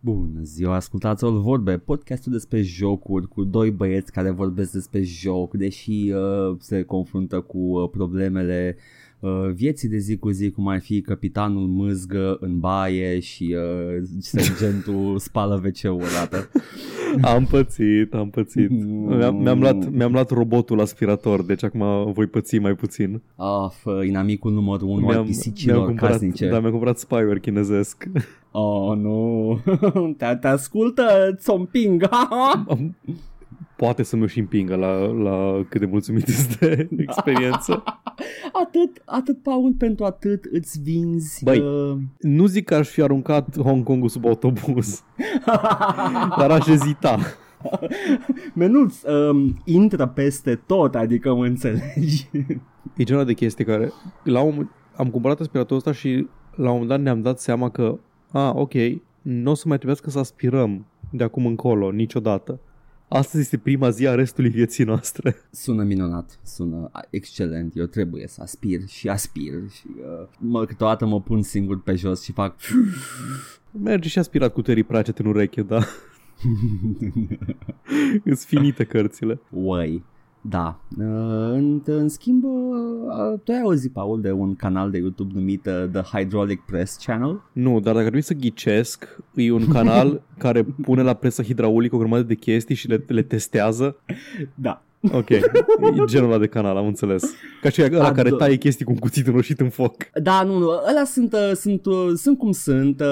Bună ziua, ascultați o vorbe, podcastul despre jocuri cu doi băieți care vorbesc despre joc, deși uh, se confruntă cu uh, problemele uh, vieții de zi cu zi, cum ar fi capitanul mâzgă în baie și uh, sergentul spală WC-ul odată. Am pățit, am pățit. Mi-am, mi-am, luat, mi-am luat robotul aspirator, deci acum voi păți mai puțin. Of, uh, inamicul numărul 1 al mi-am pisicilor cumpărat, casnice. da, mi-am cumpărat spyware chinezesc. Oh, nu, te, te ascultă, ți-o împing. Am- Poate să mi-o și împingă la, la cât de mulțumit este de experiență. atât, atât, Paul, pentru atât îți vinzi. Băi. uh, Nu zic că aș fi aruncat Hong Kongul sub autobuz, dar aș ezita. Menuț, um, intră peste tot, adică mă înțelegi. E genul de chestie care la un, am cumpărat aspiratorul ăsta și la un moment dat ne-am dat seama că a, ok, nu o să mai trebuiască să aspirăm de acum încolo niciodată. Astăzi este prima zi a restului vieții noastre. Sună minunat, sună excelent, eu trebuie să aspir și aspir și uh, mă, câteodată mă pun singur pe jos și fac Merge și aspirat cu Terry Pratchett în ureche, da. Îs finite cărțile. Uai. Da. Uh, în, în schimb, uh, tu ai auzit, Paul, de un canal de YouTube numit uh, The Hydraulic Press Channel? Nu, dar dacă trebuie să ghicesc, e un canal care pune la presă hidraulică o grămadă de chestii și le, le testează. Da. Ok, e genul ăla de canal, am înțeles. Ca și ăla care Ador. taie chestii cu un cuțit înroșit în foc. Da, nu, nu, ăla sunt, uh, sunt, uh, sunt cum sunt. Uh,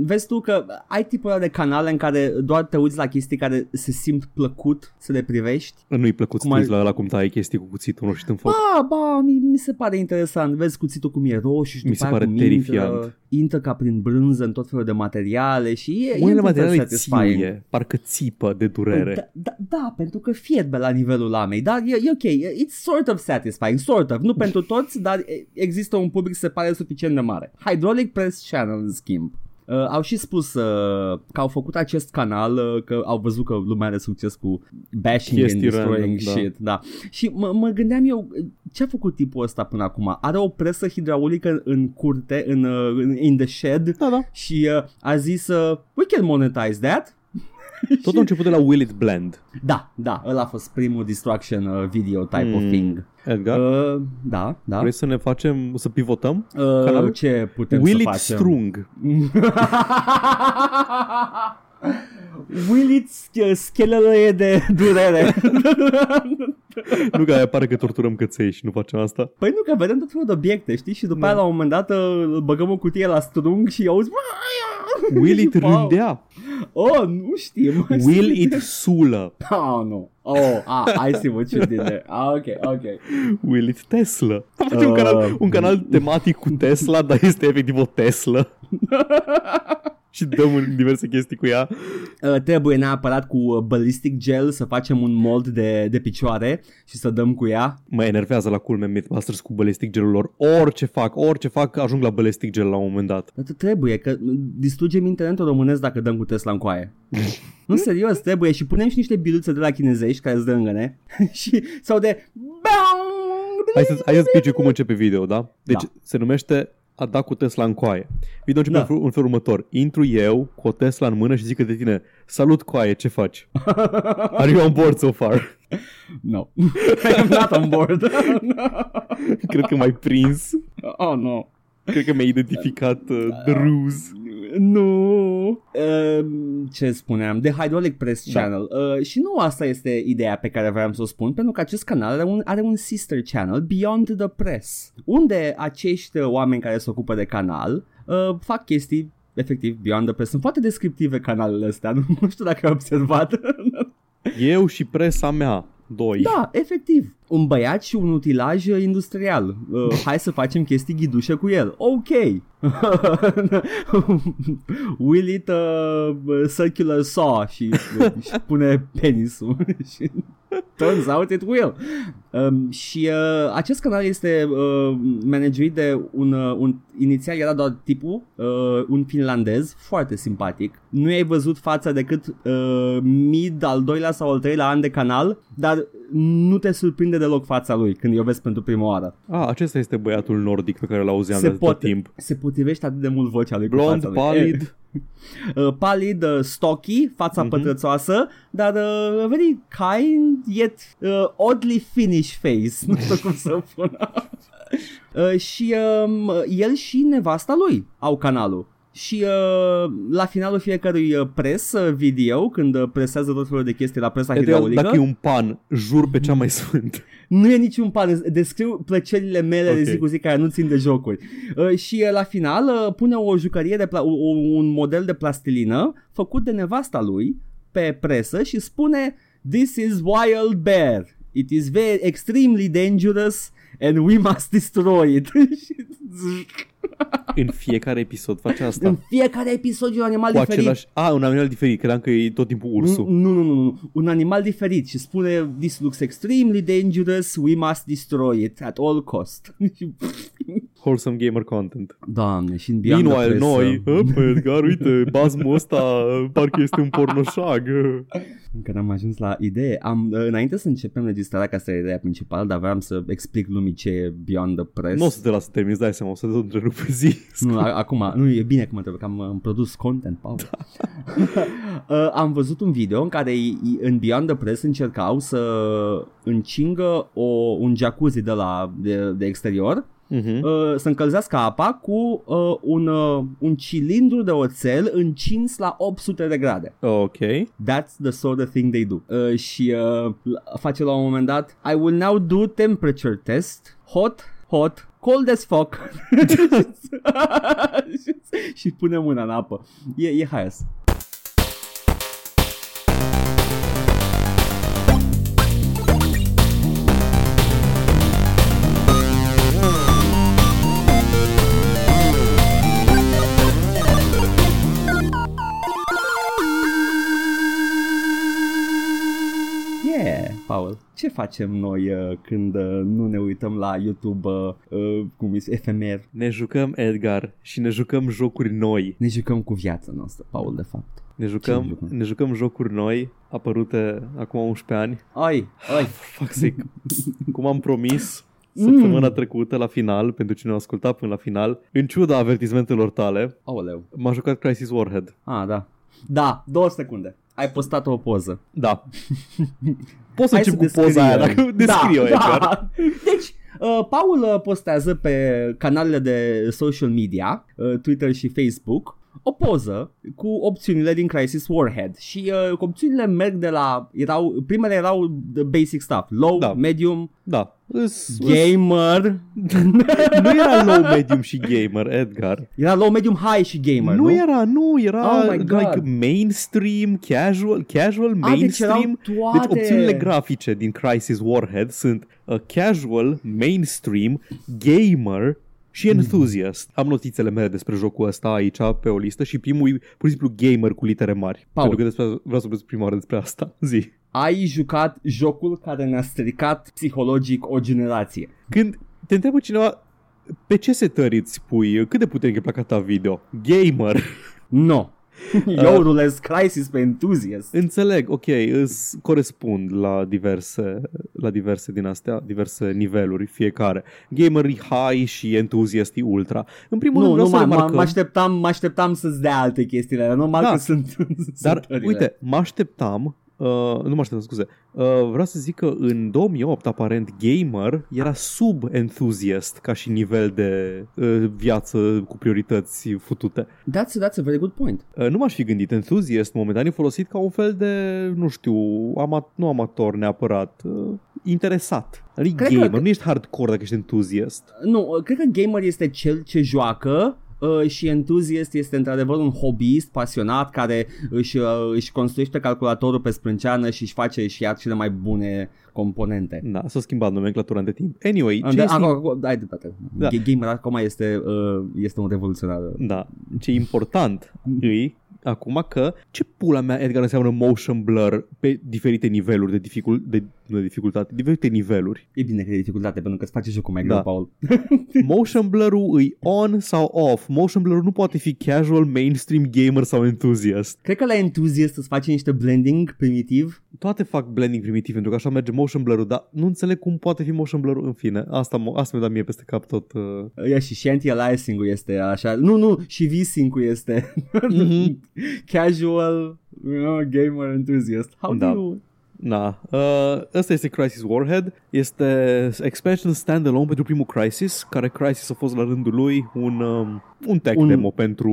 vezi tu că ai tipul ăla de canale în care doar te uiți la chestii care se simt plăcut să le privești. Nu-i plăcut Cum să te uiți ai- la ăla cum taie chestii cu cuțitul înroșit în foc. Ba, ba, mi, mi se pare interesant. Vezi cuțitul cum e roșu și Mi după se aia pare cum terifiant. Intră, intră ca prin brânză în tot felul de materiale și e, Unele e materiale satisfying. ție, parcă țipă de durere. Da, da, da, pentru că fierbe la nivelul lamei, dar e, e ok, it's sort of satisfying, sort of, nu pentru toți, dar e- există un public se pare suficient de mare. Hydraulic Press Channel, în schimb. Uh, au și spus uh, că au făcut acest canal, uh, că au văzut că lumea are succes cu bashing Chestii and destroying random, da. shit, da. Și mă, mă gândeam eu, ce a făcut tipul ăsta până acum? Are o presă hidraulică în curte, în, uh, în in the shed Da, da. și uh, a zis, uh, we can monetize that. Tot a început de la Will It Blend. Da, da, ăla a fost primul distraction uh, video type mm. of Mm. thing. Edgar, Uh, da, da. vrei să ne facem, să pivotăm? Uh, canalul? ce putem Will să It facem? Strung. Will it sch- schelele de durere. nu că aia pare că torturăm căței și nu facem asta. păi nu, că vedem tot felul de obiecte, știi? Și după Da. aia la un moment dat uh, îl băgăm o cutie la strung și auzi Will It Wow. rândea. Oh, nu știm. Will It sulă. Oh, nu. Oh, ah, I see what you did there. Ah, ok, ok. Will It Tesla. Facem un, Uh. canal, un canal tematic cu Tesla, dar este efectiv o Tesla. și dăm în diverse chestii cu ea. Uh, trebuie neapărat cu uh, ballistic gel să facem un mold de, de picioare și să dăm cu ea. Mă enervează la culme Mythbusters cu ballistic gelul lor. Orice fac, orice fac, ajung la ballistic gel la un moment dat. Dar trebuie, că distrugem internetul românesc dacă dăm cu Tesla în coaie. nu, serios, trebuie și punem și niște biluțe de la chinezești care îți dă îngăne și sau de Hai să, hai să zice cum începe video, da? Deci Da. se numește a da cu Tesla în coaie. Video începe Da. în, felul, în felul următor. Intru eu cu o Tesla în mână și zic de tine, salut coaie, ce faci? Are you on board so far? No, I am not on board. Cred că m-ai prins. oh, no. Cred că mi-ai identificat uh, the ruse. Nu. Uh, ce spuneam? The Hydraulic Press Da. Channel. Uh, și nu asta este ideea pe care vreau să o spun, pentru că acest canal are un, are un sister channel, Beyond the Press, unde acești uh, oameni care se ocupă de canal uh, fac chestii efectiv Beyond the Press. Sunt foarte descriptive canalele astea, nu, nu știu dacă ai observat. Eu și presa mea. Doi. Da, efectiv. Un băiat și un utilaj uh, industrial. Uh, hai să facem chestii ghidușe cu el. Ok. Will it uh, circular saw și, și pune penisul. și turns out it will. Um, și uh, acest canal este uh, managerit de un, uh, un inițial era doar tipul, uh, un finlandez foarte simpatic, nu ai văzut fața decât uh, mid al doilea sau al treilea an de canal, dar nu te surprinde deloc fața lui când o vezi pentru prima oară. Ah, acesta este băiatul nordic pe care l-auzeam Se de tot poate- timp. Se potrivește atât de mult vocea lui cu Blond, fața lui. palid. Uh, palid, uh, stocky, fața Mhm. mm-hmm. pătrățoasă, dar uh, very kind yet uh, oddly Finnish face. Nu știu cum să spun. uh, și um, el și nevasta lui au canalul. Și uh, la finalul fiecărui uh, pres uh, video, când uh, presează tot felul de chestii la presa Edgar, hidraulică, dacă e un pan, jur pe cea mai sfânt. nu e niciun pan, descriu plăcerile mele Ok. de zi cu zi care nu țin de jocuri. Uh, și uh, la final uh, pune o jucărie de pla- o- un model de plastilină făcut de nevasta lui pe presă și spune This is wild bear. It is very extremely dangerous and we must destroy it. Și- În fiecare episod face asta. în fiecare episod e un animal Cu diferit. același... A, un animal diferit. Credeam că e tot timpul ursul. Nu, nu, nu, nu, un animal diferit și spune This looks extremely dangerous, we must destroy it at all cost. Wholesome gamer content. Doamne, și în Beyond the Meanwhile, Press, noi, uh, "Hă, păi, Edgar, uite, basmul ăsta parcă este un pornoșag. Încă n-am ajuns la idee. Am, uh, înainte să începem înregistrarea, ca asta e ideea principală, dar vreau să explic lumii ce e Beyond the Press. Nu o să te las să termini, îți dai seama, o să te întrerup pe zi. Nu, a- acum, nu, e bine că mă întreb, că am, am produs content, Paul. uh, am văzut un video în care i- i- în Beyond the Press încercau să încingă o, un jacuzzi de la de, de exterior Mhm. uh, să încălzească apa cu uh, un, uh, un cilindru de oțel încins la 800 de grade. Ok. That's the sort of thing they do. Uh, și uh, l- face la un moment dat I will now do temperature test. Hot, hot, cold as fuck. și pune mâna în apă. E, e haios. Paul. Ce facem noi uh, când uh, nu ne uităm la YouTube uh, uh, cum e efemer? Ne jucăm Edgar și ne jucăm jocuri noi. Ne jucăm cu viața noastră, Paul, de fapt. Ne Ce jucăm, jucăm? ne jucăm jocuri noi, apărute acum 11 ani. Ai, ai. Fuck sake. Cum am promis săptămâna trecută la final, pentru cine a ascultat până la final, în ciuda avertizmentelor tale, Aoleu. m-a jucat Crisis Warhead. Ah, da. Da, două secunde. Ai postat o poză. Da. Poți să Hai încep cu descriem. poza aia, dacă descrie da, Edgar. da. Deci, uh, Paul uh, postează pe canalele de social media, uh, Twitter și Facebook, o poză cu opțiunile din Crisis Warhead și uh, opțiunile merg de la erau primele erau the basic stuff, low, Da. medium, Da. Îs, gamer. nu era low, medium și gamer, Edgar. Era low, medium, high și gamer, nu? nu, era, nu, era Oh my God. like mainstream, casual, casual, A, deci erau mainstream. toate. Deci opțiunile grafice din Crisis Warhead sunt uh, casual, mainstream, gamer și enthusiast. Am notițele mele despre jocul ăsta aici pe o listă și primul e pur și simplu gamer cu litere mari. Paul. Pentru că despre, vreau să vorbesc prima oară despre asta. Zi. Ai jucat jocul care ne-a stricat psihologic o generație. Când te întreabă cineva pe ce setări îți pui, cât de puternic e placa ta video? Gamer. No. Eu rulez Crisis pe enthusiast. Înțeleg, ok, îți corespund la diverse, la diverse din astea, diverse niveluri fiecare. Gamer e high și enthusiast e ultra. În primul Nu, rând nu, vreau să mă, mă, remarcăm, mă așteptam, mă așteptam să-ți dea alte chestii, alea. normal Da. că sunt dar sătările. uite, mă așteptam, uh, nu mă așteptam, scuze, uh, vreau să zic că în 2008 aparent gamer era sub enthusiast ca și nivel de uh, viață cu priorități futute. That's, that's a very good point. Uh, nu m-aș fi gândit. Enthusiast momentan e folosit ca un fel de, nu știu, ama- nu amator neapărat, uh, interesat. Adică Cred că- gamer, nu ești hardcore dacă ești enthusiast. Nu, cred că gamer este cel ce joacă uh, și enthusiast este într-adevăr un hobbyist pasionat care își, uh, își construiește calculatorul pe sprânceană și își face și ia cele mai bune componente. Da, s-a schimbat nomenclatura între timp. Anyway, ce Da, este, acum, acum, ai dreptate. Da. Ga- Gamer acum este, uh, este un revoluționar. da, ce e important îi acum că ce pula mea Edgar înseamnă motion blur pe diferite niveluri de, dificult, de, de dificultate, diferite niveluri. E bine că e dificultate pentru că îți face jocul mai Da. greu, Paul. Motion blur-ul e on sau off. Motion blur nu poate fi casual, mainstream, gamer sau enthusiast. Cred că la Enthusiast îți face niște blending primitiv. Toate fac blending primitiv pentru că așa merge motion blur-ul, dar nu înțeleg cum poate fi motion blur-ul în fine. Asta, mo- asta mi-a dat mie peste cap tot. Uh... Ia și și anti-aliasing-ul este așa. Nu, nu, și V-Sync-ul este Mhm. casual, you know, gamer enthusiast. How Da. do you... Na, uh, ăsta este Crisis Warhead, este expansion standalone pentru primul Crisis, care Crisis a fost la rândul lui un, um, un tech Un- demo pentru,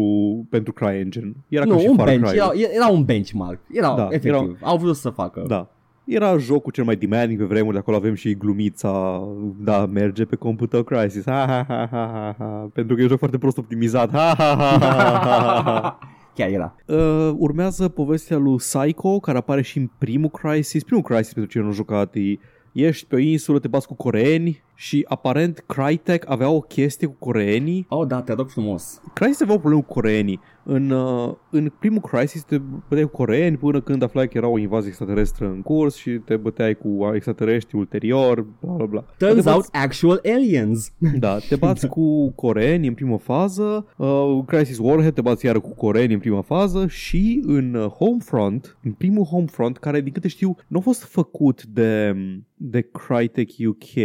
pentru CryEngine. Era ca Nu, și un Far bench, Cry. era, era un benchmark. Era, Da, efectiv, era- au vrut să facă. Da. Era jocul cel mai demanding pe vremuri, de acolo avem și glumița, da, merge pe computer Crisis, ha, ha, ha, ha, ha, ha, pentru că e un joc foarte prost optimizat, ha, ha, ha, ha, ha, ha, ha. Chiar era. Uh, urmează povestea lui Psycho, care apare și în primul Crisis. Primul Crisis, pentru cine nu a jucat, e, ești pe o insulă, te bați cu coreeni și aparent Crytek avea o chestie cu coreenii. Oh, da, te rog frumos. Crysis avea o problemă cu coreenii. În, uh, în primul Crisis te băteai cu coreeni până când aflai că era o invazie extraterestră în curs și te băteai cu extraterestri ulterior, bla bla bla. Turns Te out bați- actual aliens. da, te bați cu coreeni în prima fază, uh, Crisis Warhead te bați iară cu coreeni în prima fază și în uh, Homefront, în primul Homefront, care din câte știu nu a fost făcut de, de Crytek UK,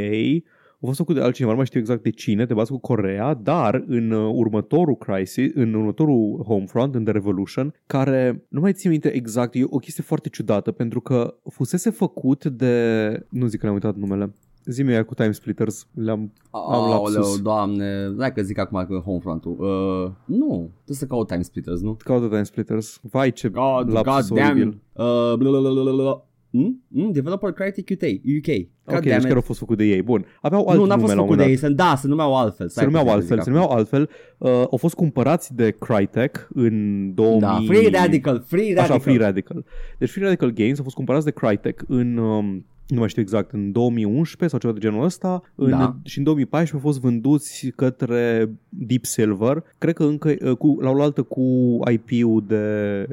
a fost făcut de altcineva, nu mai știu exact de cine, te bați cu Corea, dar în uh, următorul Crisis, în următorul Homefront, în The Revolution, care nu mai țin minte exact, e o chestie foarte ciudată, pentru că fusese făcut de, nu zic că le-am uitat numele, zi-mi aia cu Time Splitters, le-am Am lapsus. Aoleu, doamne, hai că zic acum că Homefront-ul. Uh, nu, trebuie să caut Time Splitters, nu? Caută Time Splitters. Vai ce God, lapsus God oribil. damn. Uh, blablabla. Hmm? Hmm? Developer Crytek UK. UK. God Ok, damn deci it. chiar au fost făcut de ei. Bun. Aveau alt Nu, n-a nume fost la un făcut de moment ei. dat. Se, da, se numeau altfel. Se Stai numeau puțin, altfel, zic se acum. numeau altfel. Uh, au fost cumpărați de Crytek în 2000... Da, Free Radical, Free Radical. Așa, Free Radical. Deci Free Radical Games au fost cumpărați de Crytek în... Um, nu mai știu exact, în 2011 sau ceva de genul ăsta în, Da. și în 2014 au fost vânduți către Deep Silver, cred că încă uh, cu, la oaltă cu IP-ul de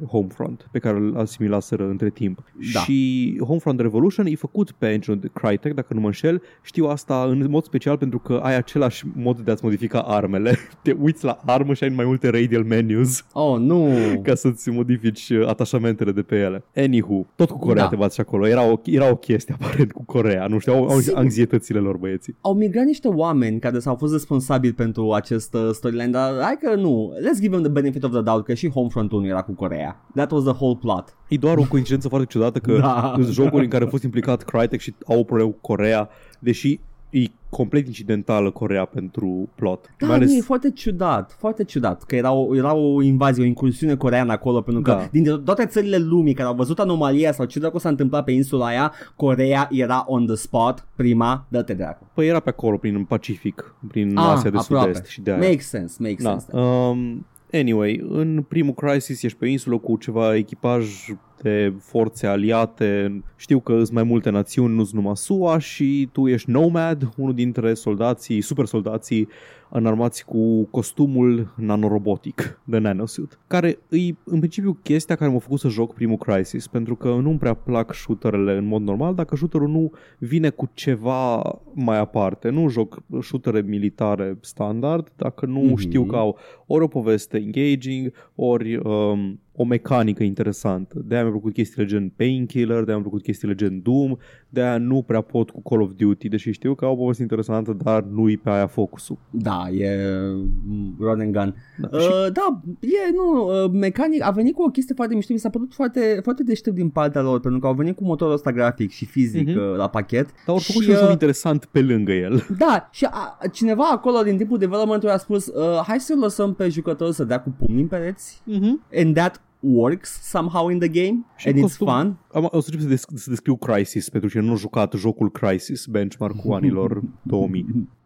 Homefront, pe care îl asimilaseră între timp. Da. Și Homefront Revolution e făcut pe engine de Crytek, dacă nu mă înșel. Știu asta în mod special pentru că ai același mod de a-ți modifica armele. Te uiți la armă și ai mai multe radial menus Oh, nu. ca să-ți modifici uh, atașamentele de pe ele. Anywho, tot cu Corea Da. te bați și acolo. Era o, era o chestie aparent cu Corea. Nu știu, au, au Sigur. anxietățile lor băieții. Au migrat niște oameni care s-au fost responsabili pentru acest uh, storyline, dar hai că nu. Let's give them the benefit of the doubt că și Homefront-ul nu era cu Corea. That was the whole plot. E doar o coincidență foarte ciudată că Da. sunt jocuri în care a fost implicat Crytek și au o problemă cu Corea, deși e complet incidentală Corea pentru plot. Da, Mai nu, e ales, foarte ciudat, foarte ciudat că era o, era o invazie, o incursiune coreană acolo, pentru că Da. dintre toate țările lumii care au văzut anomalia sau ce dracu s-a întâmplat pe insula aia, Corea era on the spot, prima, dă-te dracu. păi era pe acolo, prin Pacific, prin Ah, Asia de aproape. Sud-Est și de aia. Makes sense, makes Da. sense. Um, anyway, în primul Crisis ești pe insulă cu ceva echipaj de forțe aliate. Știu că sunt mai multe națiuni, nu sunt numai SUA și tu ești Nomad, unul dintre soldații, super soldații înarmați cu costumul nanorobotic de nanosuit, care îi în principiu chestia care m-a făcut să joc primul Crisis, pentru că nu-mi prea plac shooterele în mod normal, dacă shooterul nu vine cu ceva mai aparte. Nu joc shootere militare standard, dacă nu Mhm. mm-hmm. știu că au ori o poveste engaging, ori um, o mecanică interesantă. De-aia mi-a plăcut chestiile gen Painkiller, de-aia mi-a plăcut chestiile gen Doom, de-aia nu prea pot cu Call of Duty, deși știu că au o poveste interesantă, dar nu-i pe aia focusul. Da, e mm, run and gun. Da. și Uh, da, e, nu, uh, mecanic a venit cu o chestie foarte mișto, mi s-a părut foarte, foarte deștept din partea lor, pentru că au venit cu motorul ăsta grafic și fizic Mhm. uh, la pachet. dar au făcut și, și, un joc uh, interesant pe lângă el. Da, și a, cineva acolo din timpul development-ului a spus uh, hai să lăsăm pe jucător să dea cu pumnii în pereți Mm-hmm. and that works somehow in the game Și and it's costum- fun. Am, o să încep să, desc- să descriu Crisis pentru cine nu a jucat jocul Crisis, benchmark cu anilor 2000.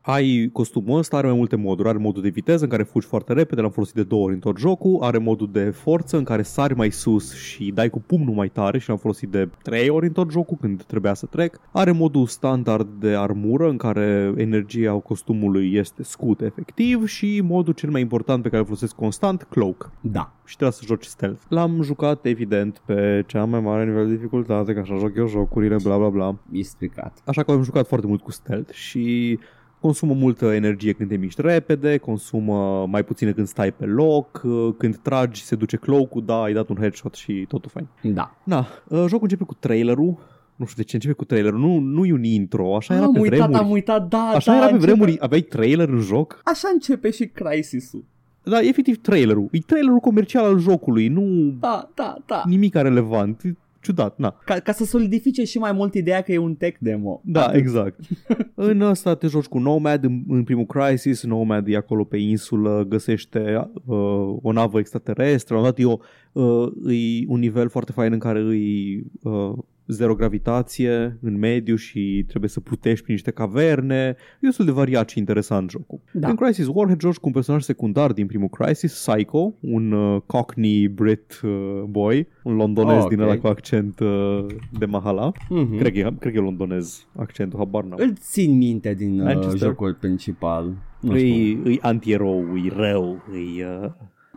Ai costumul ăsta, are mai multe moduri. Are modul de viteză în care fugi foarte repede, l-am folosit de două ori în tot jocul. Are modul de forță în care sari mai sus și dai cu pumnul mai tare și l-am folosit de trei ori în tot jocul când trebuia să trec. Are modul standard de armură în care energia costumului este scut efectiv și modul cel mai important pe care îl folosesc constant, cloak. Da. Și trebuie să joci stealth. L-am jucat evident pe cea mai mare nivel de dificultate, că așa joc eu jocurile, bla bla bla. E stricat. Așa că am jucat foarte mult cu stealth și consumă multă energie când te miști repede, consumă mai puține când stai pe loc, când tragi se duce cloak da, ai dat un headshot și totul fain. Da. Na, jocul începe cu trailerul, nu știu de ce începe cu trailerul, nu, nu e un intro, așa am era pe uitat, vremuri. am uitat, da, Așa da, era pe începe- vremuri, aveai trailer în joc? Așa începe și Crisis-ul. Da, efectiv trailerul. E trailerul comercial al jocului, nu Da, da, da. nimic relevant. E ciudat, na. Ca, ca să solidifice și mai mult ideea că e un tech demo. Da, Atât. exact. în ăsta te joci cu Nomad în, în primul Crisis, Nomad e acolo pe insulă, găsește uh, o navă extraterestră, la un dat e, o, uh, e un nivel foarte fain în care îi uh, zero gravitație în mediu și trebuie să plutești prin niște caverne. E destul de variat și interesant jocul. Da. În Crisis Warhead joci cu un personaj secundar din primul Crisis, Psycho, un uh, cockney Brit uh, boy, un londonez Oh, din ok. ăla cu accent uh, de mahala. Mhm. Cred, că e, cred că e londonez accentul, habar n-am. Îl țin minte din uh, Manchester. jocul principal. Nu știu. Îi, îi anti-erou, îi rău, îi, uh,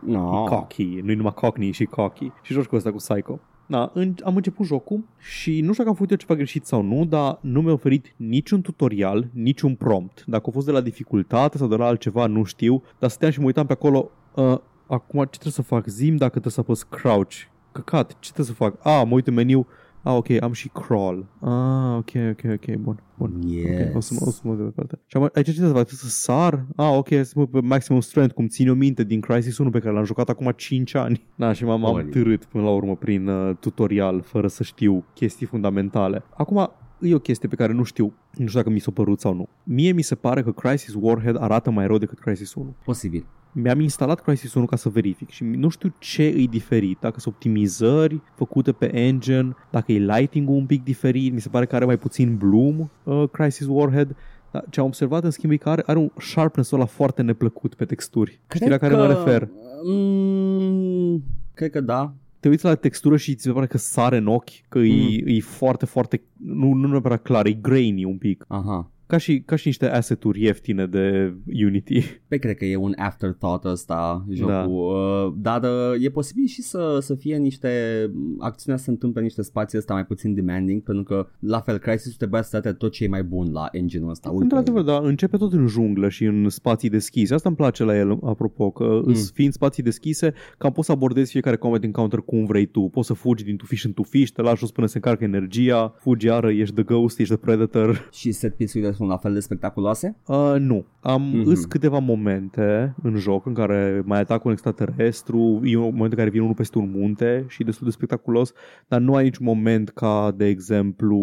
No. e cocky, nu-i numai cockney, e și cocky. Și joci cu ăsta cu Psycho. Da, în, am început jocul și nu știu dacă am făcut eu ceva greșit sau nu, dar nu mi-a oferit niciun tutorial, niciun prompt. Dacă a fost de la dificultate sau de la altceva, nu știu, dar stăteam și mă uitam pe acolo, uh, acum ce trebuie să fac? Zim dacă trebuie să apăs crouch. Căcat, ce trebuie să fac? Ah, mă uit în meniu, ah, ok, am și crawl. Ah, ok, ok, ok, bun, bun. Yes. Ok, o să mă, o să mă duc pe partea. Și am, aici ce trebuie să fac? Trebuie să sar? Ah, ok, să mă pe maximum strength, cum țin eu minte din Crisis 1 pe care l-am jucat acum 5 ani. Da, și m-am am Ori. târât până la urmă prin uh, tutorial, fără să știu chestii fundamentale. Acum, e o chestie pe care nu știu, nu știu dacă mi s-a părut sau nu. Mie mi se pare că Crisis Warhead arată mai rău decât Crisis 1 Posibil. Mi-am instalat Crisis 1 ca să verific și nu știu ce îi diferit, dacă sunt optimizări făcute pe engine, dacă e lighting-ul un pic diferit, mi se pare că are mai puțin bloom uh, Crisis Warhead, dar ce am observat în schimb e că are, are un sharpness ăla foarte neplăcut pe texturi. Știi la care mă refer? Mm, cred că da. Te uiți la textură și ți se pare că sare în ochi, că Mm. e, e foarte, foarte, nu, nu neapărat clar, e grainy un pic. Aha. Ca și, ca și niște asset-uri ieftine de Unity. Pe cred că e un afterthought ăsta jocul, da. dar uh, e posibil și să, să fie niște acțiunea se întâmplă în niște spații ăsta mai puțin demanding, pentru că la fel Crysis trebuia să date tot ce e mai bun la engine-ul ăsta. Uite, Într-adevăr, da, începe tot în junglă și în spații deschise. Asta îmi place la el, apropo, că mm. fiind spații deschise, cam poți să abordezi fiecare combat encounter cum vrei tu. Poți să fugi din tufiș în tufiș, te lași jos până se încarcă energia, fugi iară, ești the ghost, ești the predator. Și set piece-urile sunt la fel de spectaculoase? Uh, nu. Am Mhm. mm-hmm. îs câteva momente în joc în care mai atac un extraterestru, e un moment în care vine unul peste un munte și e destul de spectaculos, dar nu ai niciun moment ca, de exemplu,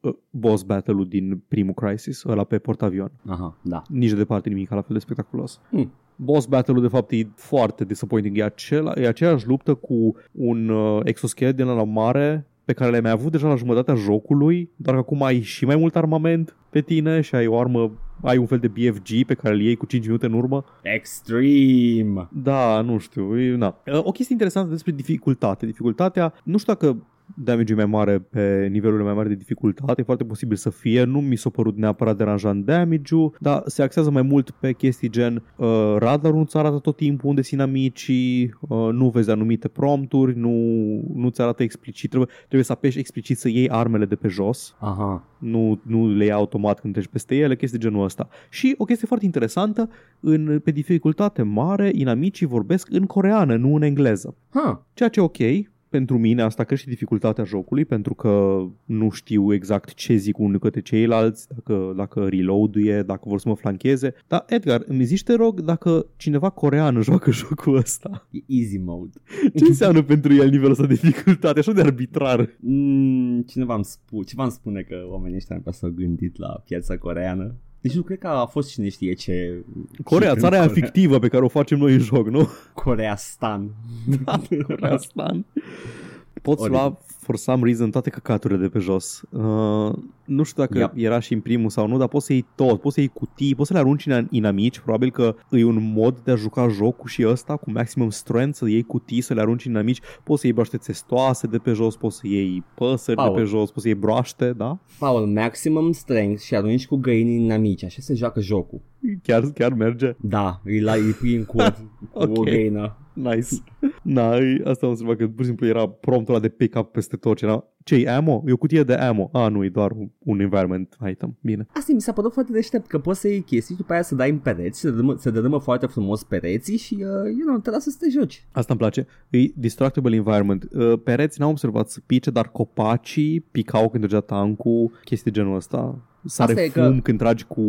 uh, boss battle-ul din primul Crisis, ăla pe portavion. Aha, da. Nici de departe nimic la fel de spectaculos. Hmm. Boss battle-ul de fapt e foarte disappointing. E, acela, e aceeași luptă cu un uh, exoschelet din la mare pe care le-ai mai avut deja la jumătatea jocului, dar că acum ai și mai mult armament pe tine și ai o armă, ai un fel de BFG pe care îl iei cu 5 minute în urmă. Extreme! Da, nu știu, e, na. Uh, O chestie interesantă despre dificultate. Dificultatea, nu știu dacă damage mai mare pe nivelurile mai mari de dificultate, e foarte posibil să fie, nu mi s-a părut neapărat deranjant damage-ul, dar se axează mai mult pe chestii gen uh, radarul nu-ți arată tot timpul unde sunt amicii, uh, nu vezi anumite prompturi, nu, nu-ți arată explicit, trebuie, trebuie să apeși explicit să iei armele de pe jos, Aha. nu, nu le iei automat când treci peste ele, chestii genul ăsta. Și o chestie foarte interesantă, în, pe dificultate mare, inamicii vorbesc în coreană, nu în engleză. Ha, Ceea ce e ok, pentru mine asta crește dificultatea jocului pentru că nu știu exact ce zic unul către ceilalți, dacă, dacă reload-uie, dacă vor să mă flancheze. Dar Edgar, îmi zici te rog dacă cineva corean joacă jocul ăsta. e easy mode. Ce înseamnă pentru el nivelul ăsta de dificultate? Așa de arbitrar. Mm, cineva îmi, spu- cineva îmi spune că oamenii ăștia nu s-au gândit la piața coreană. Deci nu cred că a fost cine știe ce... Corea, ce- țara aia Corea. fictivă pe care o facem noi în joc, nu? Corea Stan. Coreastan. Poți Oribil. lua, for some reason, toate căcaturile de pe jos. Uh, nu știu dacă Yep. era și în primul sau nu, dar poți să iei tot, poți să iei cutii, poți să le arunci în inamici, probabil că e un mod de a juca jocul și ăsta cu maximum strength, să iei cutii, să le arunci în inamici, poți să iei broaște testoase de pe jos, poți să iei păsări Paul. de pe jos, poți să iei broaște, da? Paul, maximum strength și arunci cu găini în amici. Așa se joacă jocul. Chiar, chiar merge. Da, îi la îi pui în cur cu Ok. o găină. Nice. Na, e- asta am înțeles că pur și simplu era promptul ăla de pick-up peste tot și era ce ammo? E o cutie de ammo. A, nu, e doar un- un environment item. Bine. Asta mi s-a părut foarte deștept, că poți să iei chestii și după aia să dai în pereți, se dărâmă, se dărâmă foarte frumos pereții și, uh, you know, te lasă să te joci. Asta îmi place. E destructible environment. Uh, Pereți n-am observat să pice, dar copacii picau când trăgea tancul, chestii genul ăsta. Sare Asta e fum că- când, tragi cu,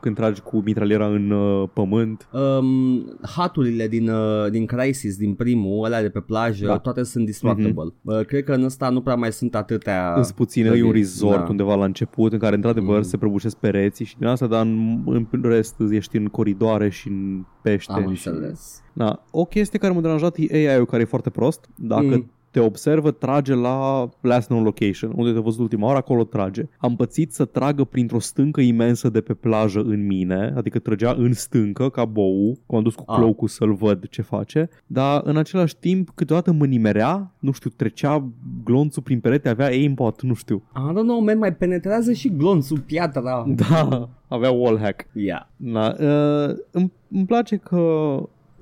când tragi cu mitraliera în uh, pământ. Um, haturile din, uh, din Crisis, din primul, ăla de pe plajă, Da. toate sunt destructible. Uh, cred că în ăsta nu prea mai sunt atâtea... Sunt puține, e un clădiri. resort Da. undeva la început în care într-adevăr Mm. se prăbușesc pereții și din asta, dar în, în rest ești în coridoare și în pește. Am și... înțeles. Da. O chestie care m-a deranjat e AI-ul care e foarte prost. Dacă Mm. Mm. te observă, trage la last known location, unde te-a văzut ultima oară, acolo trage. Am pățit să tragă printr-o stâncă imensă de pe plajă în mine, adică trăgea în stâncă, ca bou, când am dus cu Ah. cloak să-l văd ce face, dar în același timp câteodată mă nimerea, nu știu, trecea glonțul prin perete, avea aimbot, nu știu. I don't know, man, mai penetrează și glonțul, piatra. Da, avea wallhack. Yeah. Da, uh, îmi, îmi place că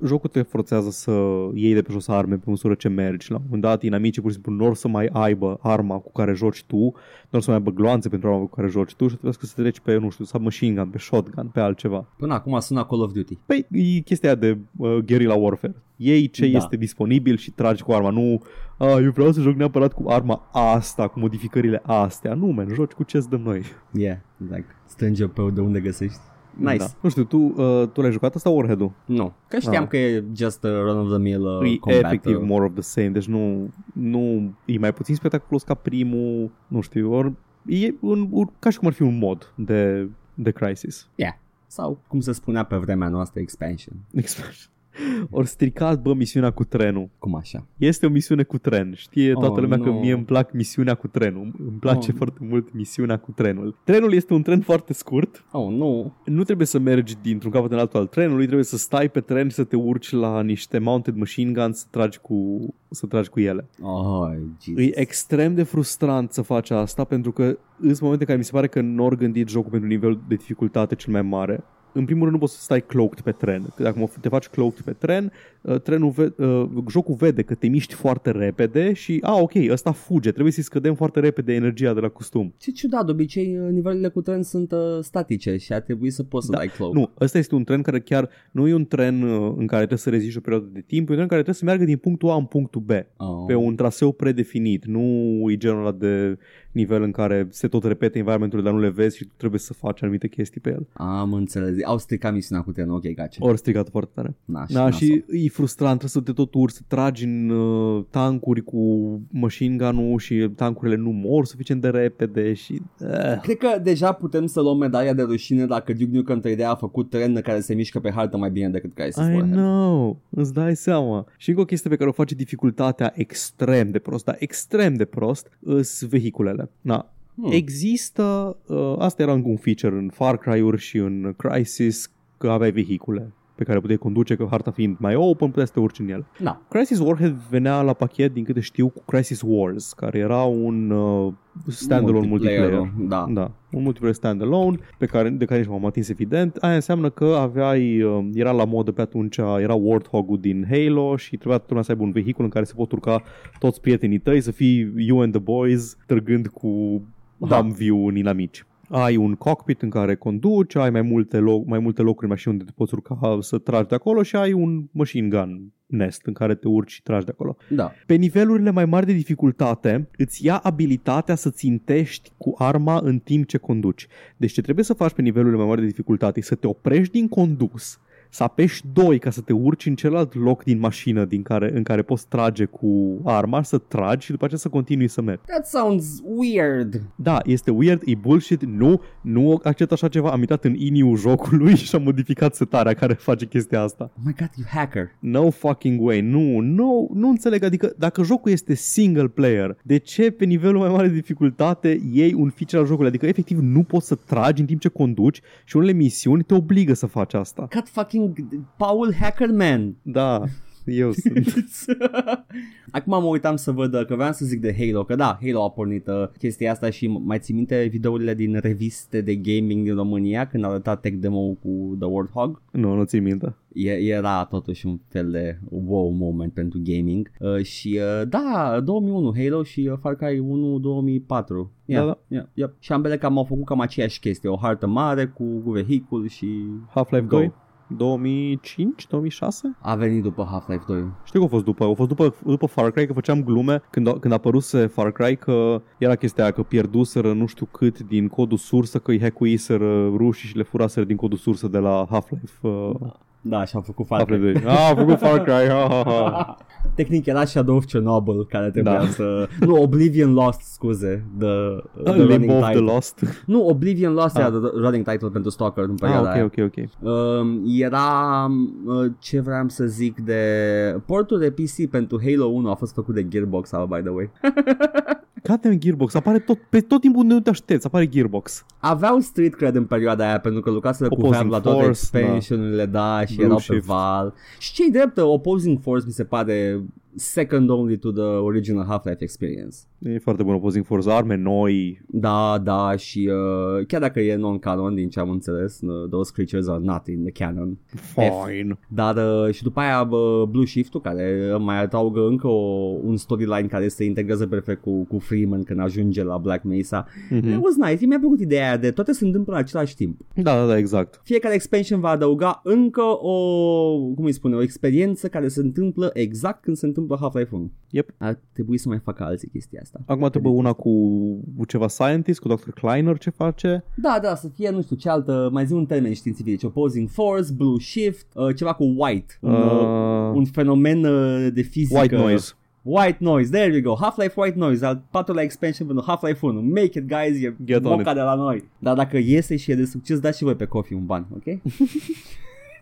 jocul te forțează să iei de pe jos arme pe măsură ce mergi. La un moment dat, inamicii pur și simplu nu or să mai aibă arma cu care joci tu, nu or să mai aibă gloanțe pentru arma cu care joci tu și trebuie să treci pe, nu știu, submachine gun, pe shotgun, pe altceva. Până acum sună Call of Duty. Păi, e chestia aia de uh, guerrilla warfare. Iei ce Da. este disponibil și tragi cu arma. Nu, a, eu vreau să joc neapărat cu arma asta, cu modificările astea. Nu, man, joci cu ce-ți dăm noi. Yeah, like, strânge pe de unde găsești. Nice. Da. Nu știu, tu, uh, tu l-ai jucat asta Warhead-ul? Nu, că știam Ah. că e just a run-of-the-mill uh, e combat. efectiv uh, more of the same, deci nu, nu e mai puțin spectaculos ca primul, nu știu, ori e un, un, ca și cum ar fi un mod de, de Crisis. Yeah. Sau, cum se spunea pe vremea noastră, expansion. Expansion. Ori stricat, bă, misiunea cu trenul. Cum așa? Este o misiune cu tren. Știe toată Oh, lumea că no. mie îmi plac misiunea cu trenul. Îmi place Oh. foarte mult misiunea cu trenul. Trenul este un tren foarte scurt. Oh, nu. Nu trebuie să mergi dintr-un capăt în altul al trenului, trebuie să stai pe tren și să te urci la niște mounted machine guns să tragi cu, să tragi cu ele. Oh, Jesus. E extrem de frustrant să faci asta pentru că sunt momente care mi se pare că nu ori gândit jocul pentru nivelul de dificultate cel mai mare. În primul rând nu poți să stai cloaked pe tren. Că Dacă mă- te faci cloaked pe tren, uh, trenul ve- uh, jocul vede că te miști foarte repede și, a, ok, ăsta fuge, trebuie să-i scădem foarte repede energia de la costum. Ce ciudat, de obicei uh, nivelurile cu tren sunt uh, statice și ar trebui să poți să Da, dai cloak. Nu, ăsta este un tren care chiar nu e un tren uh, în care trebuie să reziști o perioadă de timp, e un tren care trebuie să meargă din punctul A în punctul B. Oh. pe un traseu predefinit, nu e genul ăla de nivel în care se tot repete environmentul, dar nu le vezi și tu trebuie să faci anumite chestii pe el. Am înțeles. Au stricat misiunea cu trenul, ok, gace. Ori strigat foarte tare. Naș, Da, nasol. și e frustrant, trebuie să te tot urci, să tragi în uh, tancuri cu machine gun și tancurile nu mor suficient de repede și... Uh. Cred că deja putem să luăm medalia de rușine dacă Duke Nukem 3D a făcut tren care se mișcă pe hartă mai bine decât Crisis I Warhead. know, îți dai seama. Și încă o chestie pe care o face dificultatea extrem de prost, dar extrem de prost, îs vehiculele. Na, Hmm. Există, uh, asta era un feature în Far Cry-uri și în Crisis, că aveai vehicule pe care puteai conduce, că harta fiind mai open, puteai să te urci în el. Da. Crisis Warhead venea la pachet, din câte știu, cu Crisis Wars, care era un uh, standalone multiplayer. Multiplayer-ul, Da. Da, un multiplayer standalone pe care, de care nici m-am atins evident. Aia înseamnă că aveai, uh, era la modă pe atunci, era Warthog-ul din Halo și trebuia totdeauna să aibă un vehicul în care se pot urca toți prietenii tăi, să fii you and the boys târgând cu Da. Humvee în inamici. Ai un cockpit în care conduci, ai mai multe, loc, mai multe locuri în mașini unde te poți urca să tragi de acolo și ai un machine gun nest în care te urci și tragi de acolo. Da. Pe nivelurile mai mari de dificultate, îți ia abilitatea să țintești cu arma în timp ce conduci. Deci ce trebuie să faci pe nivelurile mai mari de dificultate e să te oprești din condus, să apeși 2 ca să te urci în celălalt loc din mașină din care, în care poți trage cu arma, să tragi și după aceea să continui să mergi. That sounds weird. Da, este weird, e bullshit, nu, nu accept așa ceva. Am intrat în iniul jocului și am modificat setarea care face chestia asta. Oh my god, you hacker. No fucking way, nu, nu, nu înțeleg, adică dacă jocul este single player, de ce pe nivelul mai mare de dificultate iei un feature al jocului? Adică efectiv nu poți să tragi în timp ce conduci și unele misiuni te obligă să faci asta. God fucking Paul Hackerman. Da, eu sunt. Acum mă uitam să văd că vreau să zic de Halo, că da, Halo a pornit uh, chestia asta și mai ții minte videourile din reviste de gaming din România când a arătat tech demo cu The Warthog? nu, nu țin minte. E, era totuși un fel de wow moment pentru gaming uh, și uh, da, 2001 Halo și uh, Far Cry 1 2004. Yeah, Da, da. Yeah, yeah. Și ambele cam au făcut cam aceeași chestie, o hartă mare cu, cu vehicul și Half-Life Go. 2? 2005? 2006? a venit după Half-Life 2. Știu că a fost după, a fost după, după Far Cry, că făceam glume când, a- când a apăruse Far Cry că era chestia aia că pierduseră nu știu cât din codul sursă, că îi hackuiseră rușii și le furaseră din codul sursă de la Half-Life. Uh, Da, și au făcut Far Cry. Half-Life 2. Ah, a făcut Far Cry, ha, ha, ha. Tehnic era Shadow of Chernobyl care trebuia Da. să... Nu, Oblivion Lost, scuze. The, the Limbo running of the title. Lost. Nu, Oblivion Lost Ah. era the running title pentru Stalker în Ah, perioada ok, aia. ok, ok. Um, era uh, ce vreau să zic de portul de PC pentru Halo 1 a fost făcut de Gearbox, uh, by the way. Goddamn Gearbox, apare tot, pe tot timpul unde nu te aștepți, apare Gearbox. Aveau street cred în perioada aia pentru că lucraseră cu Opposing Valve la toate Force, expansionurile, da, și Blue erau pe Shift. Val. Și ce-i drept, Opposing Force mi se pare second only to the original Half-Life experience. E foarte bun Opposing Force, arme noi. Da, da, și uh, chiar dacă e non-canon din ce am înțeles, uh, those creatures are not in the canon. Fine. Dar uh, și după aia bă, Blue Shift-ul care mai adaugă încă o, un storyline care se integrează perfect cu, cu Freeman când ajunge la Black Mesa. Mm-hmm. It was nice, mi-a plăcut ideea aia de toate se întâmplă în același timp. Da, da, da, exact. Fiecare expansion va adăuga încă o, cum îi spune, o experiență care se întâmplă exact când se întâmplă Half-Life 1. Yep. Ar trebui să mai facă alții chestia asta. Acum trebuie una cu, cu ceva scientist, cu Dr. Kleiner ce face. Da, da, să fie, nu știu, ce altă, mai zi un termen științific, deci opposing force, blue shift, uh, ceva cu white, un, uh, Uh, un fenomen uh, de fizică. white noise. White noise, there we go, Half-Life White Noise, al patrulea expansion pentru Half-Life 1. Make it, guys, e Get on moca it. de la noi. Dar dacă iese și e de succes, dați și voi pe coffee un ban, ok?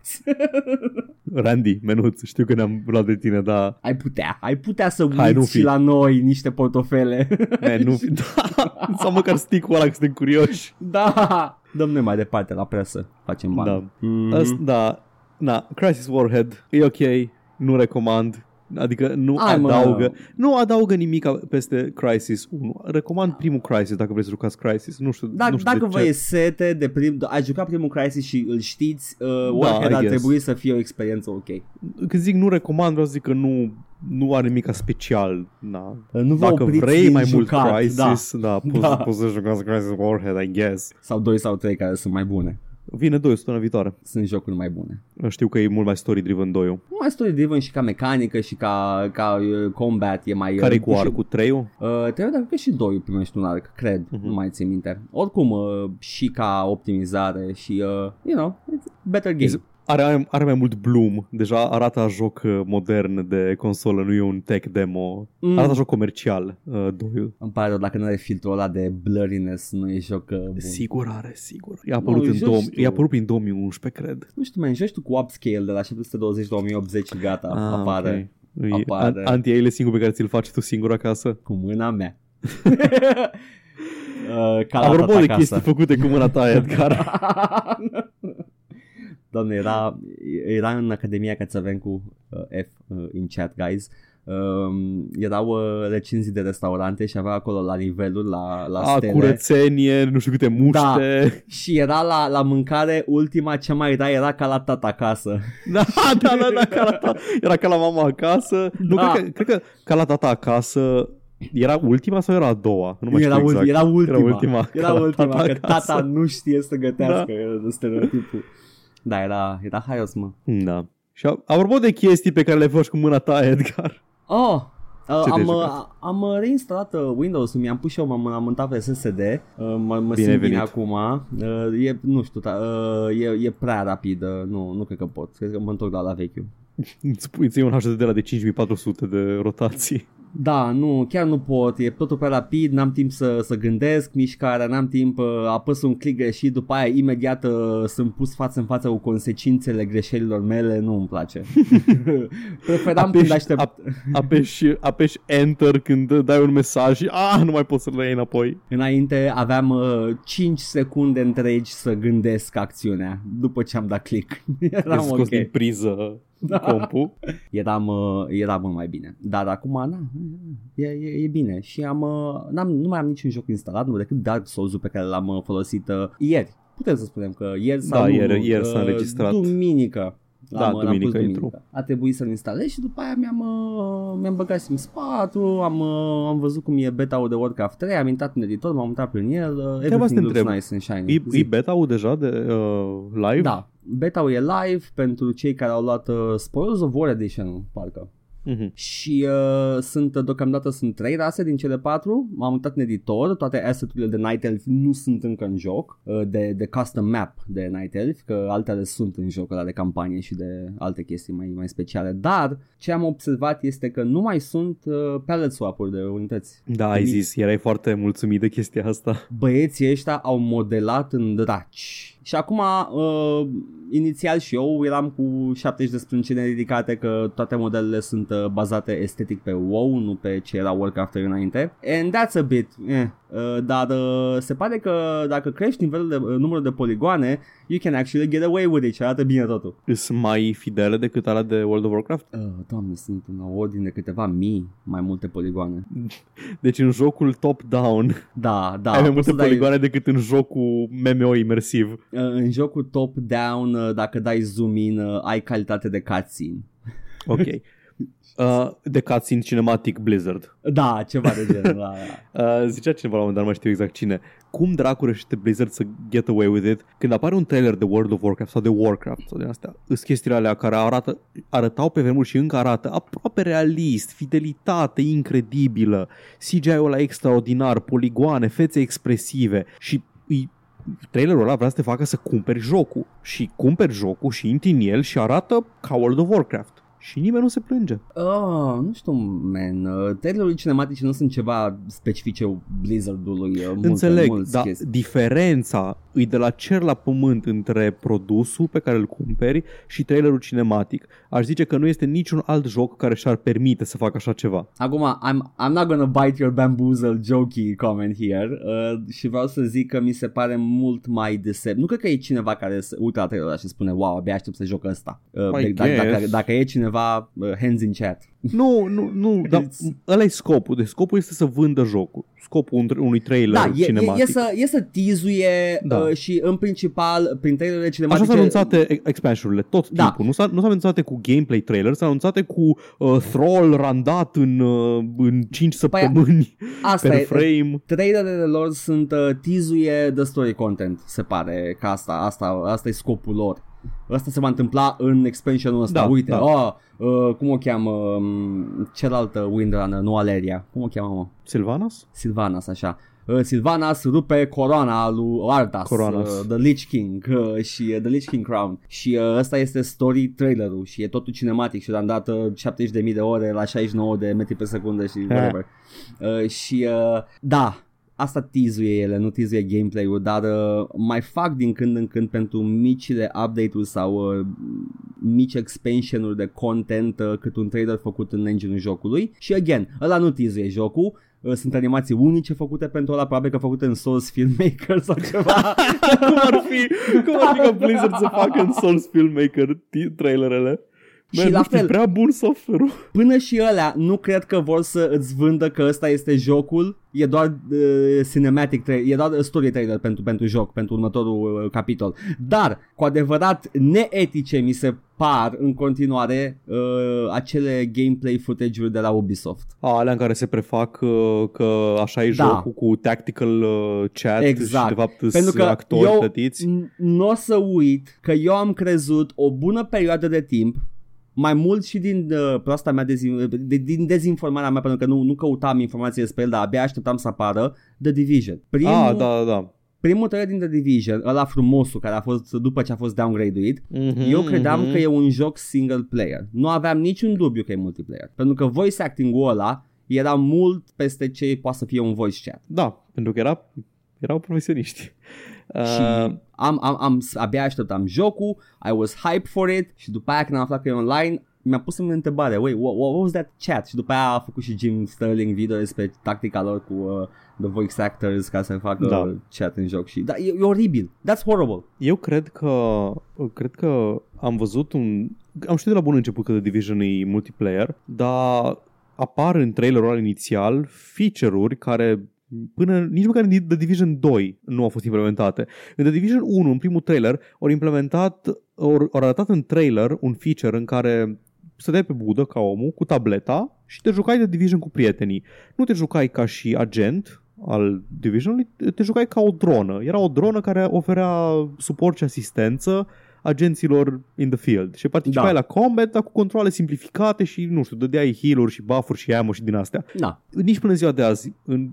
Randy, menuț, știu că ne-am luat de tine, dar ai putea, ai putea să Hai, nu uiți fi. și la noi niște portofele. man, nu fi, da, sau măcar stick-ul ăla că suntem curioși. da, dăm noi mai departe la presă, facem bani. Da. Mhm. Asta, da, na, Crisis Warhead, e ok, nu recomand. Adică nu Hai, mă. adaugă Nu adaugă nimic peste Crisis 1 Recomand primul Crisis dacă vreți să jucați Crisis Nu știu, Dacă, nu știu dacă de vă ce. e sete de prim, ai jucat primul Crisis și îl știți, uh, Da, Warhead I ar guess. trebui să fie o experiență ok. Când zic nu recomand Vreau să zic că nu nu are nimic special na. Uh, Nu vă Dacă opriți vrei din mai jucat, mult Crisis da. da, poți, Da. poți să jucați Crisis Warhead I guess Sau doi sau trei care sunt mai bune. Vine 2 săptămâna viitoare Sunt jocuri mai bune. Știu că e mult mai story-driven 2 Nu mai story driven și ca mecanică și ca, ca uh, combat e mai... care e uh, cu și- arcul 3 Uh, trebuie dacă că și doi primești un arc, cred, Mhm. nu mai țin minte. Oricum, uh, și ca optimizare și, uh, you know, it's better game. Are, are mai mult bloom Deja arată a joc uh, modern de consolă Nu e un tech demo Mm. Arată a joc comercial uh, 2 Îmi pare rău dacă nu are filtrul ăla de blurriness, nu e joc uh, bun. Sigur are, sigur I-a apărut, Nu, în joci 2000, tu. i-a apărut prin 2011, cred Nu știu, man, joci tu cu upscale de la 720-2080 și gata, Ah, apare ok. E apare. an- Anti-aile singur pe care ți-l faci tu singur acasă cu mâna mea. uh, ca la Apropo tata de acasă. chestii făcute cu mâna ta, Edgar Doamne, era, era în academia că avem cu uh, F uh, in chat, guys. Um, erau uh, recenzii de restaurante și avea acolo la nivelul, la, la A, stele. curățenie, nu știu câte muște Și era la, la mâncare, ultima cea mai rea era ca la tata acasă. Da, da, da, da, ca la ta, era ca la mama acasă Nu, Da. cred, că, cred că ca la tata acasă Era ultima sau era a doua? Nu mai era, știu ul- exact era ultima. Era ultima, Era ca la ultima tata că acasă. tata nu știe să gătească. Da. Era stereotipul. Da, era, era haios, mă. Da Și a- apropo de chestii pe care le faci cu mâna ta, Edgar Oh, Uh, Ce am, te-ai uh, jucat? am uh, reinstalat uh, Windows-ul, mi-am pus și eu, m-am, am montat pe SSD, uh, mă, mă Bine simt bine venit. acum, uh, e, nu știu, ta, uh, e, e prea rapid, uh, nu, nu cred că pot, cred că mă întorc la la vechiul. Îți pui ție un HDD de la de 5400 de rotații. Da, nu, chiar nu pot, e totul prea rapid, n-am timp să, să gândesc mișcarea, n-am timp, uh, apăs un click greșit, după aia imediat uh, sunt pus față în față cu consecințele greșelilor mele, nu îmi place. Preferam când aștept... ap, apeși, apeși Enter când dai un mesaj și ah, nu mai poți să-l iei înapoi. Înainte aveam uh, 5 secunde întregi să gândesc acțiunea după ce am dat click. Eram Eram scos ok. din priză compul. Eram, uh, era mult mai bine. Dar acum, na, e, e, e bine. Și am, uh, n-am, nu mai am niciun joc instalat, nu decât Dark Souls-ul pe care l-am uh, folosit uh, ieri. Putem să spunem că ieri sau Da, nu, ieri- ieri uh, s-a înregistrat. Duminică. Da, L-am, l-am duminică pus intru. A trebuit să-l instalez și după aia mi-am, uh, mi-am băgat Sims 4, am, uh, am văzut cum e beta-ul de Warcraft 3, am intrat în editor, m-am uitat prin el, uh, să te everything looks întreb. nice and shiny. E, Zi. e beta-ul deja de uh, live? Da, beta-ul e live pentru cei care au luat uh, Spoils of War Edition, parcă. Mhm. Și uh, sunt uh, deocamdată sunt trei rase din cele patru. M-am uitat în editor, toate asset-urile de Night Elf nu sunt încă în joc, uh, de, de custom map de Night Elf, că altele sunt în joc ăla de campanie și de alte chestii mai, mai speciale. Dar ce am observat este că nu mai sunt uh, palette swap-uri de unități. Da, ai zis, erai foarte mulțumit de chestia asta. Băieții ăștia au modelat în draci. Și acum, uh, inițial și eu eram cu 70 de sprâncene ridicate că toate modelele sunt uh, bazate estetic pe WoW, nu pe ce era Warcraft înainte. And that's a bit, eh. Uh, dar uh, se pare că dacă crești nivelul de uh, numărul de poligoane, you can actually get away with it și arată bine totul. Sunt mai fidele decât alea de World of Warcraft? Uh, doamne, sunt în ordine de câteva mii mai multe poligoane. Deci în jocul top-down Da, da. ai mai poți multe să dai- poligoane decât în jocul MMO imersiv. Uh, în jocul top-down, uh, dacă dai zoom in, uh, ai calitate de cutscene. Ok. Uh, de cutscene cinematic Blizzard. Da, ceva de genul. Da, da. Uh, zicea cineva la un moment dat, nu mai știu exact cine, cum dracu reușește Blizzard să get away with it când apare un trailer de World of Warcraft sau de Warcraft sau din astea, sunt chestiile alea care arată, arătau pe vremuri și încă arată aproape realist, fidelitate incredibilă, CGI-ul ăla extraordinar, poligoane, fețe expresive și îi trailerul ăla vrea să te facă să cumperi jocul și cumperi jocul și intri în el și arată ca World of Warcraft. Și nimeni nu se plânge. Oh, nu știu, man. Uh, trailerul cinematice nu sunt ceva specifice Blizzardului. Uh, multe, Înțeleg, mulți dar chestii. diferența e de la cer la pământ între produsul pe care îl cumperi și trailerul cinematic. Aș zice că nu este niciun alt joc care și-ar permite să facă așa ceva. Acum, I'm, I'm not gonna bite your bamboozle jokey comment here uh, și vreau să zic că mi se pare mult mai desept. Nu cred că e cineva care se uită la trailerul ăla și spune wow, abia aștept să joc ăsta. Uh, I dacă, dacă, guess. dacă e cineva, uh, hands in chat. Nu, nu, nu, dar ăla e scopul. Deci scopul este să vândă jocul. Scopul un- unui trailer Da, e, e, cinematic. e, să, e să tizuie Da. uh, și în principal prin trailerele Așa cinematice s-au anunțate ex- expansionurile tot Da. timpul. Nu, s-a, nu s-au anunțate cu gameplay trailer, s-au anunțate cu uh, Thrall randat în, uh, în 5 Păi, săptămâni Asta per e, frame. trailerele lor sunt uh, tizuie de story content, se pare că asta, asta, asta e scopul lor. Asta se va întâmpla în expansionul ăsta. Da, Uite, da. oh, uh, cum o cheamă um, cealaltă Windrunner, nu Aleria. Cum o cheamă, mă? Sylvanas? Silvanas, așa. Uh, Silvanas rupe coroana lui Ardas, Coronas. uh, The Lich King uh, și uh, The Lich King Crown și uh, ăsta este story trailerul și e totul cinematic și l-am dat uh, 70.000 de ore la 69 de metri pe secundă și whatever. Uh, și uh, da, asta tizuie ele, nu tizuie gameplay-ul, dar uh, mai fac din când în când pentru micile update-uri sau uh, mici expansion-uri de content uh, cât un trailer făcut în engine-ul jocului și again, ăla nu tizuie jocul, uh, sunt animații unice făcute pentru ăla, probabil că făcute în Source Filmmaker sau ceva. cum ar fi, cum ar fi ca Blizzard să facă în Souls Filmmaker t- trailerele? Și Man, la nu știu, fel- prea bun software-ul. Până și alea nu cred că vor să îți vândă că ăsta este jocul, e doar uh, cinematic trailer, e doar story trailer pentru, pentru joc, pentru următorul uh, capitol. Dar, cu adevărat neetice mi se par în continuare uh, acele gameplay footage-uri de la Ubisoft. A, alea în care se prefac uh, că așa e Da. jocul cu tactical uh, chat Exact. și de fapt Pentru sunt că actori eu plătiți. n- nu o să uit că eu am crezut o bună perioadă de timp mai mult și din uh, proasta mea dezin, de, din dezinformarea mea, pentru că nu, nu căutam informații despre el, dar abia așteptam să apară The Division. Primul, ah, da, da, da. Primul trailer din The Division, ăla frumosul care a fost după ce a fost downgrade-uit, Mm-hmm, eu credeam mhm. că e un joc single player. Nu aveam niciun dubiu că e multiplayer. Pentru că voice acting-ul ăla era mult peste ce poate să fie un voice chat. Da, pentru că era, erau profesioniști. Și Uh, am, am, am, abia așteptam jocul, I was hyped for it și după aia când am aflat că e online, mi-a pus în întrebare, wait, what, what was that chat? Și după aia a făcut și Jim Sterling video despre tactica lor cu uh, the voice actors ca să facă Da. da. chat în joc și da, e, e oribil, that's horrible. Eu cred că cred că am văzut un am știut de la bun început că The Division e multiplayer, dar apar în trailerul ăla inițial feature-uri care până nici măcar în The Division 2 nu au fost implementate. În The Division 1, în primul trailer, au implementat, au, au arătat în trailer un feature în care stăteai pe budă ca omul cu tableta și te jucai de Division cu prietenii. Nu te jucai ca și agent al Divisionului, te jucai ca o dronă. Era o dronă care oferea suport și asistență agenților in the field și participai Da. la combat, dar cu controle simplificate și, nu știu, dădeai heal-uri și buff-uri și ammo și din astea. Da, Nici până în ziua de azi, în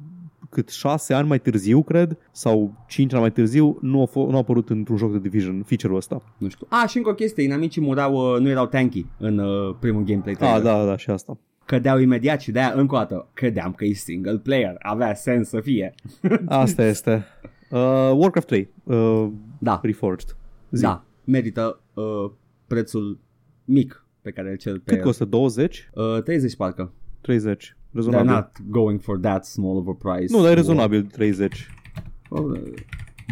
cât șase ani mai târziu, cred, sau cinci ani mai târziu, nu a, f- nu a apărut într-un joc de Division feature-ul ăsta. nu știu. A, și încă o chestie, inamicii murau, uh, nu erau tanky în uh, primul gameplay Ah, trailer. da, da, și asta. Cădeau imediat și de-aia încă o dată credeam că e single player, avea sens să fie. Asta este. Uh, Warcraft 3, uh, Da, Reforged. Zi. da, merită uh, prețul mic pe care îl cer pe Cât el. costă? 20? Uh, 30 parcă. 30. They're Rezonabil. not going for that small of a price. Nu, dar e rezonabil 30. Uh,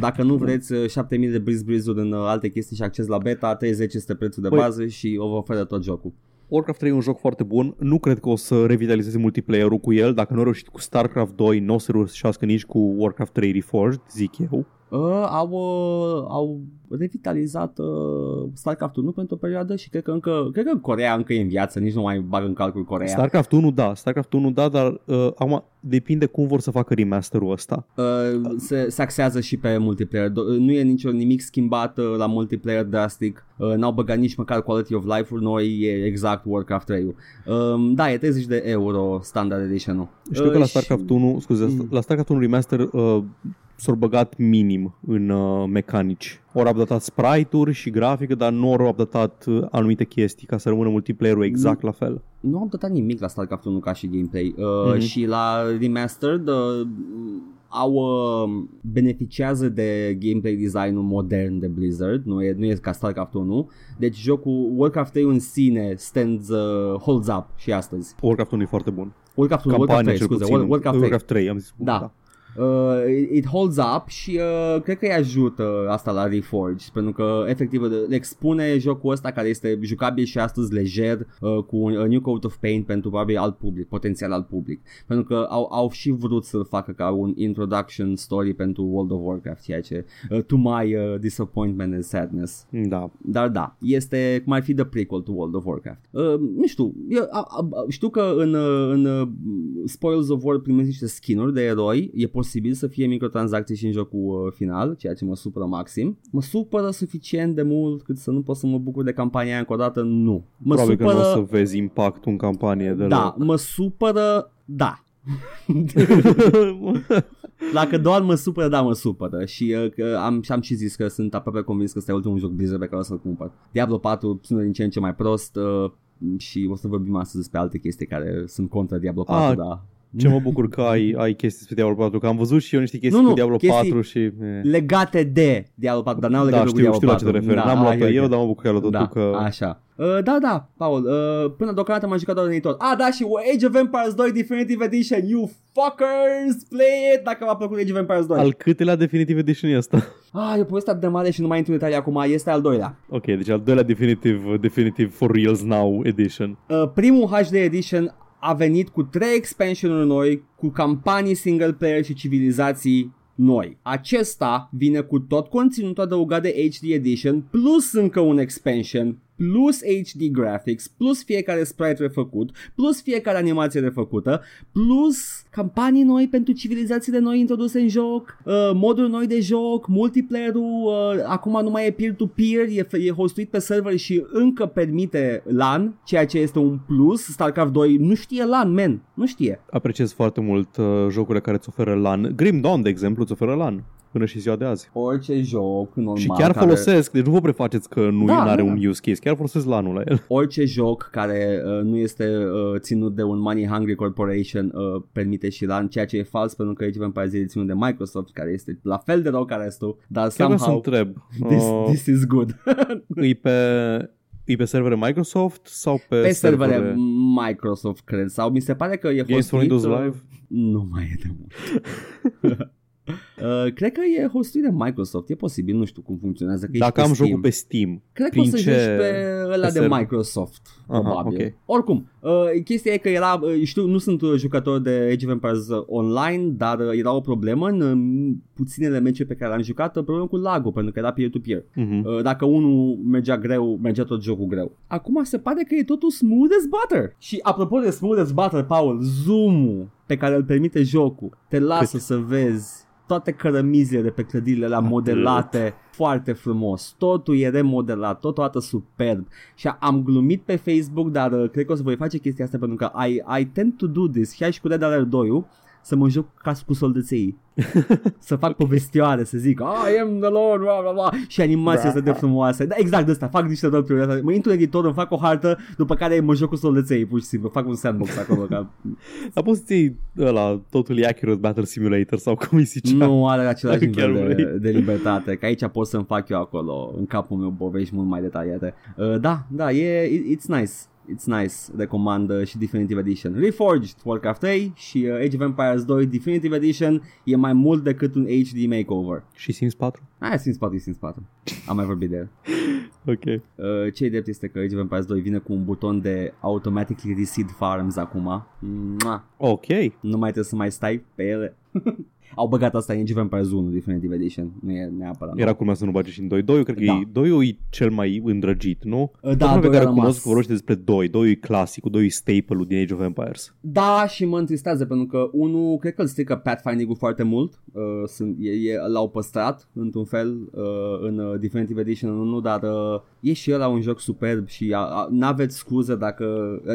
Dacă nu vreți uh, 7000 de breeze breeze în uh, alte chestii și acces la beta, 30 este prețul de Băi. bază și o vă oferă tot jocul. Warcraft 3 e un joc foarte bun. Nu cred că o să revitalizeze multiplayer-ul cu el. Dacă nu a reușit cu StarCraft 2, nu o să reușească nici cu Warcraft 3 Reforged, zic eu. Uh, au, uh, au revitalizat uh, StarCraft 1 pentru o perioadă și cred că încă cred că în Corea încă e în viață, nici nu mai bag în calcul Corea. StarCraft 1 da, StarCraft 1 da, dar uh, acum depinde cum vor să facă remasterul ăsta. Uh, se, se axează și pe multiplayer. Do- nu e nicio nimic schimbat uh, la multiplayer drastic. Uh, n-au băgat nici măcar quality of life-uri noi, e exact Warcraft 3 um, Da, e 30 de euro standard edition-ul. Știu că Uh, la și- StarCraft 1, scuze, Mm. la StarCraft 1 remaster uh, s-au băgat minim în uh, mecanici. Au updatat sprite-uri și grafică, dar nu au updatat uh, anumite chestii ca să rămână multiplayer-ul exact la fel. nu am dat nimic la StarCraft 1 ca și gameplay uh, Mhm. și la Remastered uh, au uh, beneficiază de gameplay design-ul modern de Blizzard, nu e, nu e ca StarCraft 1, deci jocul Warcraft 3 în sine stands, uh, holds up și astăzi. Warcraft 1 e foarte bun. Warcraft 1, Warcraft Campania 3, cel scuze, puțin. War- Warcraft 3. Warcraft 3, am zis. Da. Uh, it- it holds up și uh, cred că îi ajută asta la Reforged pentru că efectiv le expune jocul ăsta care este jucabil și astăzi lejer uh, cu un a new coat of paint pentru probabil alt public, potențial alt public pentru că au, au și vrut să-l facă ca un introduction story pentru World of Warcraft ceea ce uh, to my uh, disappointment and sadness Da. dar da, este cum ar fi the prequel to World of Warcraft. Uh, nu știu, eu, a, a, a, știu că în, uh, în uh, Spoils of War primesc niște skin-uri de eroi, e posibil să fie microtransacții și în jocul uh, final, ceea ce mă supără maxim. Mă supără suficient de mult cât să nu pot să mă bucur de campania aia încă o dată? Nu. Mă Probabil că supără... nu o să vezi impactul în campanie de da, mă supără... Da. Dacă doar mă supără, da, mă supără și uh, că am, și am și zis că sunt aproape convins că ăsta e ultimul joc Blizzard pe care o să-l cumpăr. Diablo 4 sună din ce în ce mai prost uh, și o să vorbim astăzi despre alte chestii care sunt contra Diablo 4, Ah, da. Ce mă bucur că ai, ai chestii despre Diablo 4, că am văzut și eu niște chestii Nu, nu, cu Diablo chestii 4 și... Eh. Legate de Diablo 4, dar n-au Da, legătură știu, cu știu Diablo la ce te 4. referi. Da, N-am luat-o hai, eu, ok. dar mă bucur că ai luat-o da, tu că... așa. Uh, da, da, Paul, uh, până deocamdată m-am jucat doar în editor. Ah, da, și Age of Empires 2 Definitive Edition, you fuckers, play it dacă v-a plăcut Age of Empires 2. Al câtelea Definitive Edition e asta? Ah, e o poveste atât de mare și nu mai intru în detalii acum, este al doilea. Ok, deci al doilea Definitive, Definitive for Reals Now Edition. Uh, primul HD Edition a venit cu trei expansionuri noi, cu campanii single player și civilizații noi. Acesta vine cu tot conținutul adăugat de HD Edition, plus încă un expansion, plus HD graphics, plus fiecare sprite refăcut, plus fiecare animație refăcută, plus campanii noi pentru civilizațiile noi introduse în joc, uh, moduri noi de joc, multiplayer-ul uh, acum nu mai e peer-to-peer, e, e hostuit pe server și încă permite LAN, ceea ce este un plus. StarCraft 2 nu știe LAN, man, nu știe. Apreciez foarte mult uh, jocurile care îți oferă LAN. Grim Dawn, de exemplu, îți oferă LAN până și ziua de azi. Orice joc normal și chiar care... folosesc, deci nu vă prefaceți că nu Da, are da, un use case, chiar folosesc LAN-ul la el. Orice joc care uh, nu este uh, ținut de un money hungry corporation uh, permite și LAN, ceea ce e fals pentru că aici avem pe ținut de Microsoft, care este la fel de rău ca restul, dar Chiar vreau să somehow întreb, this, uh, this is good. îi pe, îi pe servere Microsoft sau pe, pe servere Microsoft, cred, sau mi se pare că e Games for hostuit... Windows uh, Live? Nu mai e de mult. Uh, cred că e hostuit de Microsoft, e posibil, nu știu cum funcționează. Că ești Dacă pe am Steam. jocul pe Steam, Cred că prin o să ce... joci pe ăla pe de server? Microsoft, Aha, probabil. ok. Oricum, uh, chestia e că era, uh, știu, nu sunt uh, jucător de Age of Empires uh, online, dar uh, era o problemă în uh, puținele meciuri pe care le-am jucat, uh, problemă cu lag pentru că era peer-to-peer. Mhm. Uh, dacă unul mergea greu, mergea tot jocul greu. Acum se pare că e totul smooth as butter. Și apropo de smooth as butter, Paul, zoom-ul pe care îl permite jocul te lasă Cât? să vezi toate cărămizile de pe clădirile la Atât. modelate foarte frumos. Totul e remodelat, totul arată superb. Și am glumit pe Facebook, dar uh, cred că o să voi face chestia asta pentru că I, I tend to do this. Chiar și cu Red Alert 2 să mă joc ca cu soldăței. să fac povestioare, să zic I am the Lord, bla bla bla și animația asta de frumoasă. Da, exact de asta, fac niște rol asta. Mă intru în editor, îmi fac o hartă, după care mă joc cu soldăței, pur și simplu. Fac un sandbox acolo. Ca... Dar poți să ții ăla, totally accurate Battle Simulator sau cum îi zicea. nu are același Dacă chiar nivel de, vrei. de, libertate, că aici pot să-mi fac eu acolo, în capul meu, povești mult mai detaliate. Uh, da, da, e, it- it's nice. It's nice, recomand uh, și Definitive Edition Reforged, Warcraft 3 și uh, Age of Empires 2 Definitive Edition e mai mult decât un HD makeover Și Sims 4? Aia Sims 4 e Sims 4 Am mai vorbit de el Ok. uh, Ce drept este că Age of Empires 2 vine cu un buton de Automatically Reseed Farms acum Mua. Ok. Nu mai trebuie să mai stai pe ele Au băgat asta în Age of Empires 1 Definitive Edition Nu e neapărat Era culmea să nu bage și în 2. 2 cred că Da. e, 2 e cel mai îndrăgit, nu? Da, Toată lumea pe doi care a îl rămas. cunosc vorbește despre 2. 2 e clasicul, 2 e staple-ul din Age of Empires. Da, și mă întristează pentru că unul, cred că îl strică Pathfinding-ul foarte mult. Uh, sunt, e, e, l-au păstrat într-un fel uh, în uh, Definitive Edition 1, dar uh, e și ăla un joc superb și a, a, n-aveți scuză dacă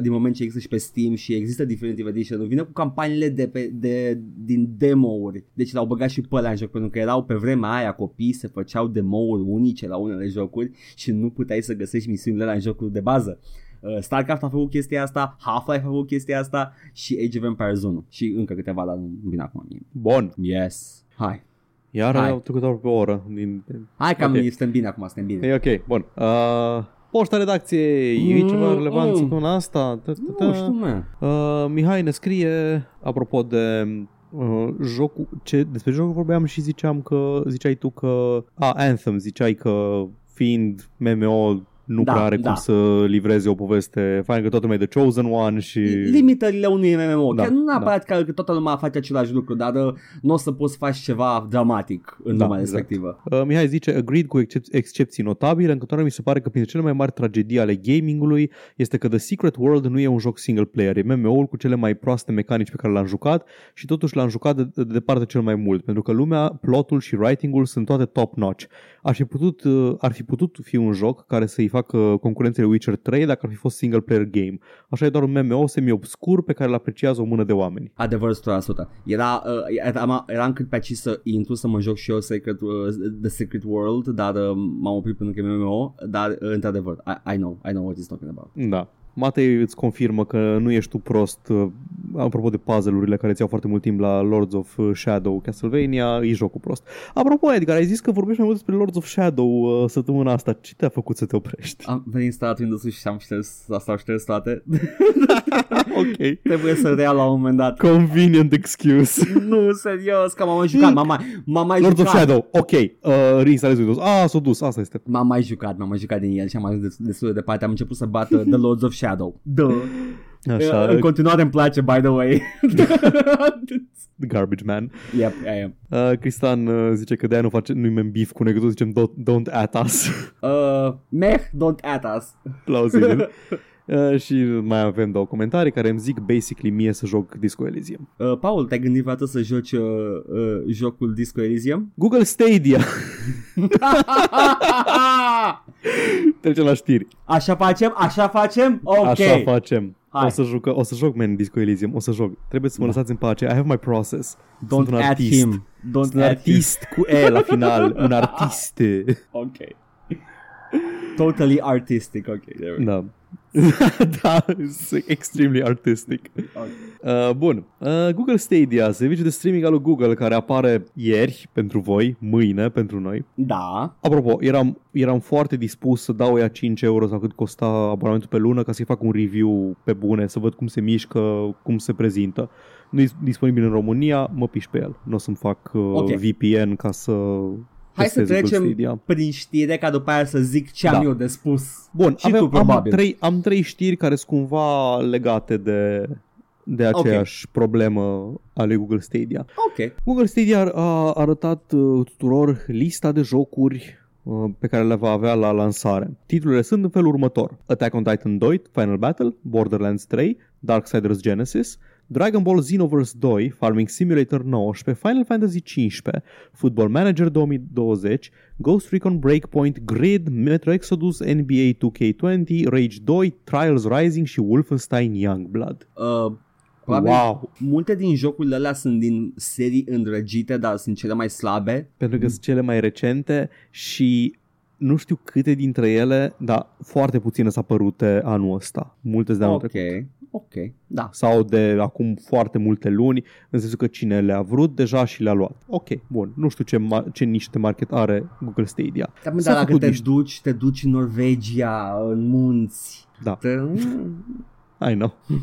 din moment ce există și pe Steam și există Definitive Edition, vine cu campaniile de, pe, de din demo-uri. Deci l-au băgat și pe ăla în joc pentru că erau pe vremea aia copii, se făceau demo-uri unice la unele jocuri și nu puteai să găsești misiunile la în jocul de bază. Uh, StarCraft a făcut chestia asta, Half-Life a făcut chestia asta și Age of Empires 1 și încă câteva, dar nu vin acum mie. Bun. Yes. Hai. Iar Hai. au trecut doar pe o oră. Din... Hai că Ok. okay. suntem bine acum, suntem bine. E ok, bun. Uh, poșta redacției, e Mm, ceva relevant mm. în asta? Ta, ta, ta. Nu știu, mă. Uh, Mihai ne scrie, apropo de uh, jocul, ce, despre jocul vorbeam și ziceam că, ziceai tu că, a, Anthem, ziceai că fiind MMO nu Da, prea are da. cum să livreze o poveste fain că toată lumea e The Chosen One și... Limitările unui MMO. Da, Da, Chiar nu neapărat că, că toată lumea face același lucru, dar uh, nu o să poți să faci ceva dramatic în Da, lumea exact. respectivă. Uh, Mihai zice, agreed cu excep- excepții notabile, în mi se pare că printre cele mai mari tragedii ale gamingului este că The Secret World nu e un joc single player, e MMO-ul cu cele mai proaste mecanici pe care l-am jucat și totuși l-am jucat de, de departe cel mai mult, pentru că lumea, plotul și writing-ul sunt toate top-notch. Ar fi putut, uh, ar fi putut fi un joc care să-i facă concurențele Witcher 3 dacă ar fi fost single player game. Așa e doar un MMO semi-obscur pe care îl apreciază o mână de oameni. Adevăr 100%. Era, uh, eram, eram cât pe aici să intru să mă joc și eu Secret, uh, The Secret World, dar uh, m-am oprit pentru că e MMO, dar uh, într-adevăr, I, I know, I know what he's talking about. Da. Matei îți confirmă că nu ești tu prost uh, apropo de puzzle-urile care ți iau foarte mult timp la Lords of uh, Shadow Castlevania, e jocul prost. Apropo, Edgar, ai zis că vorbești mai mult despre Lords of Shadow uh, săptămâna asta. Ce te-a făcut să te oprești? Am venit instalat Windows-ul și am șters, asta au șters toate. ok. Trebuie să rea la un moment dat. Convenient excuse. nu, serios, că m-am mai jucat, m-am mai, m-am mai Lords of jucat. Shadow, ok. Uh, reinstalez Windows. Ah, s-a dus, asta este. M-am mai jucat, m-am mai jucat din el și am ajuns des- destul de departe. Am început să bat uh, The Lords of Shadow. Da. Așa, În continuare îmi place, by the way. The Garbage Man. yep, I am. Uh, Cristian uh, zice că de-aia nu face, nu-i mem beef cu noi, că toți zicem don't, don't at us. Uh, meh, don't at us. Plauzibil. Uh, și mai avem două comentarii care îmi zic basically mie să joc Disco Elysium. Uh, Paul, te-ai gândit vreodată să joci uh, uh, jocul Disco Elysium? Google Stadia. Trecem la știri. așa facem? Așa facem? Ok. Așa facem. Hai. O să, jucă, o să joc, man, Disco Elysium. O să joc. Trebuie să mă Da. lăsați în pace. I have my process. Don't Sunt un at artist. him. Don't Sunt un at artist cu E la final. Un artist. him. Ok. Totally artistic, ok. There we go. Da. da, it's extremely artistic. Ok. Uh, bun. Uh, Google Stadia, serviciul de streaming al lui Google care apare ieri pentru voi, mâine pentru noi. Da. Apropo, eram, eram foarte dispus să dau ea 5 euro sau cât costa abonamentul pe lună ca să-i fac un review pe bune, să văd cum se mișcă, cum se prezintă. Nu e disponibil în România, mă piși pe el. Nu o să-mi fac uh, Ok. VPN ca să Hai să testez Google trecem Stadia. prin știre ca după aia să zic ce am Da. eu de spus. Bun, Și avem, tu, am, probabil. trei, am trei știri care sunt cumva legate de, de aceeași problemă a lui Google Stadia. Ok. Google Stadia a- a arătat uh, tuturor lista de jocuri uh, pe care le va avea la lansare. Titlurile sunt în felul următor. Attack on Titan 2, Final Battle, Borderlands 3, Darksiders Genesis, Dragon Ball Xenoverse 2, Farming Simulator 19, Final Fantasy 15, Football Manager 2020, Ghost Recon Breakpoint, Grid, Metro Exodus, NBA 2K20, Rage 2, Trials Rising și Wolfenstein Youngblood. Uh, probabil Wow! multe din jocurile alea sunt din serii îndrăgite, dar sunt cele mai slabe. pentru că sunt cele mai recente și nu știu câte dintre ele, dar foarte puține s-a părute anul ăsta. Multe sunt de anul Ok. trecut. Ok. Da. Sau de acum foarte multe luni, în sensul că cine le-a vrut deja și le-a luat. Ok, bun. Nu știu ce, ma- ce niște de market are Google Stadia. Dar, mă, S-a dar dacă făcut te niște- duci, te duci în Norvegia, în munți, Da, te... I know.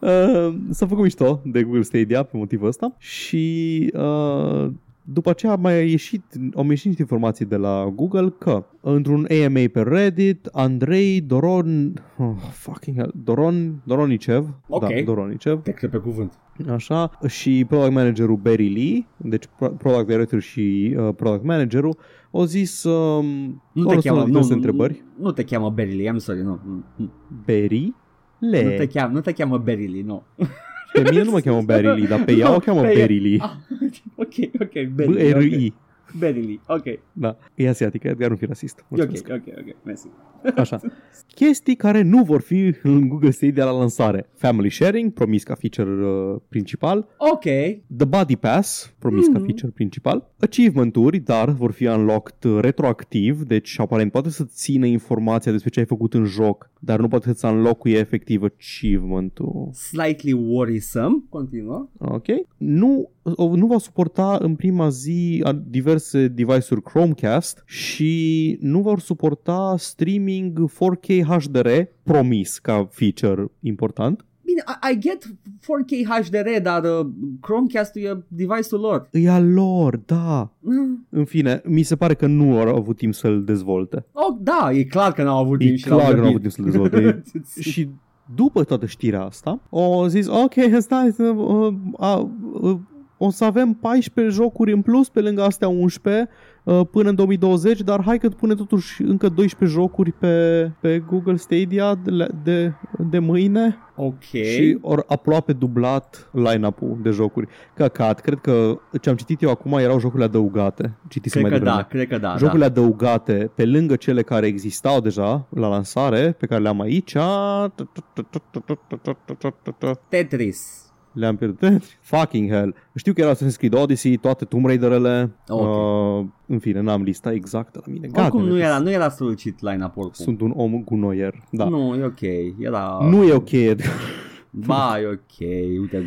uh, s-a făcut mișto de Google Stadia pe motivul ăsta și uh, după aceea a mai ieșit, au mai ieșit niște informații de la Google că într-un AMA pe Reddit, Andrei Doron, oh, fucking hell, Doron, Doronicev, Ok. da, Doronicev, te cred pe cuvânt. așa, și product managerul Barry Lee, deci pro- product director și uh, product managerul, au zis, um, Nu au te răspuns cheamă, la nu, diverse întrebări. nu te cheamă Berily, I'm sorry, nu. Nu, Barry nu te Lee. cheamă, nu te cheamă Berily, nu. Pe mine nu mă cheamă Barry Lee, dar pe ea o cheamă Barry Lee. Ok, ok, Berily. ok. B-R-I. Berily, ok. Da, e asiatică, Edgar nu fi rasist. E ok, Mulțumesc. ok, ok, mersi. Așa. Chestii care nu vor fi în Google Stadia la lansare. Family sharing, promis ca feature uh, principal. Ok, The Body Pass, promis ca Mhm. feature principal. Achievement-uri, dar vor fi unlocked uh, retroactiv, deci aparent poate să țină informația despre ce ai făcut în joc, dar nu poate să unlock-uie efectiv achievement-ul. slightly worrisome, continuă. Ok. Nu, o- nu va suporta în prima zi a- diverse device-uri Chromecast și nu vor suporta streaming 4K HDR, promis ca feature important. Bine, I, I get 4K HDR, dar uh, Chromecast-ul e device-ul lor. E al lor, da. Mm. În fine, mi se pare că nu au avut timp să-l dezvolte. Oh, da, e clar că n-au avut E timp și l-au clar că nu au avut grăbit. timp să-l dezvolte. E- și după toată știrea asta, au zis, ok, stai, uh, uh, uh, uh, o să avem 14 jocuri în plus pe lângă astea 11 uh, până în 2020, dar hai că pune totuși încă 12 jocuri pe, pe Google Stadia de, la- de, de mâine Ok. și ori aproape dublat line-up-ul de jocuri. Căcat, cred că ce am citit eu acum erau jocurile adăugate. Citisem cred mai că devreme da, cred că da. jocurile da. adăugate pe lângă cele care existau deja la lansare, pe care le-am aici, Tetris. Le-am pierdut. Fucking hell. Știu că era Assassin's Creed Odyssey, toate Tomb Raider-ele. Ok. Uh, în fine, n-am lista exactă la mine. Oricum God, nu man, era, nu era strălucit line-up oricum. Sunt un om cu noier. Da. Nu, Nu, e ok. Era... nu e ok, Edgar. Ba, e ok. Uite.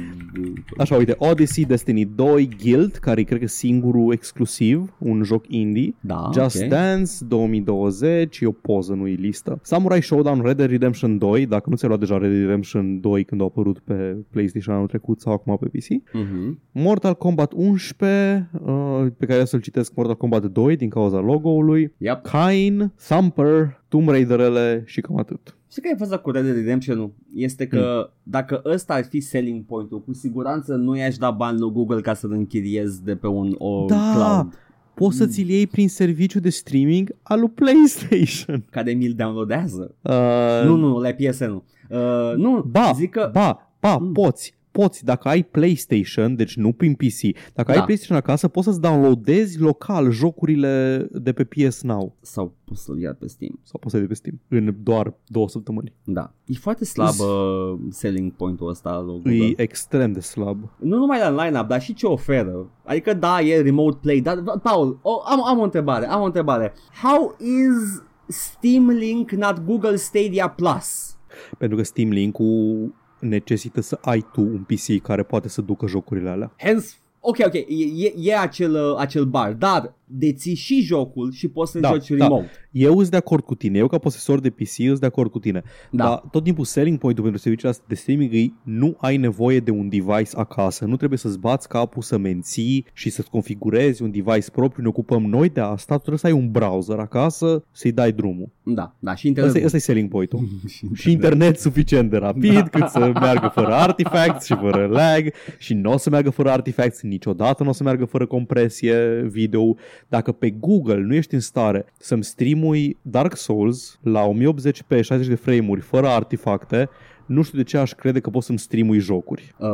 Așa, uite, Odyssey, Destiny 2, Guild, care e cred că singurul exclusiv, un joc indie. Da, Just ok. Dance 2020, e o poză, nu e listă. Samurai Showdown Red Dead Redemption 2, dacă nu ți-ai luat deja Red Dead Redemption 2 când a apărut pe PlayStation anul trecut sau acum pe PC. Mhm. Mortal Kombat 11, uh, pe care să-l citesc Mortal Kombat 2 din cauza logo-ului. Yep. Kain, Thumper, Tomb Raider-ele și cam atât. Știi care e faza cu Red Dead Redemption? Este că dacă ăsta ar fi selling point-ul, cu siguranță nu i-aș da bani lui Google ca să-l închiriez de pe un o Da. cloud Poți să ți-l iei prin serviciu de streaming al lui PlayStation. care mi-l downloadează. Uh, Nu, nu, la PSN-ul. Uh, nu, Ba, zic că... ba, ba, Mm. poți. Poți, dacă ai PlayStation, deci nu prin PC, dacă Da. ai PlayStation acasă, poți să-ți downloadezi local jocurile de pe PS Now Sau poți să-l ia pe Steam. sau poți să de pe Steam în doar două săptămâni. Da. E foarte slab uh, selling point-ul ăsta al lui Google. E extrem de slab. Nu numai la line-up, dar și ce oferă. Adică da, e remote play, dar Paul, o, am, am o întrebare, am o întrebare. How is Steam Link not Google Stadia Plus? Pentru că Steam Link-ul necesită să ai tu un PC care poate să ducă jocurile alea. Hence, ok, ok, e, e, e acel, uh, acel bar, dar deții și jocul și poți să Da, joci da. remote. Eu sunt de acord cu tine, eu ca posesor de PC sunt de acord cu tine. Da. Dar tot timpul selling point-ul pentru serviciile astea de streaming e nu ai nevoie de un device acasă, nu trebuie să-ți bați capul să menții și să-ți configurezi un device propriu, ne ocupăm noi de asta, tu trebuie să ai un browser acasă să-i dai drumul. Da, da, și internet. Asta, asta e selling point-ul. și și internet suficient de rapid Da. cât să meargă fără artifacts și fără lag și nu o să meargă fără artifacts niciodată, nu o să meargă fără compresie video. Dacă pe Google nu ești în stare să-mi streamui Dark Souls la 1080p 60 de frame-uri fără artefacte, nu știu de ce aș crede că pot să-mi streamui jocuri. Uh,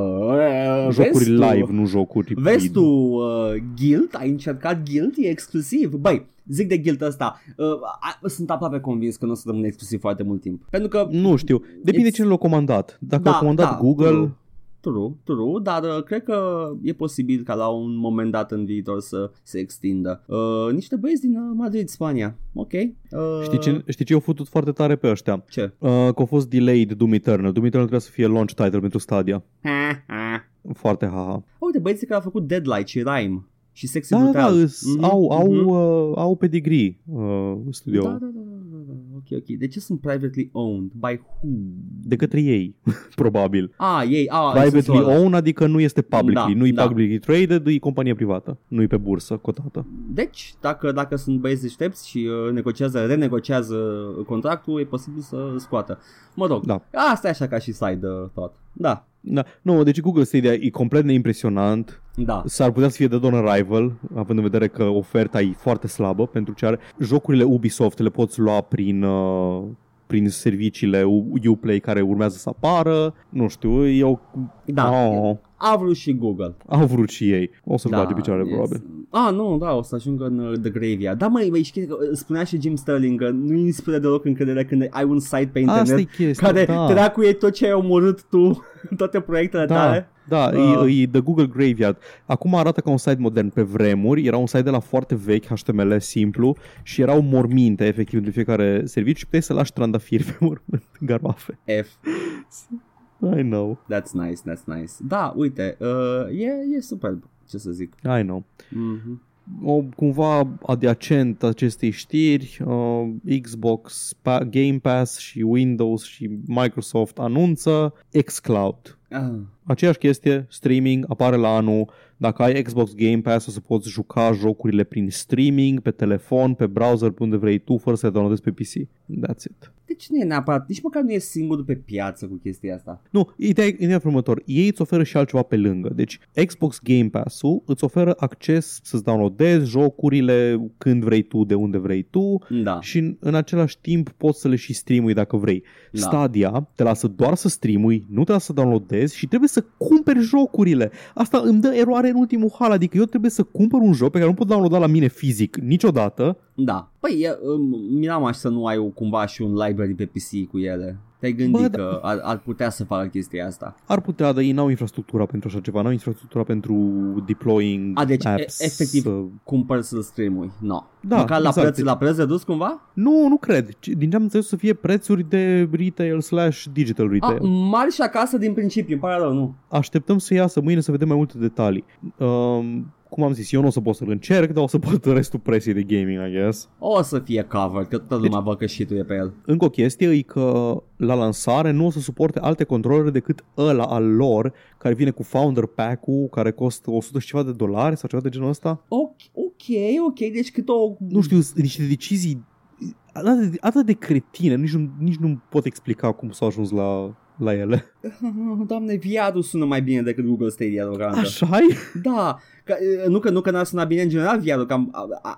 Jocuri vezi tu- live, nu jocuri Vezi vid. tu uh, Guild? Ai încercat Guild? E exclusiv. Băi, zic de Guild ăsta. Uh, a, sunt aproape convins că nu o să rămână exclusiv foarte mult timp. Pentru că... Nu știu, depinde It's- cine l-a comandat. Dacă Da, l-a comandat da, Google, true. True, true, dar uh, cred că e posibil ca la un moment dat în viitor să se extindă. Uh, niște băieți din uh, Madrid, Spania. Ok. Uh, știi ce, știi ce au făcut foarte tare pe ăștia? Ce? Uh, că a fost delayed Doom Eternal. Doom Eternal trebuia să fie launch title pentru Stadia. Ha, ha. Foarte haha. Uite, băieții care au făcut Deadlight și Rhyme și Sexy Da, da, da, Brutal. îs- Mhm, au, au, mhm. uh, au pedigree uh, studio. Da, da, da, da, da, da. Ok, ok. De ce sunt privately owned? By who? De către ei, probabil. Ah, ei, ah, Privately sunt ăla. owned, adică nu este publicly, Da, nu e da. publicly traded, e companie privată, nu e pe bursă cotată. Deci, dacă, dacă sunt băieți deștepți și uh, negociază, renegociază contractul, e posibil să îl scoată. Mă rog, Da. asta e așa ca și side uh, tot. Da, Da. Nu, deci Google Stadia e complet neimpresionant. da. S-ar putea să fie de on arrival, având în vedere că oferta e foarte slabă, pentru ce are jocurile Ubisoft le poți lua prin, uh, prin serviciile U- Uplay care urmează să apară. Nu știu, eu... Da, Oh, a vrut și Google. au vrut și ei. O să-l Da, bage picioarele, yes. probabil. Ah, nu, da, o să ajungă în uh, The Graveyard. Da, măi, măi, știi că uh, spunea și Jim Sterling că nu inspiră deloc încredere când ai un site pe internet Asta e chestia, care da. dracu e tot ce ai omorât tu, toate proiectele Da, tale. Da, Uh. e, e The Google Graveyard. Acum arată ca un site modern. Pe vremuri era un site de la foarte vechi, HTML simplu și erau morminte efectiv de fiecare serviciu și puteai să lași trandafiri pe mormânt, garbafe. F. I know, That's nice, that's nice. Da, uite, uh, e, e superb, ce să zic. I know. Mm-hmm. O, cumva adiacent acestei știri, uh, Xbox, pa- Game Pass și Windows și Microsoft anunță xCloud. Ah, Aceeași chestie, streaming, apare la anul. Dacă ai Xbox Game Pass o să poți juca jocurile prin streaming, pe telefon, pe browser, pe unde vrei tu, fără să le downloadezi pe PC. That's it. Deci nu e neapărat, nici măcar nu e singurul pe piață cu chestia asta. Nu, ideea, ideea e următor. Ei îți oferă și altceva pe lângă. Deci Xbox Game Pass-ul îți oferă acces să-ți downloadezi jocurile când vrei tu, de unde vrei tu Da, și în, în același timp poți să le și streamui dacă vrei. Da. Stadia te lasă doar să streamui, nu te lasă să downloadezi și trebuie să cumperi jocurile. Asta îmi dă eroare în ultimul hal, adică eu trebuie să cumpăr un joc pe care nu pot downloada la mine fizic niciodată. Da. Păi, e, um, miram aș să nu ai o, cumva și un library pe PC cu ele. Te-ai gândit Bă, da. că ar, ar putea să facă chestia asta. Ar putea, dar ei n-au infrastructura pentru așa ceva, n-au infrastructura pentru deploying A, deci, e- apps. efectiv, să- Cumpăr să-l streamui. No. Da, Măcar la, exact. preț, la preț redus cumva? Nu, nu cred. Ci- Din ce am înțeles să fie prețuri de retail slash digital A, retail. mari și acasă din principiu, îmi pare rău, nu. Așteptăm să iasă mâine să vedem mai multe detalii. Um, cum am zis, eu nu o să pot să-l încerc, dar o să pot restul presiei de gaming, I guess. O să fie cover, că toată lumea văd că și tu e pe el. Încă o chestie e că la lansare nu o să suporte alte controlere decât ăla al lor, care vine cu Founder Pack-ul, care costă 100 și ceva de dolari sau ceva de genul ăsta. Ok, ok, ok, deci cât o... Nu știu, sunt niște decizii atât de, atât de cretine, nici nu, nici nu pot explica cum s-au ajuns la, la ele. Doamne, VR-ul sună mai bine decât Google Stadia deocamdată. așa Da, că, nu că nu că n-ar suna bine în general VR-ul, că am,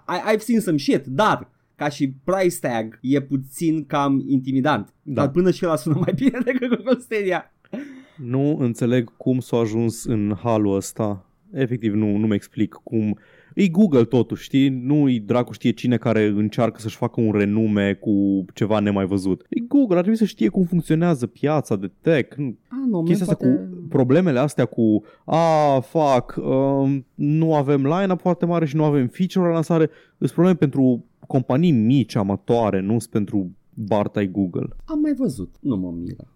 I, I've seen some shit, dar ca și price tag e puțin cam intimidant. Da. Dar până și ăla sună mai bine decât Google Stadia. Nu înțeleg cum s-a ajuns în halul ăsta. Efectiv, nu, nu mi explic cum E Google totuși, știi? Nu e dracu știe cine care încearcă să-și facă un renume cu ceva nemai văzut. E Google, ar trebui să știe cum funcționează piața de tech. Ah, nu, Chestia asta poate... cu problemele astea cu a, fac, um, nu avem line-up foarte mare și nu avem feature la lansare. Sunt probleme pentru companii mici, amatoare, nu sunt pentru bartai Google. Am mai văzut, nu mă miră.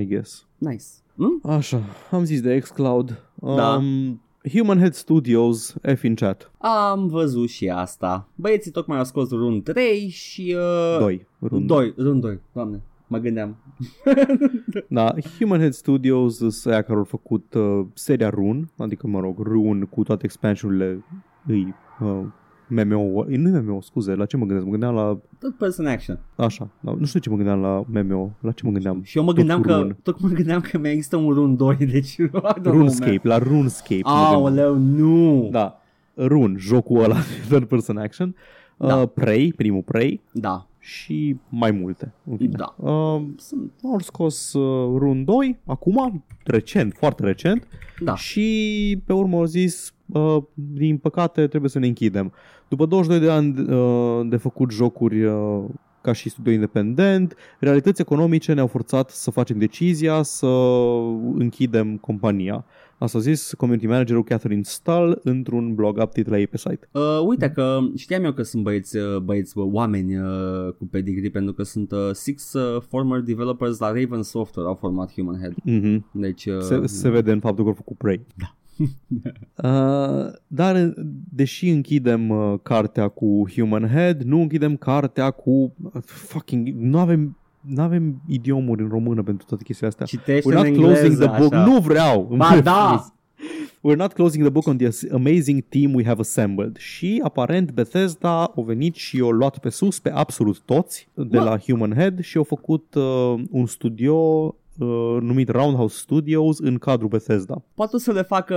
I guess. Nice. Hm? Așa, am zis de xCloud. Da. Um, Human Head Studios, F in chat. Am văzut și asta. Băieții tocmai au scos Run 3 și... Uh, 2. Run 2. Run 2, doamne. Mă gândeam. Da, Human Head Studios sunt aia care au făcut uh, seria Run, adică, mă rog, Run cu toate expansiunile îi uh, MMO, nu MMO, scuze, la ce mă gândesc? Mă gândeam la, Tot person action. așa, da, nu știu ce mă gândeam la MMO, la ce mă gândeam? Și eu mă Tot gândeam cu că, Run. tot mă gândeam că mai există un Run 2, deci... I don't know, RuneScape, la RuneScape. mă gândeam. Aoleu, nu! Da, Run, jocul ăla de third person action, Da. uh, Prey, primul Prey Da, și mai multe. în fine. da. Uh, Sunt, au scos uh, Run 2, acum, recent, foarte recent, da. și pe urmă au zis, uh, din păcate trebuie să ne închidem. După 22 de ani uh, de făcut jocuri uh, ca și studio independent, realități economice ne-au forțat să facem decizia să închidem compania. Asta a zis community managerul Catherine Stahl într-un blog update la ei pe site. Uh, uite că știam eu că sunt băieți, uh, băieți uh, oameni uh, cu pedigree pentru că sunt uh, six uh, former developers la Raven Software au format Human Head. Mm-hmm. Deci, uh, Se, se vede în faptul că au făcut Prey. Da. uh, dar deși închidem uh, cartea cu Human Head, nu închidem cartea cu uh, fucking nu avem nu avem idiomuri în română pentru toate chestiile astea. citește We're not în closing engleză, the book. așa. Nu vreau. îmi Ba refuz. da! We're not closing the book on the amazing team we have assembled. Și aparent Bethesda a venit și o luat pe sus pe absolut toți de Mă. la Human Head și au făcut uh, un studio uh, numit Roundhouse Studios în cadrul Bethesda. Poate o să le facă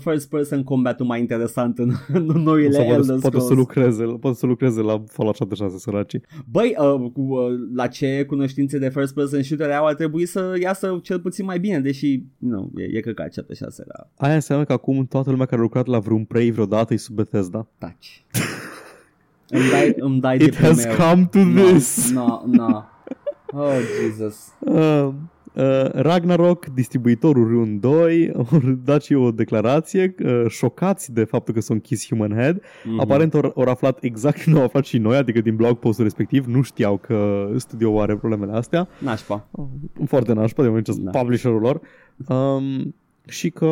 first person combat-ul mai interesant în, în noile Să Elder poate, Scrolls. poate, să lucreze, poate să lucreze la Fallout 76, săracii. Băi, uh, cu, uh, la ce cunoștințe de first person shooter au ar trebui să iasă cel puțin mai bine, deși nu, e, e căcat chat așa se la Aia înseamnă că acum toată lumea care a lucrat la vreun Prey vreodată e sub Bethesda. taci. îmi dai, îmi dai de It has primeu. come to no, this. No, no. Oh, Jesus. Uh, uh, Ragnarok, distribuitorul Rune 2, au dat și o declarație uh, șocați de faptul că s-a închis Human Head. Mhm. Aparent au au aflat exact cum au aflat și noi, adică din blog postul respectiv, nu știau că studioul are problemele astea. Nașpa. Foarte nașpa de moment ce Da. da. publisherul lor. Um, și că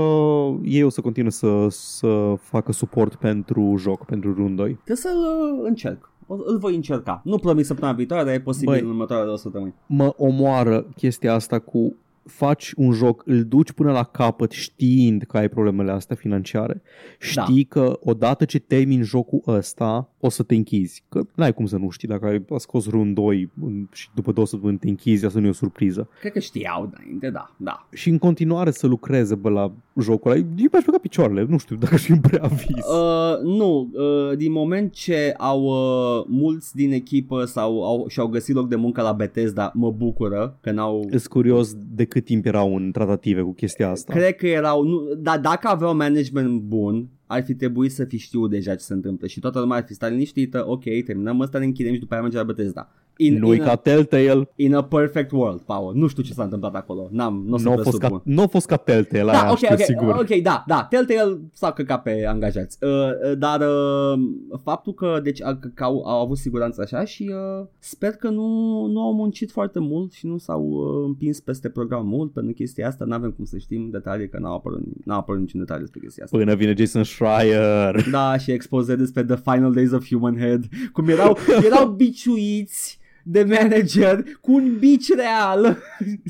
ei o să continue să, să facă suport pentru joc, pentru Rune 2. Trebuie să-l uh, încerc. O, îl voi încerca. Nu promit săptămâna viitoare, dar e posibil Băi. în următoarele două săptămâni. mă omoară chestia asta cu faci un joc, îl duci până la capăt știind că ai problemele astea financiare. Știi da. că odată ce termini jocul ăsta o să te închizi. Că n-ai cum să nu știi dacă ai scos Rune 2 în- și după două săptămâni te închizi, asta nu e o surpriză. Cred că știau înainte, da, da. Și în continuare să lucreze bă, la jocul ăla. Eu mi-aș băga picioarele, nu știu dacă și un preaviz. Uh, nu, uh, din moment ce au uh, mulți din echipă sau au, și-au găsit loc de muncă la Bethesda, mă bucură că n-au... Sunt curios de cât timp erau în tratative cu chestia asta. Cred că erau, nu, dar dacă aveau management bun, ar fi trebuit să fi știut deja ce se întâmplă și toată lumea ar fi stat liniștită, ok, terminăm ăsta, ne închidem și după aia mergem la Bethesda. In, Nu e in, ca a, Telltale, in a perfect world, Paul. Nu știu ce s-a întâmplat acolo. N-am, nu o să nu a vă fost, supun. ca, n-a fost ca Telltale, Da, aia ok, știu ok, sigur. ok, da, da, Telltale s-a căcat pe angajați, uh, uh, dar uh, faptul că, deci, a, că au, au avut siguranță așa și uh, sper că nu, nu au muncit foarte mult și nu s-au uh, împins peste program mult pentru chestia asta, n-avem cum să știm detalii, că n-au apărut, n-au apărut niciun detaliu despre chestia asta. Până vine Jason Schreier. Da, și expoze despre The Final Days of Human Head, cum erau, erau biciuiți de manager cu un bici real.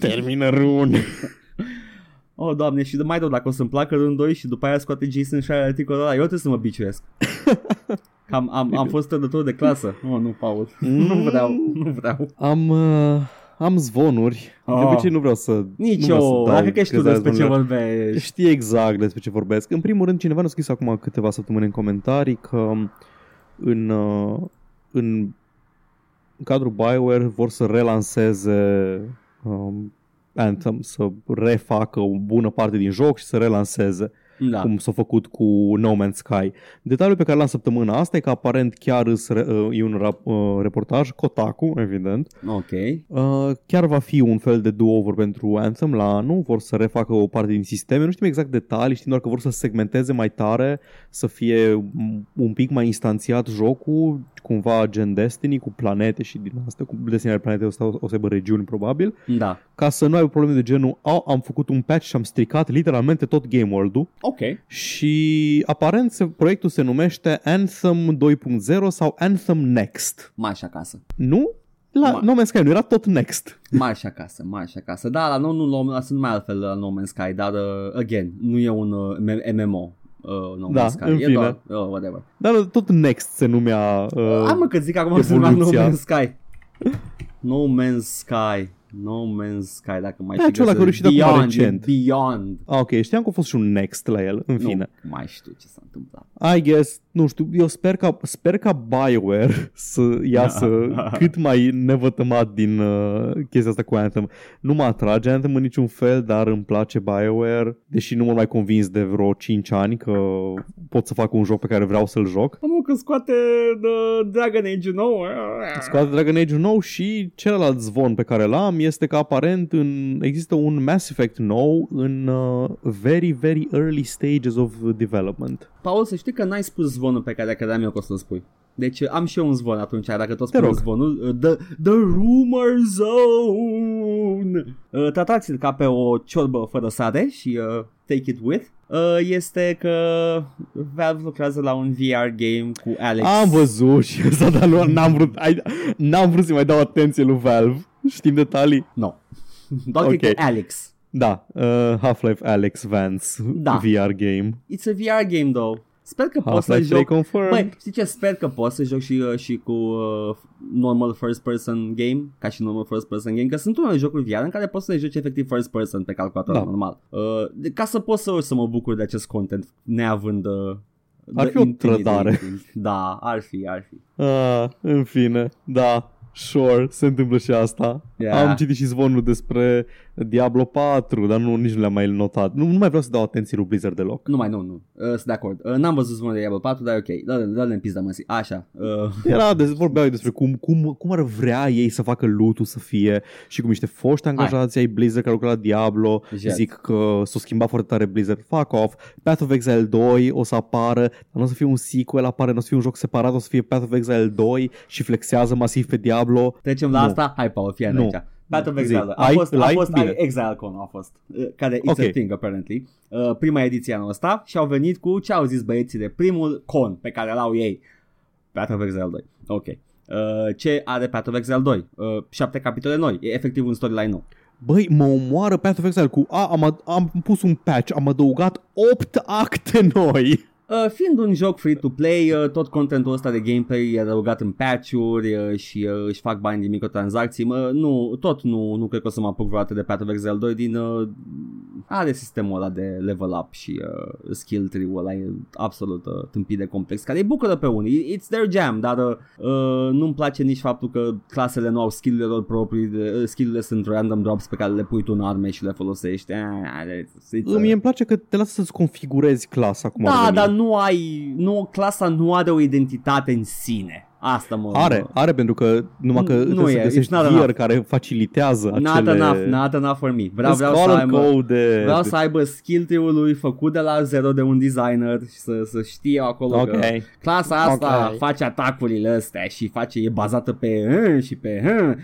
Termină run. Oh, doamne, și mai rău dacă o să-mi placă rând 2 și după aia scoate Jason și are articolul ăla, eu trebuie să mă biciuiesc. Am, am, am fost trădător de clasă. Oh, nu, Paul. nu vreau, nu vreau. Am, uh, am zvonuri. De Ah. obicei nu vreau să... Nici nu vreau să eu, dau dacă că știu crezarea despre ce zvonurilor. vorbești. Știi exact despre ce vorbesc. În primul rând, cineva ne-a scris acum câteva săptămâni în comentarii că în, uh, în cadrul BioWare vor să relanseze um, Anthem, să refacă o bună parte din joc și să relanseze Da. cum s-a făcut cu No Man's Sky. Detaliul pe care l-am săptămâna asta e că aparent chiar îs re- uh, e un rap, uh, reportaj, Kotaku, evident, Ok. Uh, chiar va fi un fel de do-over pentru Anthem la anul, vor să refacă o parte din sisteme, nu știm exact detalii, știm doar că vor să segmenteze mai tare, să fie m- un pic mai instanțiat jocul, cumva gen Destiny cu planete și din astea, cu Destiny are planete, o să, o să aibă regiuni probabil, Da. Ca să nu ai probleme de genul, au, am făcut un patch și am stricat literalmente tot game world-ul Ok. și aparent se, proiectul se numește Anthem 2.0 sau Anthem Next. Marș acasă. Nu? La Ma- No Man's Sky nu era tot Next. Marș acasă, marș acasă. Da, la nou nu la sunt mai altfel la No Man's Sky, dar uh, again, nu e un uh, M- MMO. Uh, no Da, Man's Sky. în e fine. doar, uh, whatever. Dar tot Next se numea... Uh, Am mă că zic acum să No evoluția. Man's Sky. No Man's Sky. No Man's Sky, dacă mai Da, știi ce ăla găsesc. care a ieșit acum Beyond, recent. Beyond. ah, ok, știam că a fost și un Next la el, în fine. Nu mai știu ce s-a întâmplat. I guess, nu știu, eu sper ca, sper ca BioWare să iasă cât mai nevătămat din uh, chestia asta cu Anthem. Nu mă atrage Anthem în niciun fel, dar îmi place BioWare, deși nu mă mai convins de vreo 5 ani că pot să fac un joc pe care vreau să-l joc. Am că scoate the Dragon Age nou. Scoate Dragon Age nou și celălalt zvon pe care l-am este că aparent în, există un Mass Effect nou în uh, very, very early stages of development. Paul, să știi că n-ai spus zvonul pe care credeam eu că o să-l spui. Deci uh, am și eu un zvon atunci, dacă tot Te spun rog. zvonul. uh, The, the Rumor Zone! Uh, Tratați-l ca pe o ciorbă fără sare și uh, take it with. Uh, este că Valve lucrează la un VR game cu Alex. Am văzut și ăsta, dar nu, n-am vrut, ai, n-am vrut să mai dau atenție lui Valve. Știm detalii? No. Doar Ok. okay. că Alex. Da, uh, Half-Life Alex Vance Da. VR game. It's a VR game, though. Sper că poți să Half-Life 3 joc confirm. Băi, știi ce? Sper că poți să joc și, uh, și cu uh, normal first person game, ca și normal first person game, că sunt unele jocuri VR în care poți să le joci efectiv first person pe calculator Da. normal. Uh, de- ca să pot să, să mă bucur de acest content, neavând uh, Ar the fi o intimidating- trădare. Da, ar fi, ar fi. Ah, în fine, da, sure, se întâmplă și asta. Yeah. Am citit și zvonul despre Diablo 4, dar nu, nici nu le-am mai notat. Nu, nu mai vreau să dau atenție lui Blizzard deloc. Nu mai, nu, nu. Uh, sunt de acord. Uh, n-am văzut zvonul de Diablo 4, dar e ok. Dă-le, dă-le în pizda măsii. Așa. Uh, Era, de, vorbeau despre cum, cum, cum ar vrea ei să facă loot să fie și cum niște foști angajați ai Blizzard care lucră la Diablo Jet. zic că s-o schimba foarte tare Blizzard. Fuck off. Path of Exile 2 o să apară, dar nu o să fie un sequel, apare, nu o să fie un joc separat, o să fie Path of Exile 2 și flexează masiv pe Diablo. trecem la Nu. asta. Hai, Paul, fii Nu. aici. Battle of Zi. Exile. A Ai- fost, a l-ai? fost Bine. ai, ExileCon a fost. uh, Care it's Ok. a thing apparently. Uh, prima ediție anul ăsta și au venit cu ce au zis băieții de primul con pe care l-au ei. Battle of Exile 2. Ok. Uh, ce are Battle of Exile 2? Uh, șapte capitole noi. E efectiv un storyline nou. Băi, mă omoară Path of Exile cu a, am, ad- am pus un patch, am adăugat 8 acte noi. Uh, fiind un joc free-to-play, uh, tot contentul ăsta de gameplay e adăugat în patch-uri uh, și uh, își fac bani din microtransacții. Mă, nu, tot nu, nu cred că o să mă apuc vreodată de Path of Exile 2 din... Uh, are sistemul ăla de level up și uh, skill tree-ul ăla e absolut uh, tâmpit de complex, care îi bucură pe unii. It's their jam, dar uh, uh, nu-mi place nici faptul că clasele nu au skill-urile lor proprii, de, uh, skill-urile sunt random drops pe care le pui tu în arme și le folosești. Uh, it's, it's, uh, Mie îmi place că te lasă să-ți configurezi clasa cum ar da, veni. dar nu ai, nu, clasa nu are o identitate în sine. Asta mă... Are, are pentru că numai că Nu trebuie e, să găsești it's not gear enough. care facilitează Not acele... enough, not enough for me. Vreau, vreau, să color aibă, code de... vreau să aibă skill tree-ul lui făcut de la zero de un designer și să, să știe acolo Ok. că clasa asta Ok. face atacurile astea și face, e bazată pe uh, și pe uh,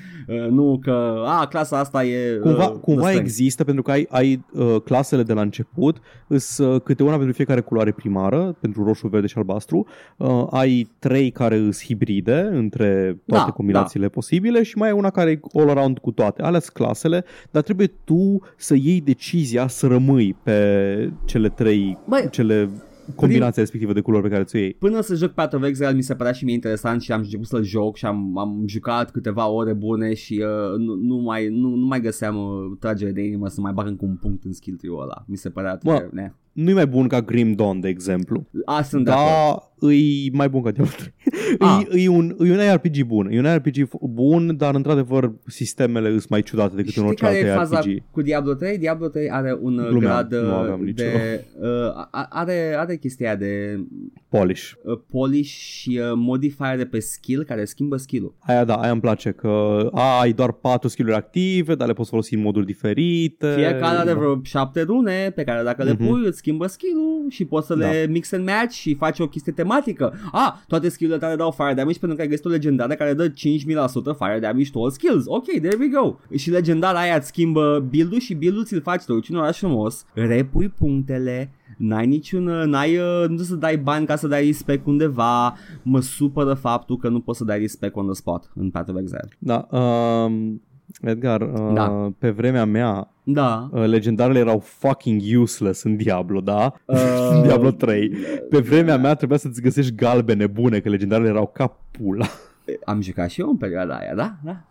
uh, nu că a, clasa asta e Cumva, uh, cumva the strength. există pentru că ai, ai uh, clasele de la început, îs uh, câte una pentru fiecare culoare primară, pentru roșu, verde și albastru. Uh, ai trei care îs hibrid ibride între toate Da, combinațiile posibile și mai e una care e all around cu toate. Alea sunt clasele, dar trebuie tu să iei decizia să rămâi pe cele trei, Băi, cele combinația respectivă de culori pe care ți-o iei. Până să joc Path of Exile mi se părea și mie interesant și am început să-l joc și am, am jucat câteva ore bune și uh, nu, nu, mai, nu, nu mai găseam uh, tragere de inimă să mai bag încă un punct în skill tree-ul ăla. Mi se părea atât Mă, de... Ne. Nu e mai bun ca Grim Dawn, de exemplu. A, sunt de acord. Da, e mai bun ca Diablo 3. Ah. E, e, un, e un RPG bun. E un RPG f- bun, dar într-adevăr sistemele sunt mai ciudate decât în Știi orice care e alt faza RPG. cu Diablo 3? Diablo 3 are un uh, Glumeam, grad nu uh, aveam nicio. de... Uh, a- are, are chestia de Polish. uh, polish și uh, modifier de pe skill care schimbă skill-ul. Aia da, aia îmi place că a, ai doar patru skill-uri active, dar le poți folosi în moduri diferite. Fiecare are Da. vreo șapte rune pe care dacă le Mhm. pui îți schimbă skill-ul și poți să le mix and match și faci o chestie tematică. Ah, toate skill-urile tale dau fire damage pentru că ai găsit o legendară care dă 5000% fire damage to all skills. Ok, there we go. Și legendara aia îți schimbă build-ul și build-ul ți-l faci tu în oraș frumos. Repui punctele, N-ai niciun, n-ai, uh, nu trebuie să dai bani ca să dai respect undeva Mă supără faptul că nu poți să dai respect on the spot în Path of Exile Da, um, Edgar, uh, Da. pe vremea mea, Da uh, legendarele erau fucking useless în Diablo, da? Uh, în Diablo 3. Pe vremea mea trebuia să-ți găsești galbene bune, că legendarele erau ca pula. Am jucat și eu în perioada aia, da? Da.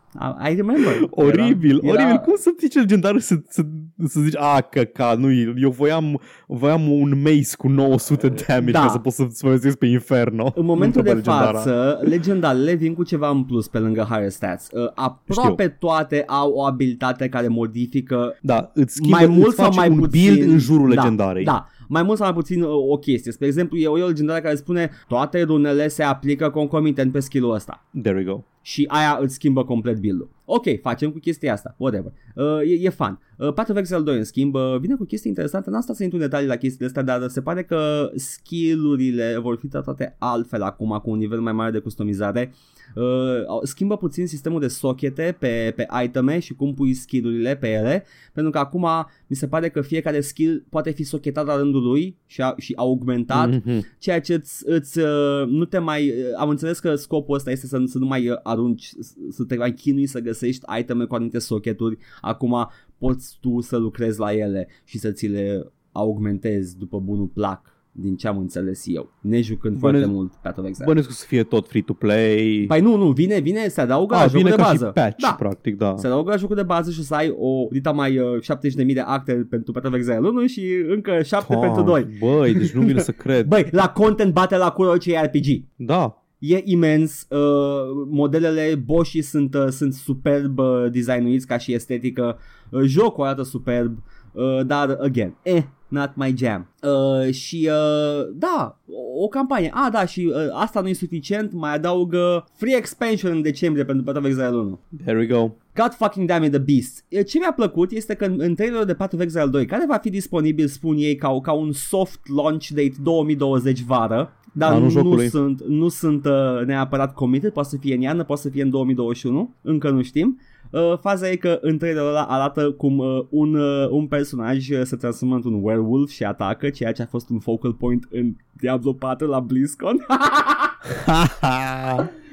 I remember. Oribil, Era- oribil. Cum să zici legendar să, să, să zici, a, căca, nu, eu voiam, voiam un mace cu 900 damage Da. ca să pot să-ți folosesc pe Inferno. În momentul Nu pe de legendara. față, legendarele vin cu ceva în plus pe lângă higher stats. Uh, aproape toate au o abilitate care modifică Da, îți schimbă, mai mult îți sau face mai un puțin build în jurul da, legendarei. Da, mai mult sau mai puțin uh, o chestie. Spre exemplu, e o, e o legendară care spune toate runele se aplică concomitent pe skill-ul ăsta. There we go. și aia îți schimbă complet build-ul. Ok, facem cu chestia asta, whatever. Uh, e, e fun. Uh, Path of Exile 2 în schimb uh, vine cu chestii interesante, n-am stat să intru în detalii la chestiile astea, dar se pare că skill-urile vor fi tratate altfel acum cu un nivel mai mare de customizare. Uh, au- schimbă puțin sistemul de sochete pe, pe iteme și cum pui skill-urile pe ele, pentru că acum mi se pare că fiecare skill poate fi sochetat la rândul lui și, a, și augmentat Mhm. ceea ce îți, îți uh, nu te mai uh, am înțeles că scopul ăsta este să, să nu mai uh, arunci să- să te mai chinui să găsești iteme cu anumite socketuri acum poți tu să lucrezi la ele și să ți le augmentezi după bunul plac din ce am înțeles eu. Nejucând Bănuiesc- foarte mult Path of Exile. Bănuiesc că să fie tot free-to-play. Păi nu, nu, vine, vine, se adaugă la A, jocul vine de ca bază. și patch, da, practic, da. se adaugă la jocul de bază și o să ai o dita mai uh, 70.000 de acte pentru Path of Exile 1 și încă 7 Ah, pentru 2 Băi, deci nu vine să cred. Băi, la content bate la cură orice RPG Da, E imens, uh, modelele Boshi sunt, uh, sunt superb uh, designuiți ca și estetică, uh, jocul arată superb, uh, dar again, eh, not my jam. Uh, și uh, da, o, o campanie. Ah, da, și uh, asta nu e suficient, mai adaugă free expansion în decembrie pentru Path of Exile 1. there we go. God fucking damn it, The Beast. E, Ce mi-a plăcut este că în, în trailerul de Path of Exile 2, care va fi disponibil, spun ei, ca, ca un soft launch date 2020 vară, dar Anul nu jocului. sunt, nu sunt uh, neapărat committed, poate să fie în iarnă, poate să fie în 2021, încă nu știm. Uh, faza e că în trailerul ăla arată cum uh, un, uh, un personaj uh, se transformă într-un werewolf și atacă, ceea ce a fost un focal point în Diablo 4 la BlizzCon.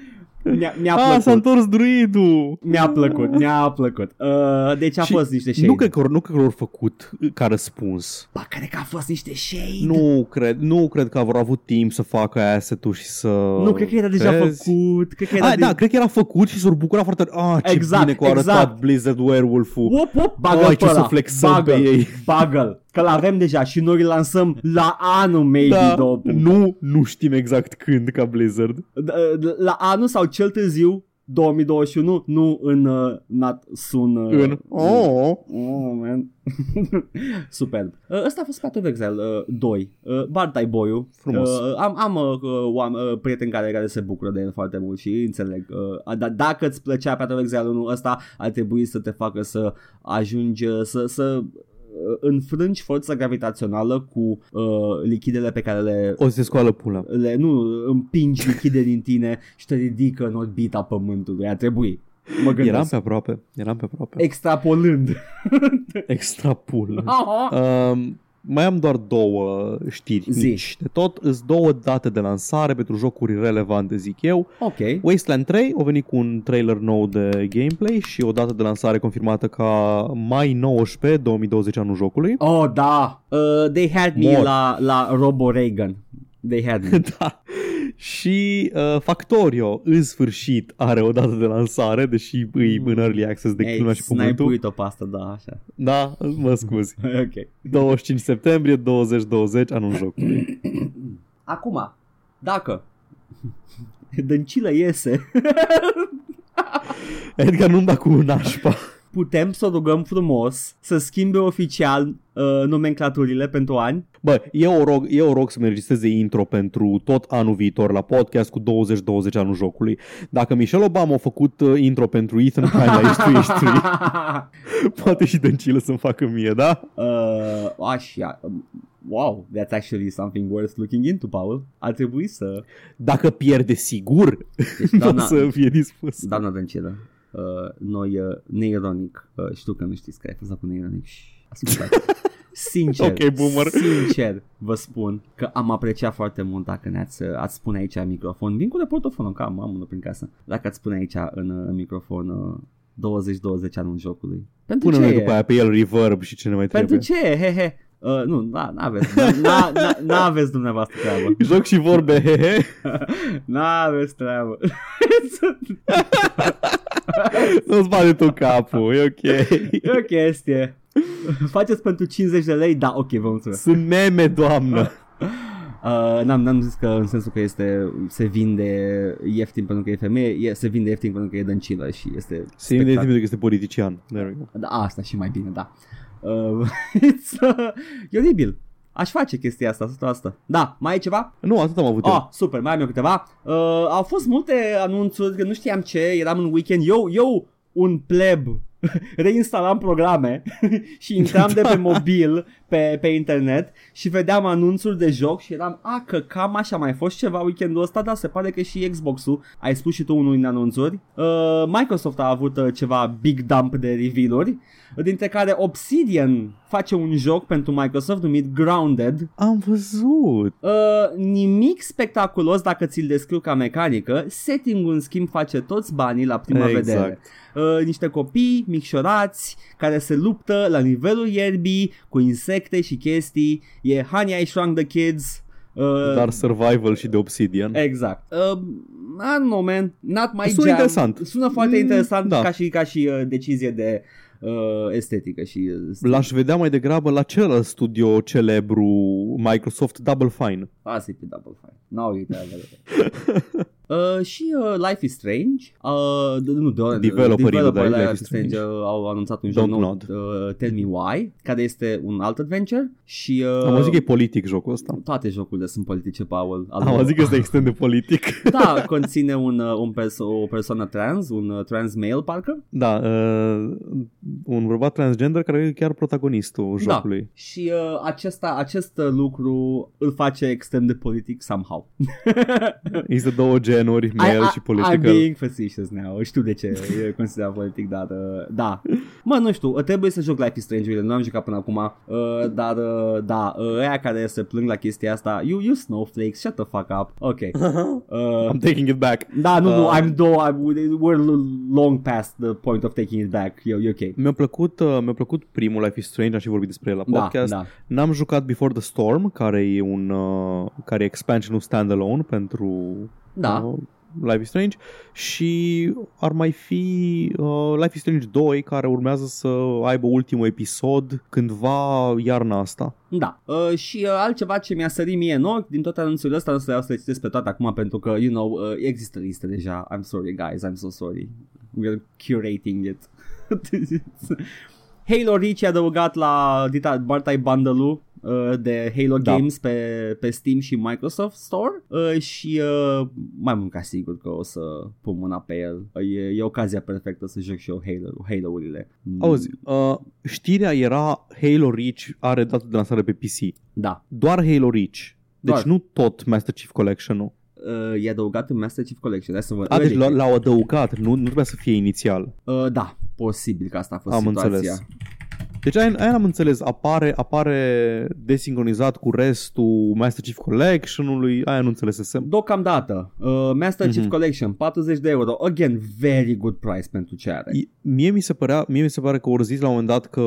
mi-a, mi-a ah, s-a plăcut. întors druidul. Mi-a plăcut, mi-a plăcut. Uh, deci a Și fost niște shade. Nu cred, că, nu cred că l-au făcut ca răspuns. Ba, cred că a fost niște shade. Nu cred, nu cred că au avut timp să facă asset-ul și să... nu cred că era deja Crezi? făcut. Cred că era Ah, de... da, cred că era făcut și s-au bucurat foarte Ah, ce Exact, bine că au arătat exact. Blizzard Werewolf-ul Op, op, bagă Ai, ce pe să ăla. flexăm bagă, pe ei. bagă Că l-avem deja și noi îl lansăm la anul maybe da, două puncte. nu, nu știm exact când ca Blizzard. D- La anul sau cel târziu 2021, nu în uh, not soon. Uh, În oh, Oh, man. Superb. Uh, ăsta a fost Path of Exile uh, 2. Uh, Bartai Boyu. Frumos. Uh, am am uh, oam- uh, prieteni care, care se bucură de el foarte mult și înțeleg. Uh, dar dacă îți plăcea Path of Exile 1 ăsta, ar trebui să te facă să ajungi uh, să, să uh, înfrângi forța gravitațională cu uh, lichidele pe care le o să se scoală pula. le, nu, împingi lichide din tine și te ridică în orbita pământului. A trebui. Mă gândesc. Eram pe aproape, eram pe aproape. Extrapolând. Extra pulă. Aha. Um, mai am doar două știri Zi. mici. De tot, îs două date de lansare pentru jocuri relevante, zic eu. Ok. Wasteland 3 a venit cu un trailer nou de gameplay și o dată de lansare confirmată ca mai 19, 2020 anul jocului. Oh, da. Uh, they had me Mor. la, la Robo Reagan. They had me. da. Și uh, Factorio, în sfârșit, are o dată de lansare, deși îi în early access de Ei, clima și pământul. snipuit-o pe asta, da, așa. Da, mă scuzi. ok. 25 septembrie 2020, anul jocului. Acum, dacă Dăncilă iese, Edgar nu-mi da cu nașpa. Putem să o rugăm frumos să schimbe oficial uh, nomenclaturile pentru ani. Bă, eu o rog, eu o rog să-mi înregistreze intro pentru tot anul viitor la podcast cu 2020 anul jocului. Dacă Michelle Obama a făcut uh, intro pentru Ethan Pine la H3H3, poate și Dăncilă să-mi facă mie, da? uh, așa, um, wow, that's actually something worth looking into, Paul. Ar trebui să... Dacă pierde sigur, Deci, nu o doamna, să fie dispus. doamna Dăncilă, uh, noi uh, neironic, uh, știu că nu știți care a fost cu neironic, și ascultați. Sincer, Ok, boomer. sincer vă spun că am apreciat foarte mult dacă ne-ați ați spune aici în microfon. Vin cu reportofonul, că am, am unul prin casă. Dacă ați spune aici în, în microfon uh, 20-20 anul jocului. Pentru Pune ce noi e? după aia pe el reverb și ce ne mai Pentru trebuie. ce? He, he. Uh, nu, na, n-aveți, n-a, n-a, n-aveți dumneavoastră treabă. Joc și vorbe, he, he. N-aveți treabă. Nu-ți bate tu capul, e ok. e o chestie. Faceți pentru 50 de lei? Da, ok, vă mulțumesc. Sunt meme, doamnă. Uh, n-am, n-am zis că în sensul că este se vinde ieftin pentru că e femeie, e, se vinde ieftin pentru că e dăncilă și este Se vede spectac- că este politician. There we go. Da, asta și mai bine, da. Uh, it's, uh, e oribil. Aș face chestia asta, asta, asta. Da, mai e ceva? Nu, atât am avut eu. Ah, super, mai am eu câteva. Uh, au fost multe anunțuri, că nu știam ce, eram în weekend. Eu, eu un pleb, reinstalam programe și intram de pe mobil pe, pe internet și vedeam anunțuri de joc și eram, a, că cam așa mai fost ceva weekendul ăsta, dar se pare că și Xbox-ul, ai spus și tu unul din anunțuri, uh, Microsoft a avut uh, ceva big dump de reveal-uri, dintre care Obsidian face un joc pentru Microsoft numit Grounded, Am văzut. Uh, nimic spectaculos dacă ți-l descriu ca mecanică, setting-ul în schimb face toți banii la prima Exact. vedere. Uh, niște copii micșorați care se luptă la nivelul ierbii cu insecte și chestii. E Honey I Shrunk the Kids. Uh, Dar survival și de Obsidian. Exact. Uh, I don't know, man. Not my Sună jam. interesant. Sună foarte Mm, interesant da. ca și, ca și uh, decizie de uh, estetică și uh, stil. L-aș vedea mai degrabă la celălalt studio celebru Microsoft Double Fine. Asta e pe Double Fine. N-au uitat. Uh, și uh, Life is Strange uh, d- nu, de, Developerii de developerii Life Life is is Strange Strange. uh, au anunțat un joc Don't nou nod. uh, Tell Me Why care este un alt adventure și uh, Am auzit că e politic jocul ăsta. toate jocurile sunt politice, Paul Al- Am auzit că este extrem de politic. Da, conține un, uh, un perso- o persoană trans, un uh, trans male parcă Da, uh, un bărbat transgender care e chiar protagonistul Da. jocului. și uh, acesta, acest uh, lucru îl face extrem de politic somehow Există două genuri, male Și, și I'm political. being facetious now. Știu de ce e considerat politic, dar uh, da. Mă, nu știu, uh, trebuie să joc Life is Strange, nu am jucat până acum, uh, dar uh, da, uh, aia care se plâng la chestia asta, you, you snowflakes, shut the fuck up. Ok. Uh, I'm taking it back. da, nu, nu, Uh, I'm do, I'm, we're long past the point of taking it back. E, e ok. Mi-a plăcut, uh, mi-a plăcut primul Life is Strange, am și vorbit despre el la Da, podcast. da. N-am jucat Before the Storm, care e un uh, care e expansionul standalone pentru Da. uh, Life is Strange și ar mai fi uh, Life is Strange 2 care urmează să aibă ultimul episod cândva iarna asta. Da. Uh, și uh, altceva ce mi-a sărit mie în ochi din toate anunțurile astea, nu să să le citesc pe toate acum pentru că, you know, uh, există liste deja. I'm sorry, guys, I'm so sorry. We're curating it. Halo Reach e adăugat la dita Bartai Bundle-ul uh, de Halo Da. Games pe, pe Steam și Microsoft Store uh, și uh, mai mult ca sigur că o să pun mâna pe el. Uh, E, e ocazia perfectă să joc și eu Halo, Halo-urile. Mm, Auzi, uh, știrea era Halo Reach are dată de lansare pe PC. Da. Doar Halo Reach. Deci Doar. nu tot Master Chief Collection-ul. Uh, e adăugat în Master Chief Collection. Hai să vă... A, deci Really? l- l-au adăugat, nu, nu trebuia să fie inițial. Uh, da, posibil că asta a fost Am situația. înțeles. Deci aia, aia n-am înțeles, apare, apare desincronizat cu restul Master Chief Collection-ului, aia nu înțelesesem. Deocamdată, uh, Master Chief Mhm. Collection, 40 de euro. Again, very good price pentru ce are. I- Mie mi, se părea, mie mi se pare că au zis la un moment dat că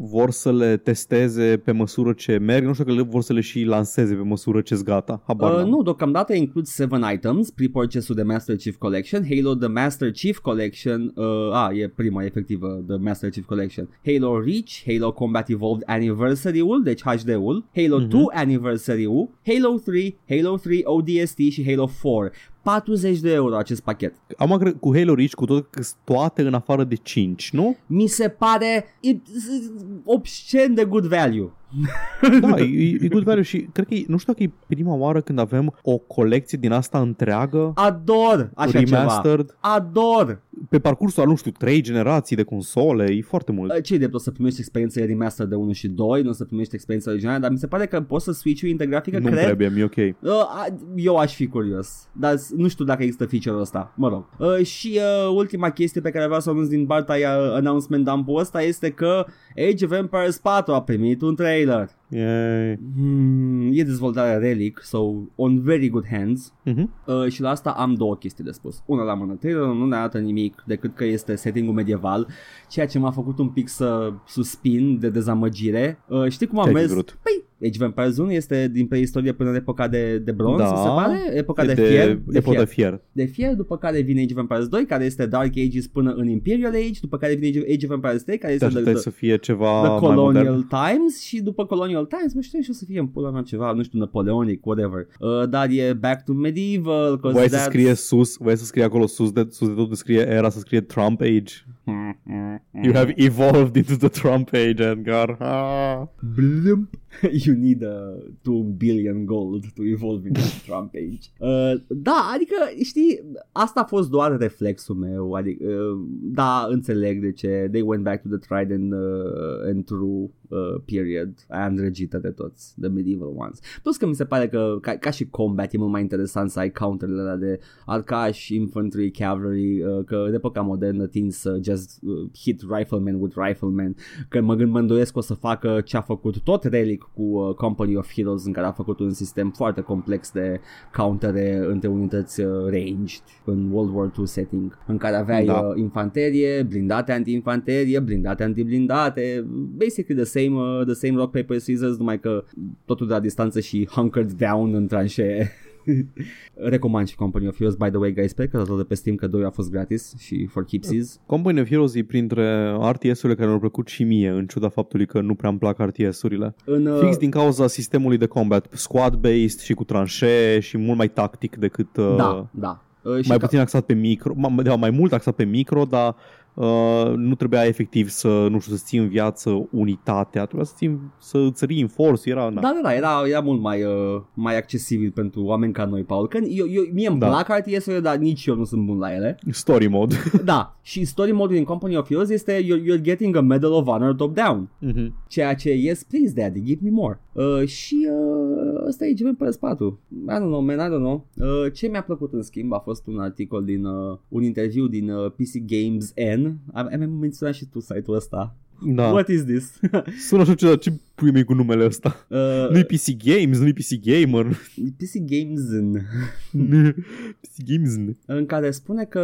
vor să le testeze pe măsură ce merg, nu știu că le vor să le și lanseze pe măsură ce gata. Habar Uh, n-am. nu, deocamdată includ 7 items, pre-purchase-ul de Master Chief Collection, Halo The Master Chief Collection, uh, a, e prima efectivă, The Master Chief Collection, Halo Reach, Halo Combat Evolved Anniversary-ul, deci HD-ul, Halo Mhm. 2 Anniversary-ul, Halo 3, Halo 3 ODST și Halo 4. 40 de euro acest pachet. Am cred cu Halo Reach cu tot că sunt toate în afară de 5, nu? Mi se pare e, obscen de good value. Da, e, e good value și cred că e, nu știu dacă e prima oară când avem o colecție din asta întreagă, Ador așa ceva. remastered, Ador! pe parcursul a, nu știu, trei generații de console, e foarte mult. ce de o să primești experiența remaster de 1 și 2, nu o să primești experiența originală, dar mi se pare că poți să switch-ui integrafică, Nu cred. trebuie, mi-e ok. Uh, a- eu aș fi curios, dar s- nu știu dacă există feature-ul ăsta, mă rog. Uh, și uh, ultima chestie pe care vreau să o anunț din partea uh, announcement dump ăsta este că Age of Empires 4 a primit un trailer. beyler. Yay. Hmm, e dezvoltarea Relic, so on very good hands. Mhm. Uh, și la asta am două chestii de spus. Una la mână, trailerul nu ne arată nimic decât că este setting-ul medieval, ceea ce m-a făcut un pic să suspin de dezamăgire. Uh, știi cum am Ce-ai fi mers? vrut? Păi, Age of Empires 1 este din preistorie până în epoca de, de bronz, Da. mi se pare? Epoca de, de, fier. de, fier. de fier. de fier, după care vine Age of Empires 2, care este Dark Ages până în Imperial Age, după care vine Age- Age of Empires 3, care Te este așteptai the, să fie ceva the mai Colonial modern. Times și după Colonial Times, nu știu și o să fie în pula mea ceva, nu știu, Napoleonic, whatever. Uh, dar e Back to Medieval, 'cause Voiai să that's- scrie sus, voiai să scrie acolo sus de, sus de tot scrie era să scrie Trump Age. You have evolved into the Trump Age, Edgar. Ah. Blump. You need a 2 billion gold to evolve into Trump age. Uh, da, adică, știi, asta a fost doar reflexul meu, adică, uh, da, înțeleg de ce they went back to the tried and, uh, and true uh, period, aia îndrăgită de toți, the medieval ones. Plus că mi se pare că, ca, ca și combat, e mult mai interesant să ai counterele alea de arcaș, infantry, cavalry, uh, că de epoca modernă tind să just uh, hit rifleman with rifleman, că mă gând mă îndoiesc că o să facă ce a făcut tot Relic cu uh, Company of Heroes în care a făcut un sistem foarte complex de countere între unități uh, ranged în World War II setting în care aveai Da. uh, infanterie, blindate anti-infanterie, blindate anti-blindate, basically the same, uh, the same rock, paper, scissors, numai că totul de la distanță și hunkered down în tranșee. Recomand și Company of Heroes, by the way, guys, sper că dați de pe Steam că 2 a fost gratis și for keepsies. Company of Heroes e printre RTS-urile care mi-au plăcut și mie, în ciuda faptului că nu prea îmi plac RTS-urile. În, uh, Fix din cauza sistemului de combat, squad-based și cu tranșee și mult mai tactic decât... Uh, da, da. Uh, și mai ca- puțin axat pe micro, mai, de, mai mult axat pe micro, dar uh, nu trebuia efectiv să, nu știu, să ții în viață unitatea, trebuia să ții, să îți reinforce, era, na. Da, da, da, era, era mult mai, uh, mai accesibil pentru oameni ca noi, Paul. Că eu, eu, mie îmi Da. plac RTS-urile, dar nici eu nu sunt bun la ele. Story mode. da, și story mode din Company of Heroes este you're, you're getting a Medal of Honor top-down. Mhm. Ceea ce, yes, please, daddy, give me more. Uh, și uh, ăsta e Age of 4. I don't know, man, I don't know. Uh, ce mi-a plăcut în schimb a fost un articol din, uh, un interviu din uh, PC Games N. Am, am menționat și tu site-ul ăsta. Da. What is this? Sună așa ciudat, ce pui mei cu numele ăsta? uh, Nu-i PC Games, nu-i PC Gamer. PC Games N. PC Games. în care spune că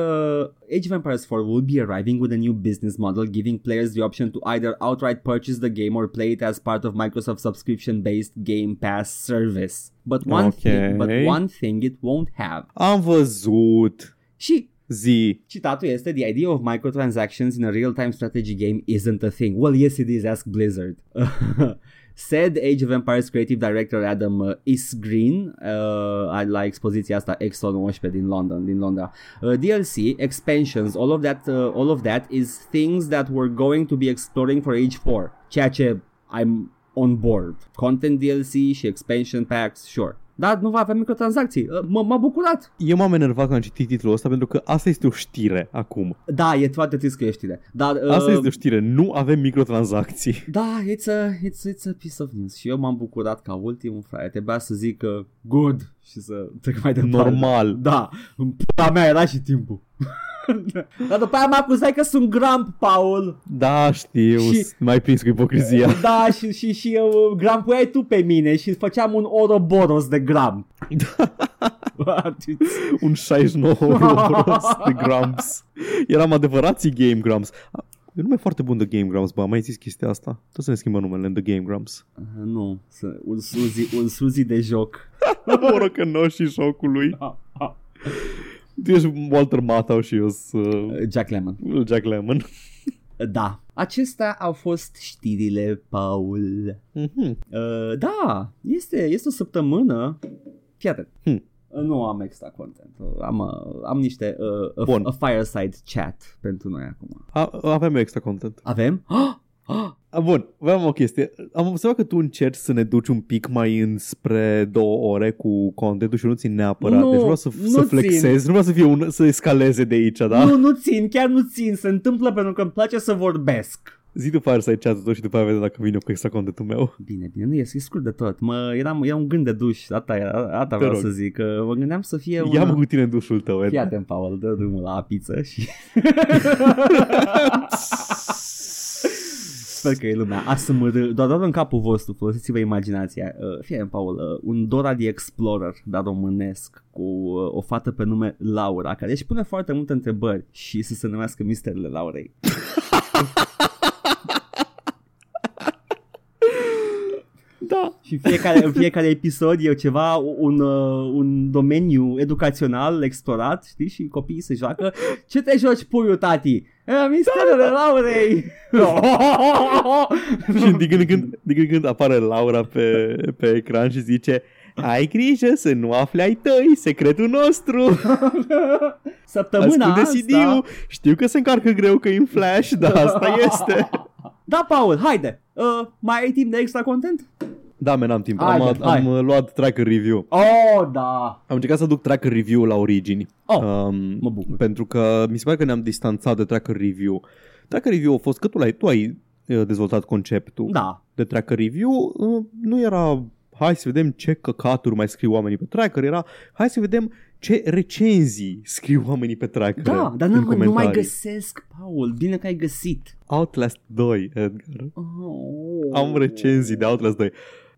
Age of Empires 4 will be arriving with a new business model giving players the option to either outright purchase the game or play it as part of Microsoft subscription-based Game Pass service. But one, thing, but Okay. one thing it won't have. Am văzut. Și Zi. citatul este The idea of microtransactions in a real-time strategy game isn't a thing. Well, yes it is, ask Blizzard. Said Age of Empires creative director Adam uh, Isgreen uh, la expoziția asta Exo 19 din London, din Londra. Uh, DLC, expansions, all of that uh, all of that is things that we're going to be exploring for Age 4. Ceea ce I'm on board. Content DLC și expansion packs, sure. Dar nu va avea microtransacții. Uh, m- m-a bucurat. Eu m-am enervat când am citit titlul ăsta pentru că asta este o știre acum. Da, e foarte trist că e știre. Dar, uh, Asta este o știre. Nu avem microtransacții. Da, it's a, it's, it's a piece of news. Și eu m-am bucurat ca ultimul frate. Trebuia să zic că good și să trec mai departe. Normal. Da, în pula mea era și timpul. Dar după aia mă acuzai că sunt Grump, Paul. Da, știu, Și- mai prins cu ipocrizia. Da, și, și, și uh, Grumpuiai tu pe mine și făceam un Ouroboros de Grump. Un 69 Ouroboros de Grumps. Eram adevărații Game Grumps. E un nume foarte bun de Game Grumps, bă, am mai zis chestia asta. Tot să ne schimbă numele în The Game Grumps. Uh, nu, să- un Suzy, un Suzy de joc. Morocănoșii jocului. Tu ești Walter Matthau și eu sunt uh, Jack Lemmon. Jack Lemmon. Da. Acestea au fost știrile, Paul. Mhm. Uh, da, este, este o săptămână. Fii atent. Hmm. Uh, Nu am extra content. Uh, Am, uh, am niște uh, a, Bun. a fireside chat pentru noi acum. A, avem extra content. Avem? Ah! A, bun, aveam o chestie. Am observat că tu încerci să ne duci un pic mai înspre două ore cu contentul și nu țin neapărat. Nu, deci vreau să, nu să țin. flexez, nu vreau să fie un, să escaleze de aici, da? Nu, nu țin, chiar nu țin. Se întâmplă pentru că îmi place să vorbesc. Zi tu fireside chat-ul tău și după aia vedem dacă vine cu extra contentul meu. Bine, bine, nu e, e scurt de tot. Mă, eram, era un gând de duș, asta, era, asta Te vreau rog. să zic. Că mă gândeam să fie un... Ia-mă cu tine în dușul tău, Ed. Fii atent, Paul, dă drumul la pizza și... Sper că e lumea ASMR, doar, doar în capul vostru, folosiți-vă imaginația. Uh, fie, Paul, uh, un Dora the Explorer, dar românesc, cu uh, o fată pe nume Laura, care își pune foarte multe întrebări și să se numească Misterele Laurei. Da. Și fiecare, în fiecare episod e ceva, un, uh, un domeniu educațional explorat, știi, și copiii se joacă. Ce te joci, puiul, tati? "E, Misterele Laurei! și din când, în când, din când, în când apare Laura pe, pe ecran și zice ai grijă să nu afli ai tăi secretul nostru. Săptămâna Ascunde asta... CD-ul. Știu că se încarcă greu că e în flash, dar asta este. Da, Paul, haide! Uh, mai ai timp de extra content? Da, men, am timp. Haide, am, hai. am uh, luat tracker review. Oh, da! Am încercat să duc tracker review la origini. Oh, um, mă bucur. Pentru că mi se pare că ne-am distanțat de tracker review. Tracker review a fost că tu, l-ai, tu ai uh, dezvoltat conceptul Da. de tracker review. Uh, nu era hai să vedem ce căcaturi mai scriu oamenii pe tracker, era hai să vedem ce recenzii scriu oamenii pe tracker Da, dar în nu, nu mai comentarii. găsesc, Paul. Bine că ai găsit. Outlast 2, Edgar. Oh. Am recenzii de Outlast 2.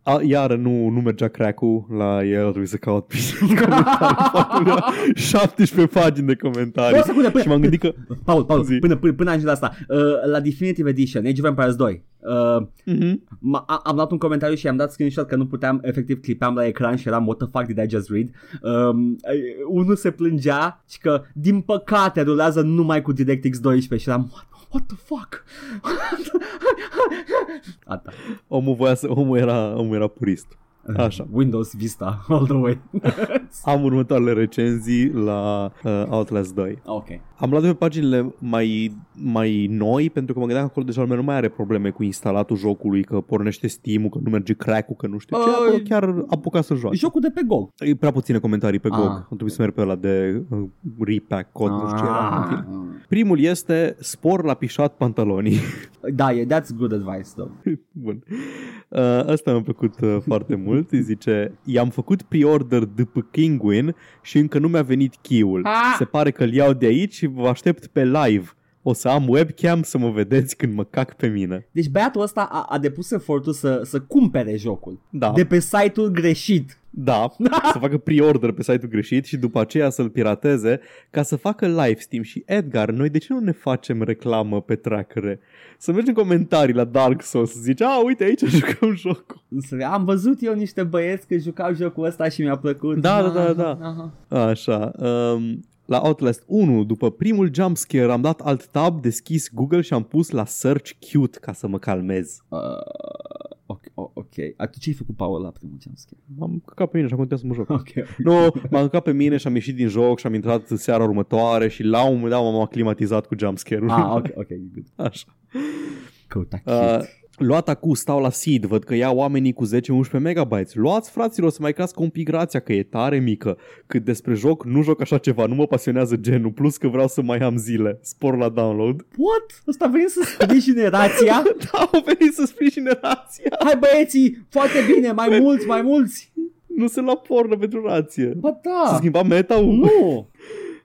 A, iară nu, nu mergea crack-ul la el, trebuie să caut pe comentarii. Faptul era 17 pagini de comentarii. Două secunde, până, Și m-am gândit că... Paul, Paul, Zi. până, până, până ajungi la asta. Uh, la Definitive Edition, Age of Empires 2, uh, Mhm. m- a- am dat un comentariu și am dat screenshot că nu puteam, efectiv clipeam la ecran și eram what the fuck did I just read? Um, uh, unul se plângea și că din păcate rulează numai cu DirectX 12 și eram what, what the fuck? Asta. Omul, voia să, omul, era, omul era purist. Așa. Windows Vista all the way. Am următoarele recenzii la uh, Outlast 2. ok. Am luat de pe paginile mai, mai noi pentru că mă gândeam că acolo deja lumea nu mai are probleme cu instalatul jocului, că pornește Steam-ul, că nu merge crack-ul, că nu știu ce. Uh, Acolo chiar apuca să joace. Jocul de pe GOG. E prea puține comentarii pe Ah. GOG. Am trebuit să merg pe ăla de uh, repack cod, nu știu ce era. în fine. Ah. Primul este spor la pișat pantalonii. Da, e, that's good advice, though. Bun. Uh, asta mi-a plăcut uh, foarte mult. Îi zice, i-am făcut pre-order după Kinguin și încă nu mi-a venit key-ul. Ah! Se pare că îl iau de aici și vă aștept pe live. O să am webcam să mă vedeți când mă cac pe mine. Deci băiatul ăsta a, a depus efortul să, să cumpere jocul. Da. De pe site-ul greșit. Da, să facă pre-order pe site-ul greșit și după aceea să-l pirateze ca să facă live stream. Și Edgar, noi de ce nu ne facem reclamă pe trackere? Să mergi în comentarii la Dark Souls să zici, a, uite aici jucăm jocul. Să vezi, Am văzut eu niște băieți că jucau jocul ăsta și mi-a plăcut. Da, da, da, da. Aha. Așa, um, la Outlast 1, după primul jumpscare, am dat alt tab, deschis Google și am pus la search cute ca să mă calmez. Uh, ok, o- ok. A, tu ce-ai făcut, Paul, la primul jumpscare? M-am căcat pe mine și am continuat să mă joc. Ok. Nu, m-am căcat pe mine și am ieșit din joc și am intrat seara următoare și la un moment dat m-am aclimatizat cu jumpscare-ul. Ah, ok, ok, good. Așa. Căuta Uh, cute. Luat acum stau la seed, văd că ia oamenii cu 10-11 megabytes. Luați fraților să mai crească un pic grația că e tare mică. Cât despre joc, nu joc așa ceva, nu mă pasionează genul, plus că vreau să mai am zile. Spor la download. What? Ăsta a venit să sprijine rația? Da, au venit să sprijin rația. Hai băieții, foarte bine, mai mulți, mai mulți. Nu se lua porno pentru rație. Ba Se da. schimba meta-ul? Nu.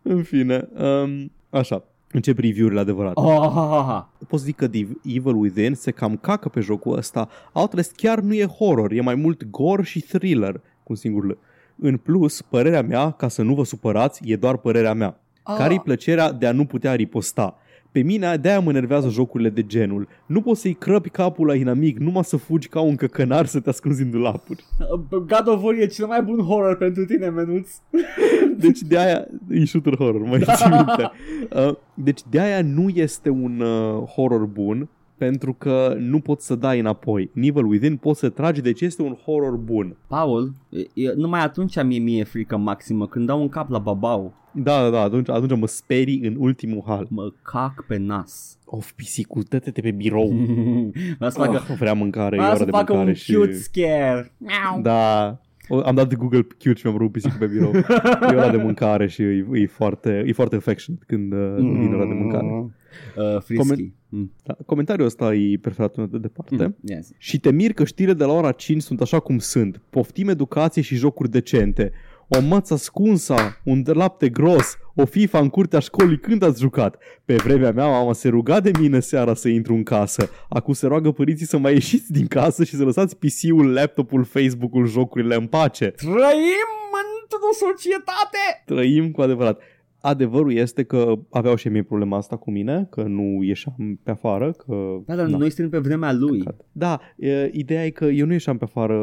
În fine. Um, Așa, încep review-urile adevărate. Oh, ha, ha, ha. Pot să zic că Div- Evil Within se cam cacă pe jocul ăsta. Outlast chiar nu e horror, e mai mult gore și thriller, cu un singur L. În plus, părerea mea, ca să nu vă supărați, e doar părerea mea. Ah. Care-i plăcerea de a nu putea riposta? Pe mine de-aia mă enervează jocurile de genul. Nu poți să-i crăpi capul la inamic numai să fugi ca un căcănar să te ascunzi în dulapuri. God of War e cel mai bun horror pentru tine, menuț. Deci de aia e shooter horror, mai ții minte. Uh, Deci de aia nu este un uh, horror bun pentru că nu poți să dai înapoi. În Evil Within poți să tragi, deci este un horror bun. Paul, e, e, numai atunci mie mi-e frică maximă, când dau un cap la babau, Da, da, da, atunci, atunci mă sperii în ultimul hal. mă cac pe nas. Of, pisicul, dă-te pe birou. Vreau să facă, Oh, vrea mâncare, e vreau ora să de facă mâncare un și... cute scare. Miau. Da, O, am dat de Google cute și mi-am rupt pisicul pe birou. e ora de mâncare și e, e, foarte, e foarte affectionate când uh, vine ora de mâncare. Uh, frisky. Mm. Da, comentariul ăsta e preferatul meu de departe. Mm. Yes. Și te mir că știrile de la ora 5 sunt așa cum sunt. Poftim educație și jocuri decente. O măță ascunsă, un de lapte gros, o FIFA în curtea școlii când ați jucat. Pe vremea mea mama se ruga de mine seara să intru în casă. Acum se roagă părinții să mai ieșiți din casă și să lăsați PC-ul, laptopul, Facebook-ul, jocurile în pace. Trăim într-o societate! Trăim cu adevărat. Adevărul este că aveau și mie problema asta cu mine, că nu ieșeam pe afară, că... Da, dar Na. noi suntem pe vremea lui. Da, e, ideea e că eu nu ieșeam pe afară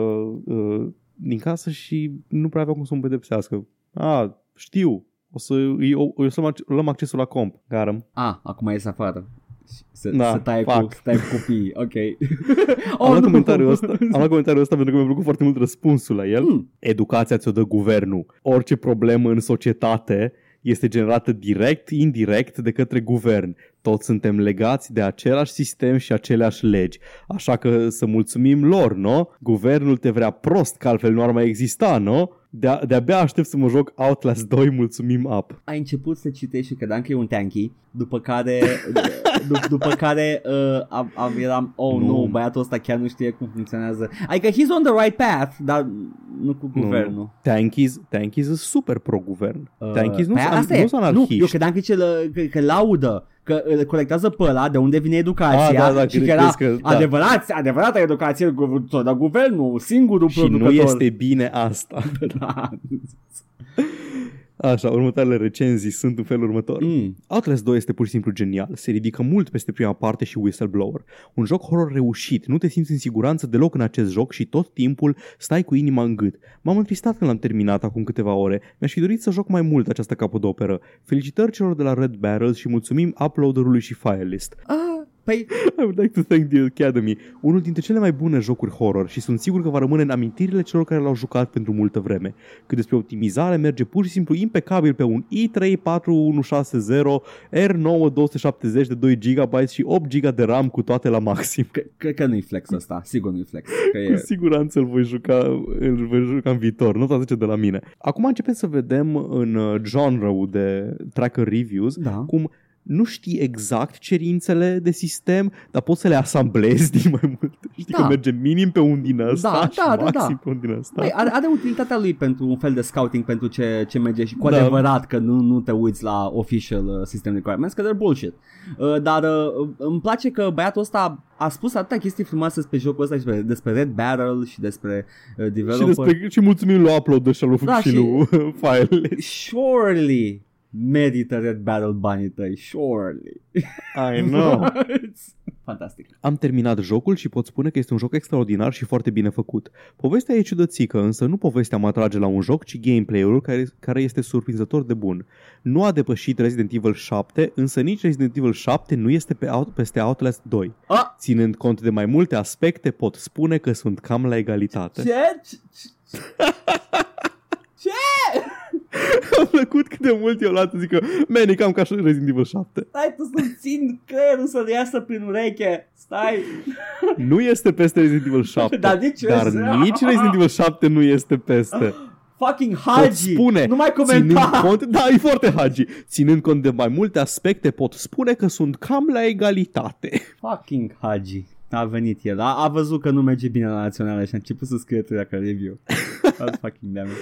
uh, din casă și nu prea aveau cum să mă pedepsească. A, știu, o să, îi- o, o să mă- luăm accesul la comp, garăm. Ah, acum ies afară. Să, Da, să tai cu, fac. să tai cu copiii, ok. Am, luat nu. comentariul ăsta, am luat comentariul ăsta pentru că mi-a plăcut foarte mult răspunsul la el. Hmm. Educația ți-o dă guvernul. Orice problemă în societate este generată direct, indirect de către guvern. Toți suntem legați de același sistem și aceleași legi. Așa că să mulțumim lor, nu? Guvernul te vrea prost, că altfel nu ar mai exista, nu? De- de-abia aștept să mă joc Outlast 2, mulțumim up. Ai început să citești și credeam că e un tanky, după care, d- după care uh, am, am, eram, oh nu. Nu. nu, băiatul ăsta chiar nu știe cum funcționează. Adică he's on the right path, dar nu cu guvernul. Tankies, Tankies sunt super pro-guvern. Uh, Tankies nu păi sunt asta nu e. sunt Nu, anarhiști. eu credeam că, ce, că, că laudă, că îl colectează pe ăla, de unde vine educația Ah, da, da, și cred- că era crezi că- da. adevărat, adevărată educație, gu- dar guvernul, singurul și nu producător. este bine asta. Da. Așa, următoarele recenzii sunt în felul următor. Mm. Outlast 2 este pur și simplu genial. Se ridică mult peste prima parte și Whistleblower. Un joc horror reușit. Nu te simți în siguranță deloc în acest joc și tot timpul stai cu inima în gât. M-am întristat când l-am terminat acum câteva ore. Mi-aș fi dorit să joc mai mult această capodoperă. Felicitări celor de la Red Barrels și mulțumim uploaderului și Firelist. Ah, păi, I would like to thank the Academy, unul dintre cele mai bune jocuri horror și sunt sigur că va rămâne în amintirile celor care l-au jucat pentru multă vreme. Cât despre optimizare, merge pur și simplu impecabil pe un i3-4160 R9 270 de 2 GB și 8 GB de RAM cu toate la maxim. cred, cred că nu-i flex ăsta, sigur nu-i flex. Că Cu e, siguranță îl voi juca, îl voi juca în viitor, nu zice de la mine. Acum începem să vedem în uh, genre-ul de tracker reviews da. cum nu știi exact cerințele de sistem, dar poți să le asamblezi din mai multe. Știi Da. că merge minim pe un din ăsta Da, și da, da, maxim da. pe un din ăsta. Păi, are, are utilitatea lui pentru un fel de scouting pentru ce, ce merge și cu Da. adevărat că nu, nu te uiți la official uh, system requirements, că they're bullshit. Uh, dar uh, îmi place că băiatul ăsta a spus atâtea chestii frumoase despre jocul ăsta și despre, despre Red Barrel și despre uh, și, developer. despre, și mulțumim lui Upload și lui, Da, și și- lui file. Surely merită Red Barrel banii tăi, surely. I know. Fantastic. Am terminat jocul și pot spune că este un joc extraordinar și foarte bine făcut. Povestea e ciudățică, însă nu povestea mă atrage la un joc, ci gameplay-ul care, care este surprinzător de bun. Nu a depășit Resident Evil 7, însă nici Resident Evil 7 nu este pe out, peste Outlast 2. Ah! Ținând cont de mai multe aspecte, pot spune că sunt cam la egalitate. Ce? Ce? Ce? Am plăcut cât de mult eu luat zic că, man, e cam ca și Resident Evil 7. Stai tu să-mi țin creierul să iasă prin ureche. Stai. Nu este peste Resident Evil 7, Dar nici dar Resident- nici Resident Evil 7 nu este peste. Fucking pot Hagi. spune, Nu mai ținând comenta. cont, da, e foarte hagi. Ținând cont de mai multe aspecte, pot spune că sunt cam la egalitate. Fucking Hagi. A venit el. A, a văzut că nu merge bine la naționale și a început să scrie dacă review. God fucking damn it.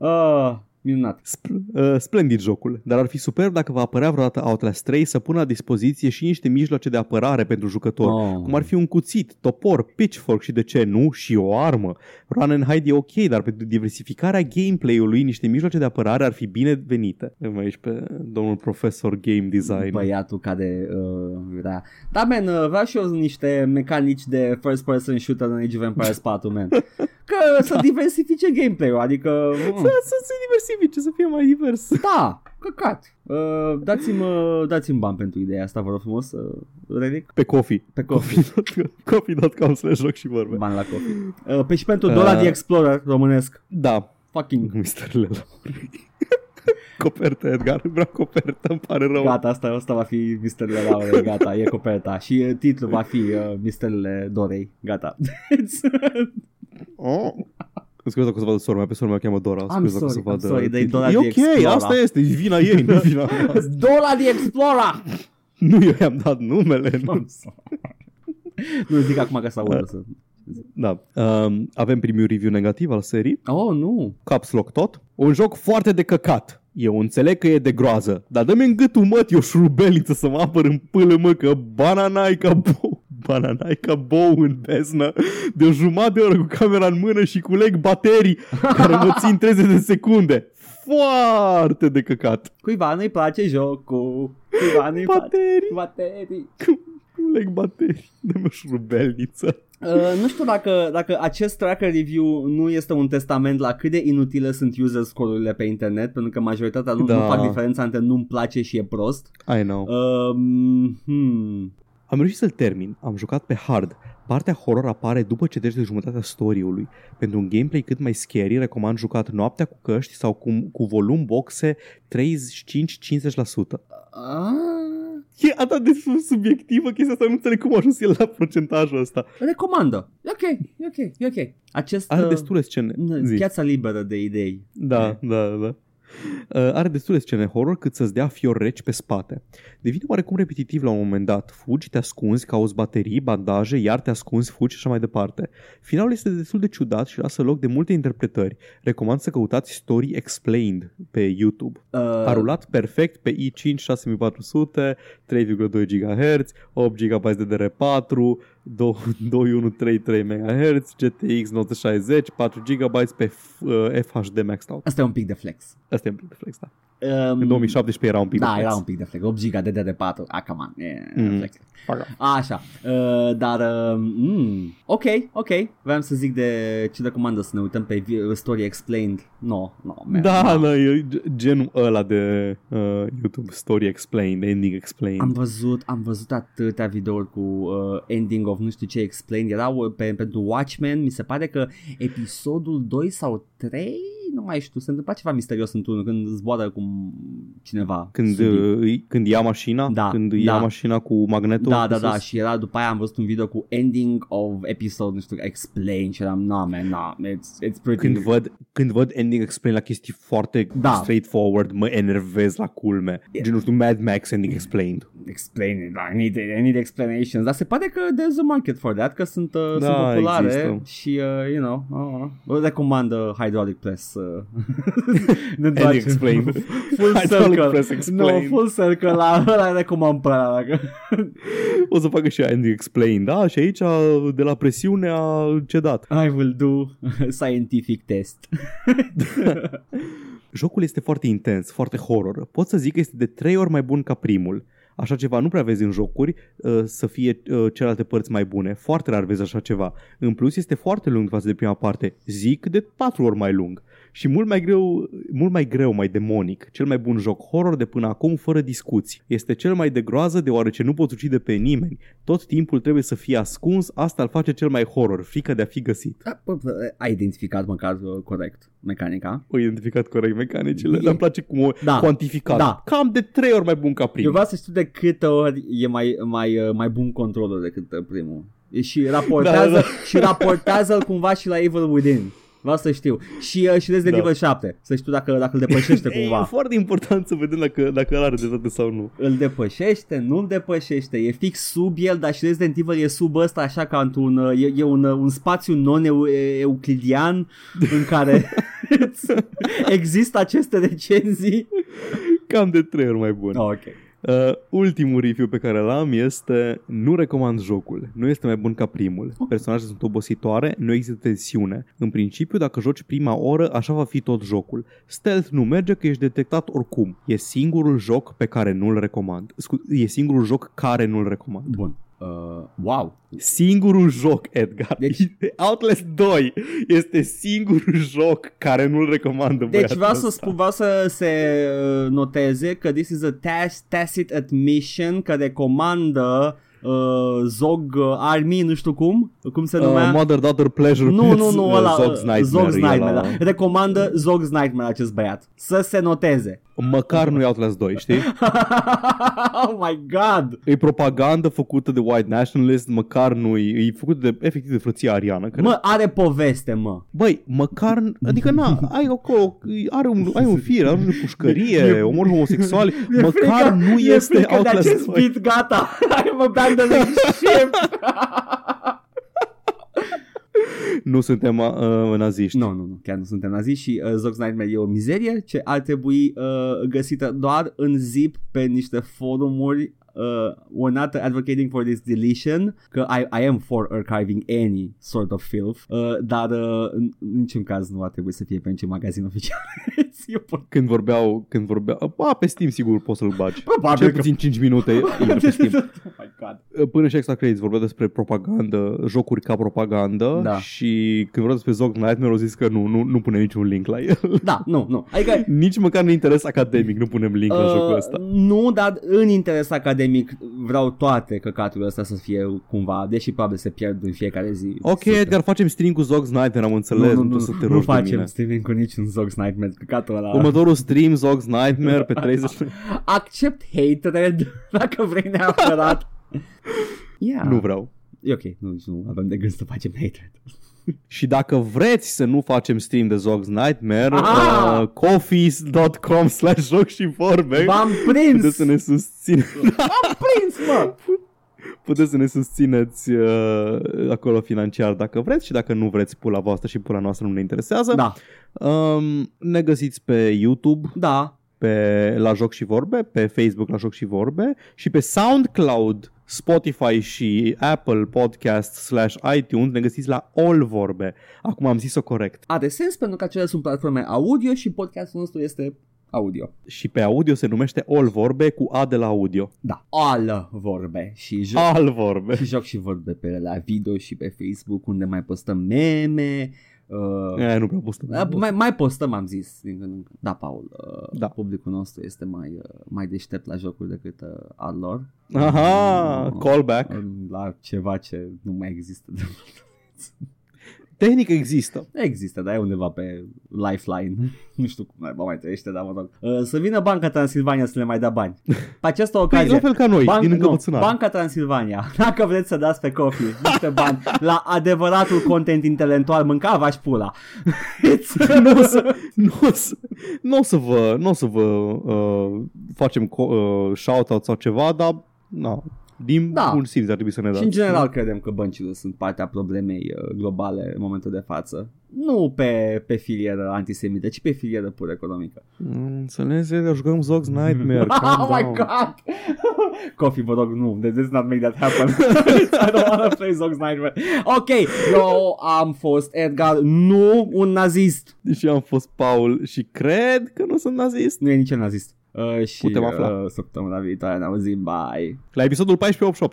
Uh, Minunat. Sp- uh, splendid jocul, dar ar fi superb dacă va apărea vreodată Outlast 3 să pună la dispoziție și niște mijloace de apărare pentru jucător, Oh. cum ar fi un cuțit, topor, pitchfork și de ce nu, și o armă. Run and hide e ok, dar pentru diversificarea gameplay-ului niște mijloace de apărare ar fi binevenite. Avem aici pe domnul profesor game design. Băiatul care uh, vrea. Da, man, uh, vreau și eu niște mecanici de first person shooter în Age of Empires 4, man. Că să diversifice gameplay-ul, adică... Să, Mm, să se diversifice, să fie mai divers. da, căcat. Uh, dați-mi, uh, dați-mi bani pentru ideea asta, vă rog frumos, uh, Relic, Pe coffee. pe coffee. Coffee.com slash joc și vorbe. Bani la coffee. Uh, pe și pentru Dora Uh. the Explorer românesc. Da, Fucking misterele la Copertă, Edgar, vreau copertă, îmi pare rău. Gata, asta, asta va fi misterele Laurei, gata, e coperta. Și uh, titlul va fi uh, misterele Dorei, gata. Oh. Scuze dacă o să vadă sora mea, pe sora mea o cheamă Dora. I'm Scuze dacă o să sorry, I'm vadă sorry, dar e titlul. Dora E the ok, Explorer. asta este, e vina ei, nu vina mea. Dora the Explorer! Nu, eu i-am dat numele. Nu. nu zic acum că să audă să... Da. Um, avem primul review negativ al serii. Oh, nu. Caps Lock tot. Un joc foarte de căcat. Eu înțeleg că e de groază, dar dă-mi în gâtul măt eu șurubeliță să mă apăr în pâlă mă că bananai ca bou. Bananai ca bou în beznă de o jumătate de oră cu camera în mână și cu leg baterii care mă țin 30 de secunde. Foarte de căcat. Cuiva nu-i place jocul. Cuiva nu-i place. Baterii, Baterii. cu leg baterii. Dă-mi o șurubelniță. Uh, nu știu dacă, dacă acest tracker review nu este un testament la cât de inutile sunt user score-urile pe internet, pentru că majoritatea nu, Da. nu fac diferența între nu-mi place și e prost. I know. Um, hmm. Am reușit să-l termin, am jucat pe hard. Partea horror apare după ce treci de jumătatea story-ului. Pentru un gameplay cât mai scary, recomand jucat noaptea cu căști sau cu, cu volum boxe 35-50%. Ah, E atât de subiectivă chestia asta, nu înțeleg cum a ajuns el la procentajul ăsta. recomandă. E ok, e ok, e ok. Acest... Are uh, destule scene. Zi. Piața liberă de idei. Da, da, da. Uh, are destule scene horror cât să-ți dea fior reci pe spate. Devine oarecum repetitiv la un moment dat. Fugi, te ascunzi, cauți baterii, bandaje, iar te ascunzi, fugi și așa mai departe. Finalul este destul de ciudat și lasă loc de multe interpretări. Recomand să căutați Story Explained pe YouTube. Uh, A rulat perfect pe i5 6400, 3,2 GHz, 8 GB de DR4, 2133 MHz, GTX 960, 4 GB pe F- uh, FHD maxed out. Asta e un pic de flex. Asta e un pic de flex, da. Um, În 2017 era un pic da, de flex. era un pic de flex. 8 giga de DD4. Ah, come on. E, Mhm. flex. Paga. Așa, uh, dar uh, mm, ok, ok, vreau să zic de ce recomandă să ne uităm pe vi- Story Explained. No, no, man, Da, no. da, e genul ăla de uh, YouTube Story Explained, Ending Explained. Am văzut, am văzut atâtea videouri cu uh, ending of nu știu ce explained. Erau uh, pe, pentru Watchmen, mi se pare că episodul 2 sau 3, nu mai știu, se întâmpla ceva misterios într-unul când zboară cu cineva. Când, subiect. uh, îi- când ia mașina, Da, când da. ia mașina cu magnetul. Da, da, pe da, sus. și era după aia am văzut un video cu ending of episode, nu știu, explain și eram, no, man, no, it's, it's pretty... Când văd, când văd ending explain la chestii foarte Da. straightforward, mă enervez la culme. Gen, nu știu, Mad Max ending explained. explain it, I need, I need explanations. Dar se pare că there's a market for that, că sunt, uh, Da, sunt populare există. și, uh, you know, uh, recomand uh, Hydraulic Press. Uh, ne Ending întoarcem. explained. Full Hydraulic circle. Press No, explained. full circle, la, la recomand pe ăla, dacă... O să facă și ea ending explained, da? Și aici, de la presiune, a cedat. I will do scientific test. Jocul este foarte intens, foarte horror. Pot să zic că este de trei ori mai bun ca primul. Așa ceva nu prea vezi în jocuri uh, să fie uh, celelalte părți mai bune. Foarte rar vezi așa ceva. În plus este foarte lung față de prima parte. Zic de patru ori mai lung. Și mult mai greu, mult mai greu, mai demonic. Cel mai bun joc horror de până acum fără discuții. Este cel mai de groază deoarece nu poți ucide pe nimeni. Tot timpul trebuie să fie ascuns, asta îl face cel mai horror, frică de a fi găsit. Da, bă, bă, Ai identificat măcar uh, corect mecanica. O identificat corect mecanicile. E- Îmi place cum o Da. cuantificat. Da. Cam de trei ori mai bun ca Eu primul. vreau să știu de câte ori e mai, mai, uh, mai bun controlul decât uh, primul. E și raportează, Da, da. și raportează cumva și la Evil Within. Vreau să știu. Și, uh, și Resident Da. Evil 7. Să știu dacă, dacă îl depășește E cumva. foarte important să vedem dacă, dacă ăla are dreptate sau nu. Îl depășește, nu îl depășește, e fix sub el, dar și Resident Evil e sub ăsta așa ca într-un, uh, e, e un, uh, un spațiu non-euclidian în care Există aceste recenzii? Cam de trei ori mai bun. Oh, ok. Uh, ultimul review pe care l-am este Nu recomand jocul, nu este mai bun ca primul. Personajele sunt obositoare, nu există tensiune. În principiu, dacă joci prima oră, așa va fi tot jocul. Stealth nu merge că ești detectat oricum. E singurul joc pe care nu-l recomand. Scu- E singurul joc care nu-l recomand. Bun. Uh, wow. Singurul joc, Edgar Deci- Outlast 2 este singurul joc care nu-l recomandă Deci băiatul vreau să ăsta. spun, vreau să se uh, noteze că this is a tac- tacit admission că recomandă uh, Zog uh, Army, nu știu cum, cum se numea? Uh, Mother Daughter Pleasure nu, Pets, nu, nu, uh, ăla, Zog's Nightmare, Zog's e Nightmare, la- da. Recomandă Zog's Nightmare acest băiat. Să se noteze. Măcar nu e Outlast 2, știi? oh my god! E propagandă făcută de white nationalist, măcar nu e, e făcută de, efectiv de frăția ariană. Care, Mă, are poveste, mă. Băi, măcar, adică na, ai acolo, are un, ai un fir, are o pușcărie, omori homosexuali, măcar frică- nu mi-e este frică de Outlast acest 2. beat, gata. I'm abandoning ship. Nu suntem uh, naziști. Nu, nu, nu, chiar nu suntem naziști și uh, Zog's Nightmare e o mizerie ce ar trebui uh, găsită doar în zip pe niște forumuri uh, we're not advocating for this deletion că I, I am for archiving any sort of filth uh, dar uh, în niciun caz nu ar trebui să fie pe niciun magazin oficial Eu pot- Când vorbeau, când vorbeau, a, pe Steam sigur poți să-l bagi. Probabil Cel că- puțin 5 minute intră pe Steam. oh my god Până și Extra Credits vorbea despre propagandă, jocuri ca propagandă Da. și când vorbea despre Zog Nightmare au zis că nu, nu, nu punem niciun link la el. da, nu, nu adică Nici măcar nu interes academic, nu punem link la jocul Uh, ăsta. Nu, dar în interes academic vreau toate căcaturile astea să fie cumva, deși probabil se pierd în fiecare zi. Ok, Super. Edgar, facem stream cu Zog's Nightmare, am înțeles, nu, nu, nu, să te nu rogi de facem mine. streaming cu niciun Zog's Nightmare, căcatul ăla. Următorul stream, Zog's Nightmare, pe 30... Accept hatred dacă vrei neapărat. yeah. nu vreau. E ok, nu, nici nu avem de gând să facem hatred. Și dacă vreți să nu facem stream de Zog's Nightmare, Ah! uh, coffees.com slash joc și vorbe, V-am puteți prins! să ne susțineți. V-am prins, mă! Puteți să ne susțineți uh, acolo financiar dacă vreți și dacă nu vreți pula voastră și pula noastră nu ne interesează. Da, Um, ne găsiți pe YouTube, da, pe La Joc și Vorbe, pe Facebook La Joc și Vorbe și pe SoundCloud, Spotify și Apple Podcast slash iTunes ne găsiți la All Vorbe. Acum am zis-o corect. are sens pentru că acelea sunt platforme audio și podcastul nostru este audio. Și pe audio se numește All Vorbe cu A de la audio. Da, all vorbe și joc. All Vorbe. Și joc și vorbe pe la video și pe Facebook unde mai postăm meme. Uh, E, nu prea postă. uh, mai, mai postăm, am zis. din când în când. Da, Paul, uh, Da. publicul nostru este mai, uh, mai deștept la jocuri decât uh, al lor. Aha, Uh, callback. La ceva ce nu mai există. Tehnic există. Există, dar e undeva pe Lifeline. nu știu cum mai, mai trăiește, dar mă rog. Uh, să vină Banca Transilvania să le mai dea bani. Pe această Păi, ocazie. la fel ca noi, Ban- din nu, încăpățânare. Banca Transilvania, dacă vreți să dați pe coffee niște bani la adevăratul content intelectual, mâncava-și pula. nu o să, nu o să, nu o să vă, nu o să vă uh, facem co- uh, shout-out sau ceva, dar na, din Da. da. bun simț ar trebui să ne dați. Și în general credem că băncile sunt partea problemei uh, globale în momentul de față. Nu pe, pe filieră antisemită, ci pe filieră pur economică. Mm, Înțelegi, Edgar, jucăm Zog's Nightmare. calm oh my down. god! Coffee, vă rog, nu. This does not make that happen. I don't wanna play Zog's Nightmare. Ok, eu am fost Edgar, nu un nazist. Și am fost Paul și cred că nu sunt nazist. Nu e nici un nazist. Uh, și Putem afla. Uh, săptămâna viitoare ne auzim, bye. La episodul 1488.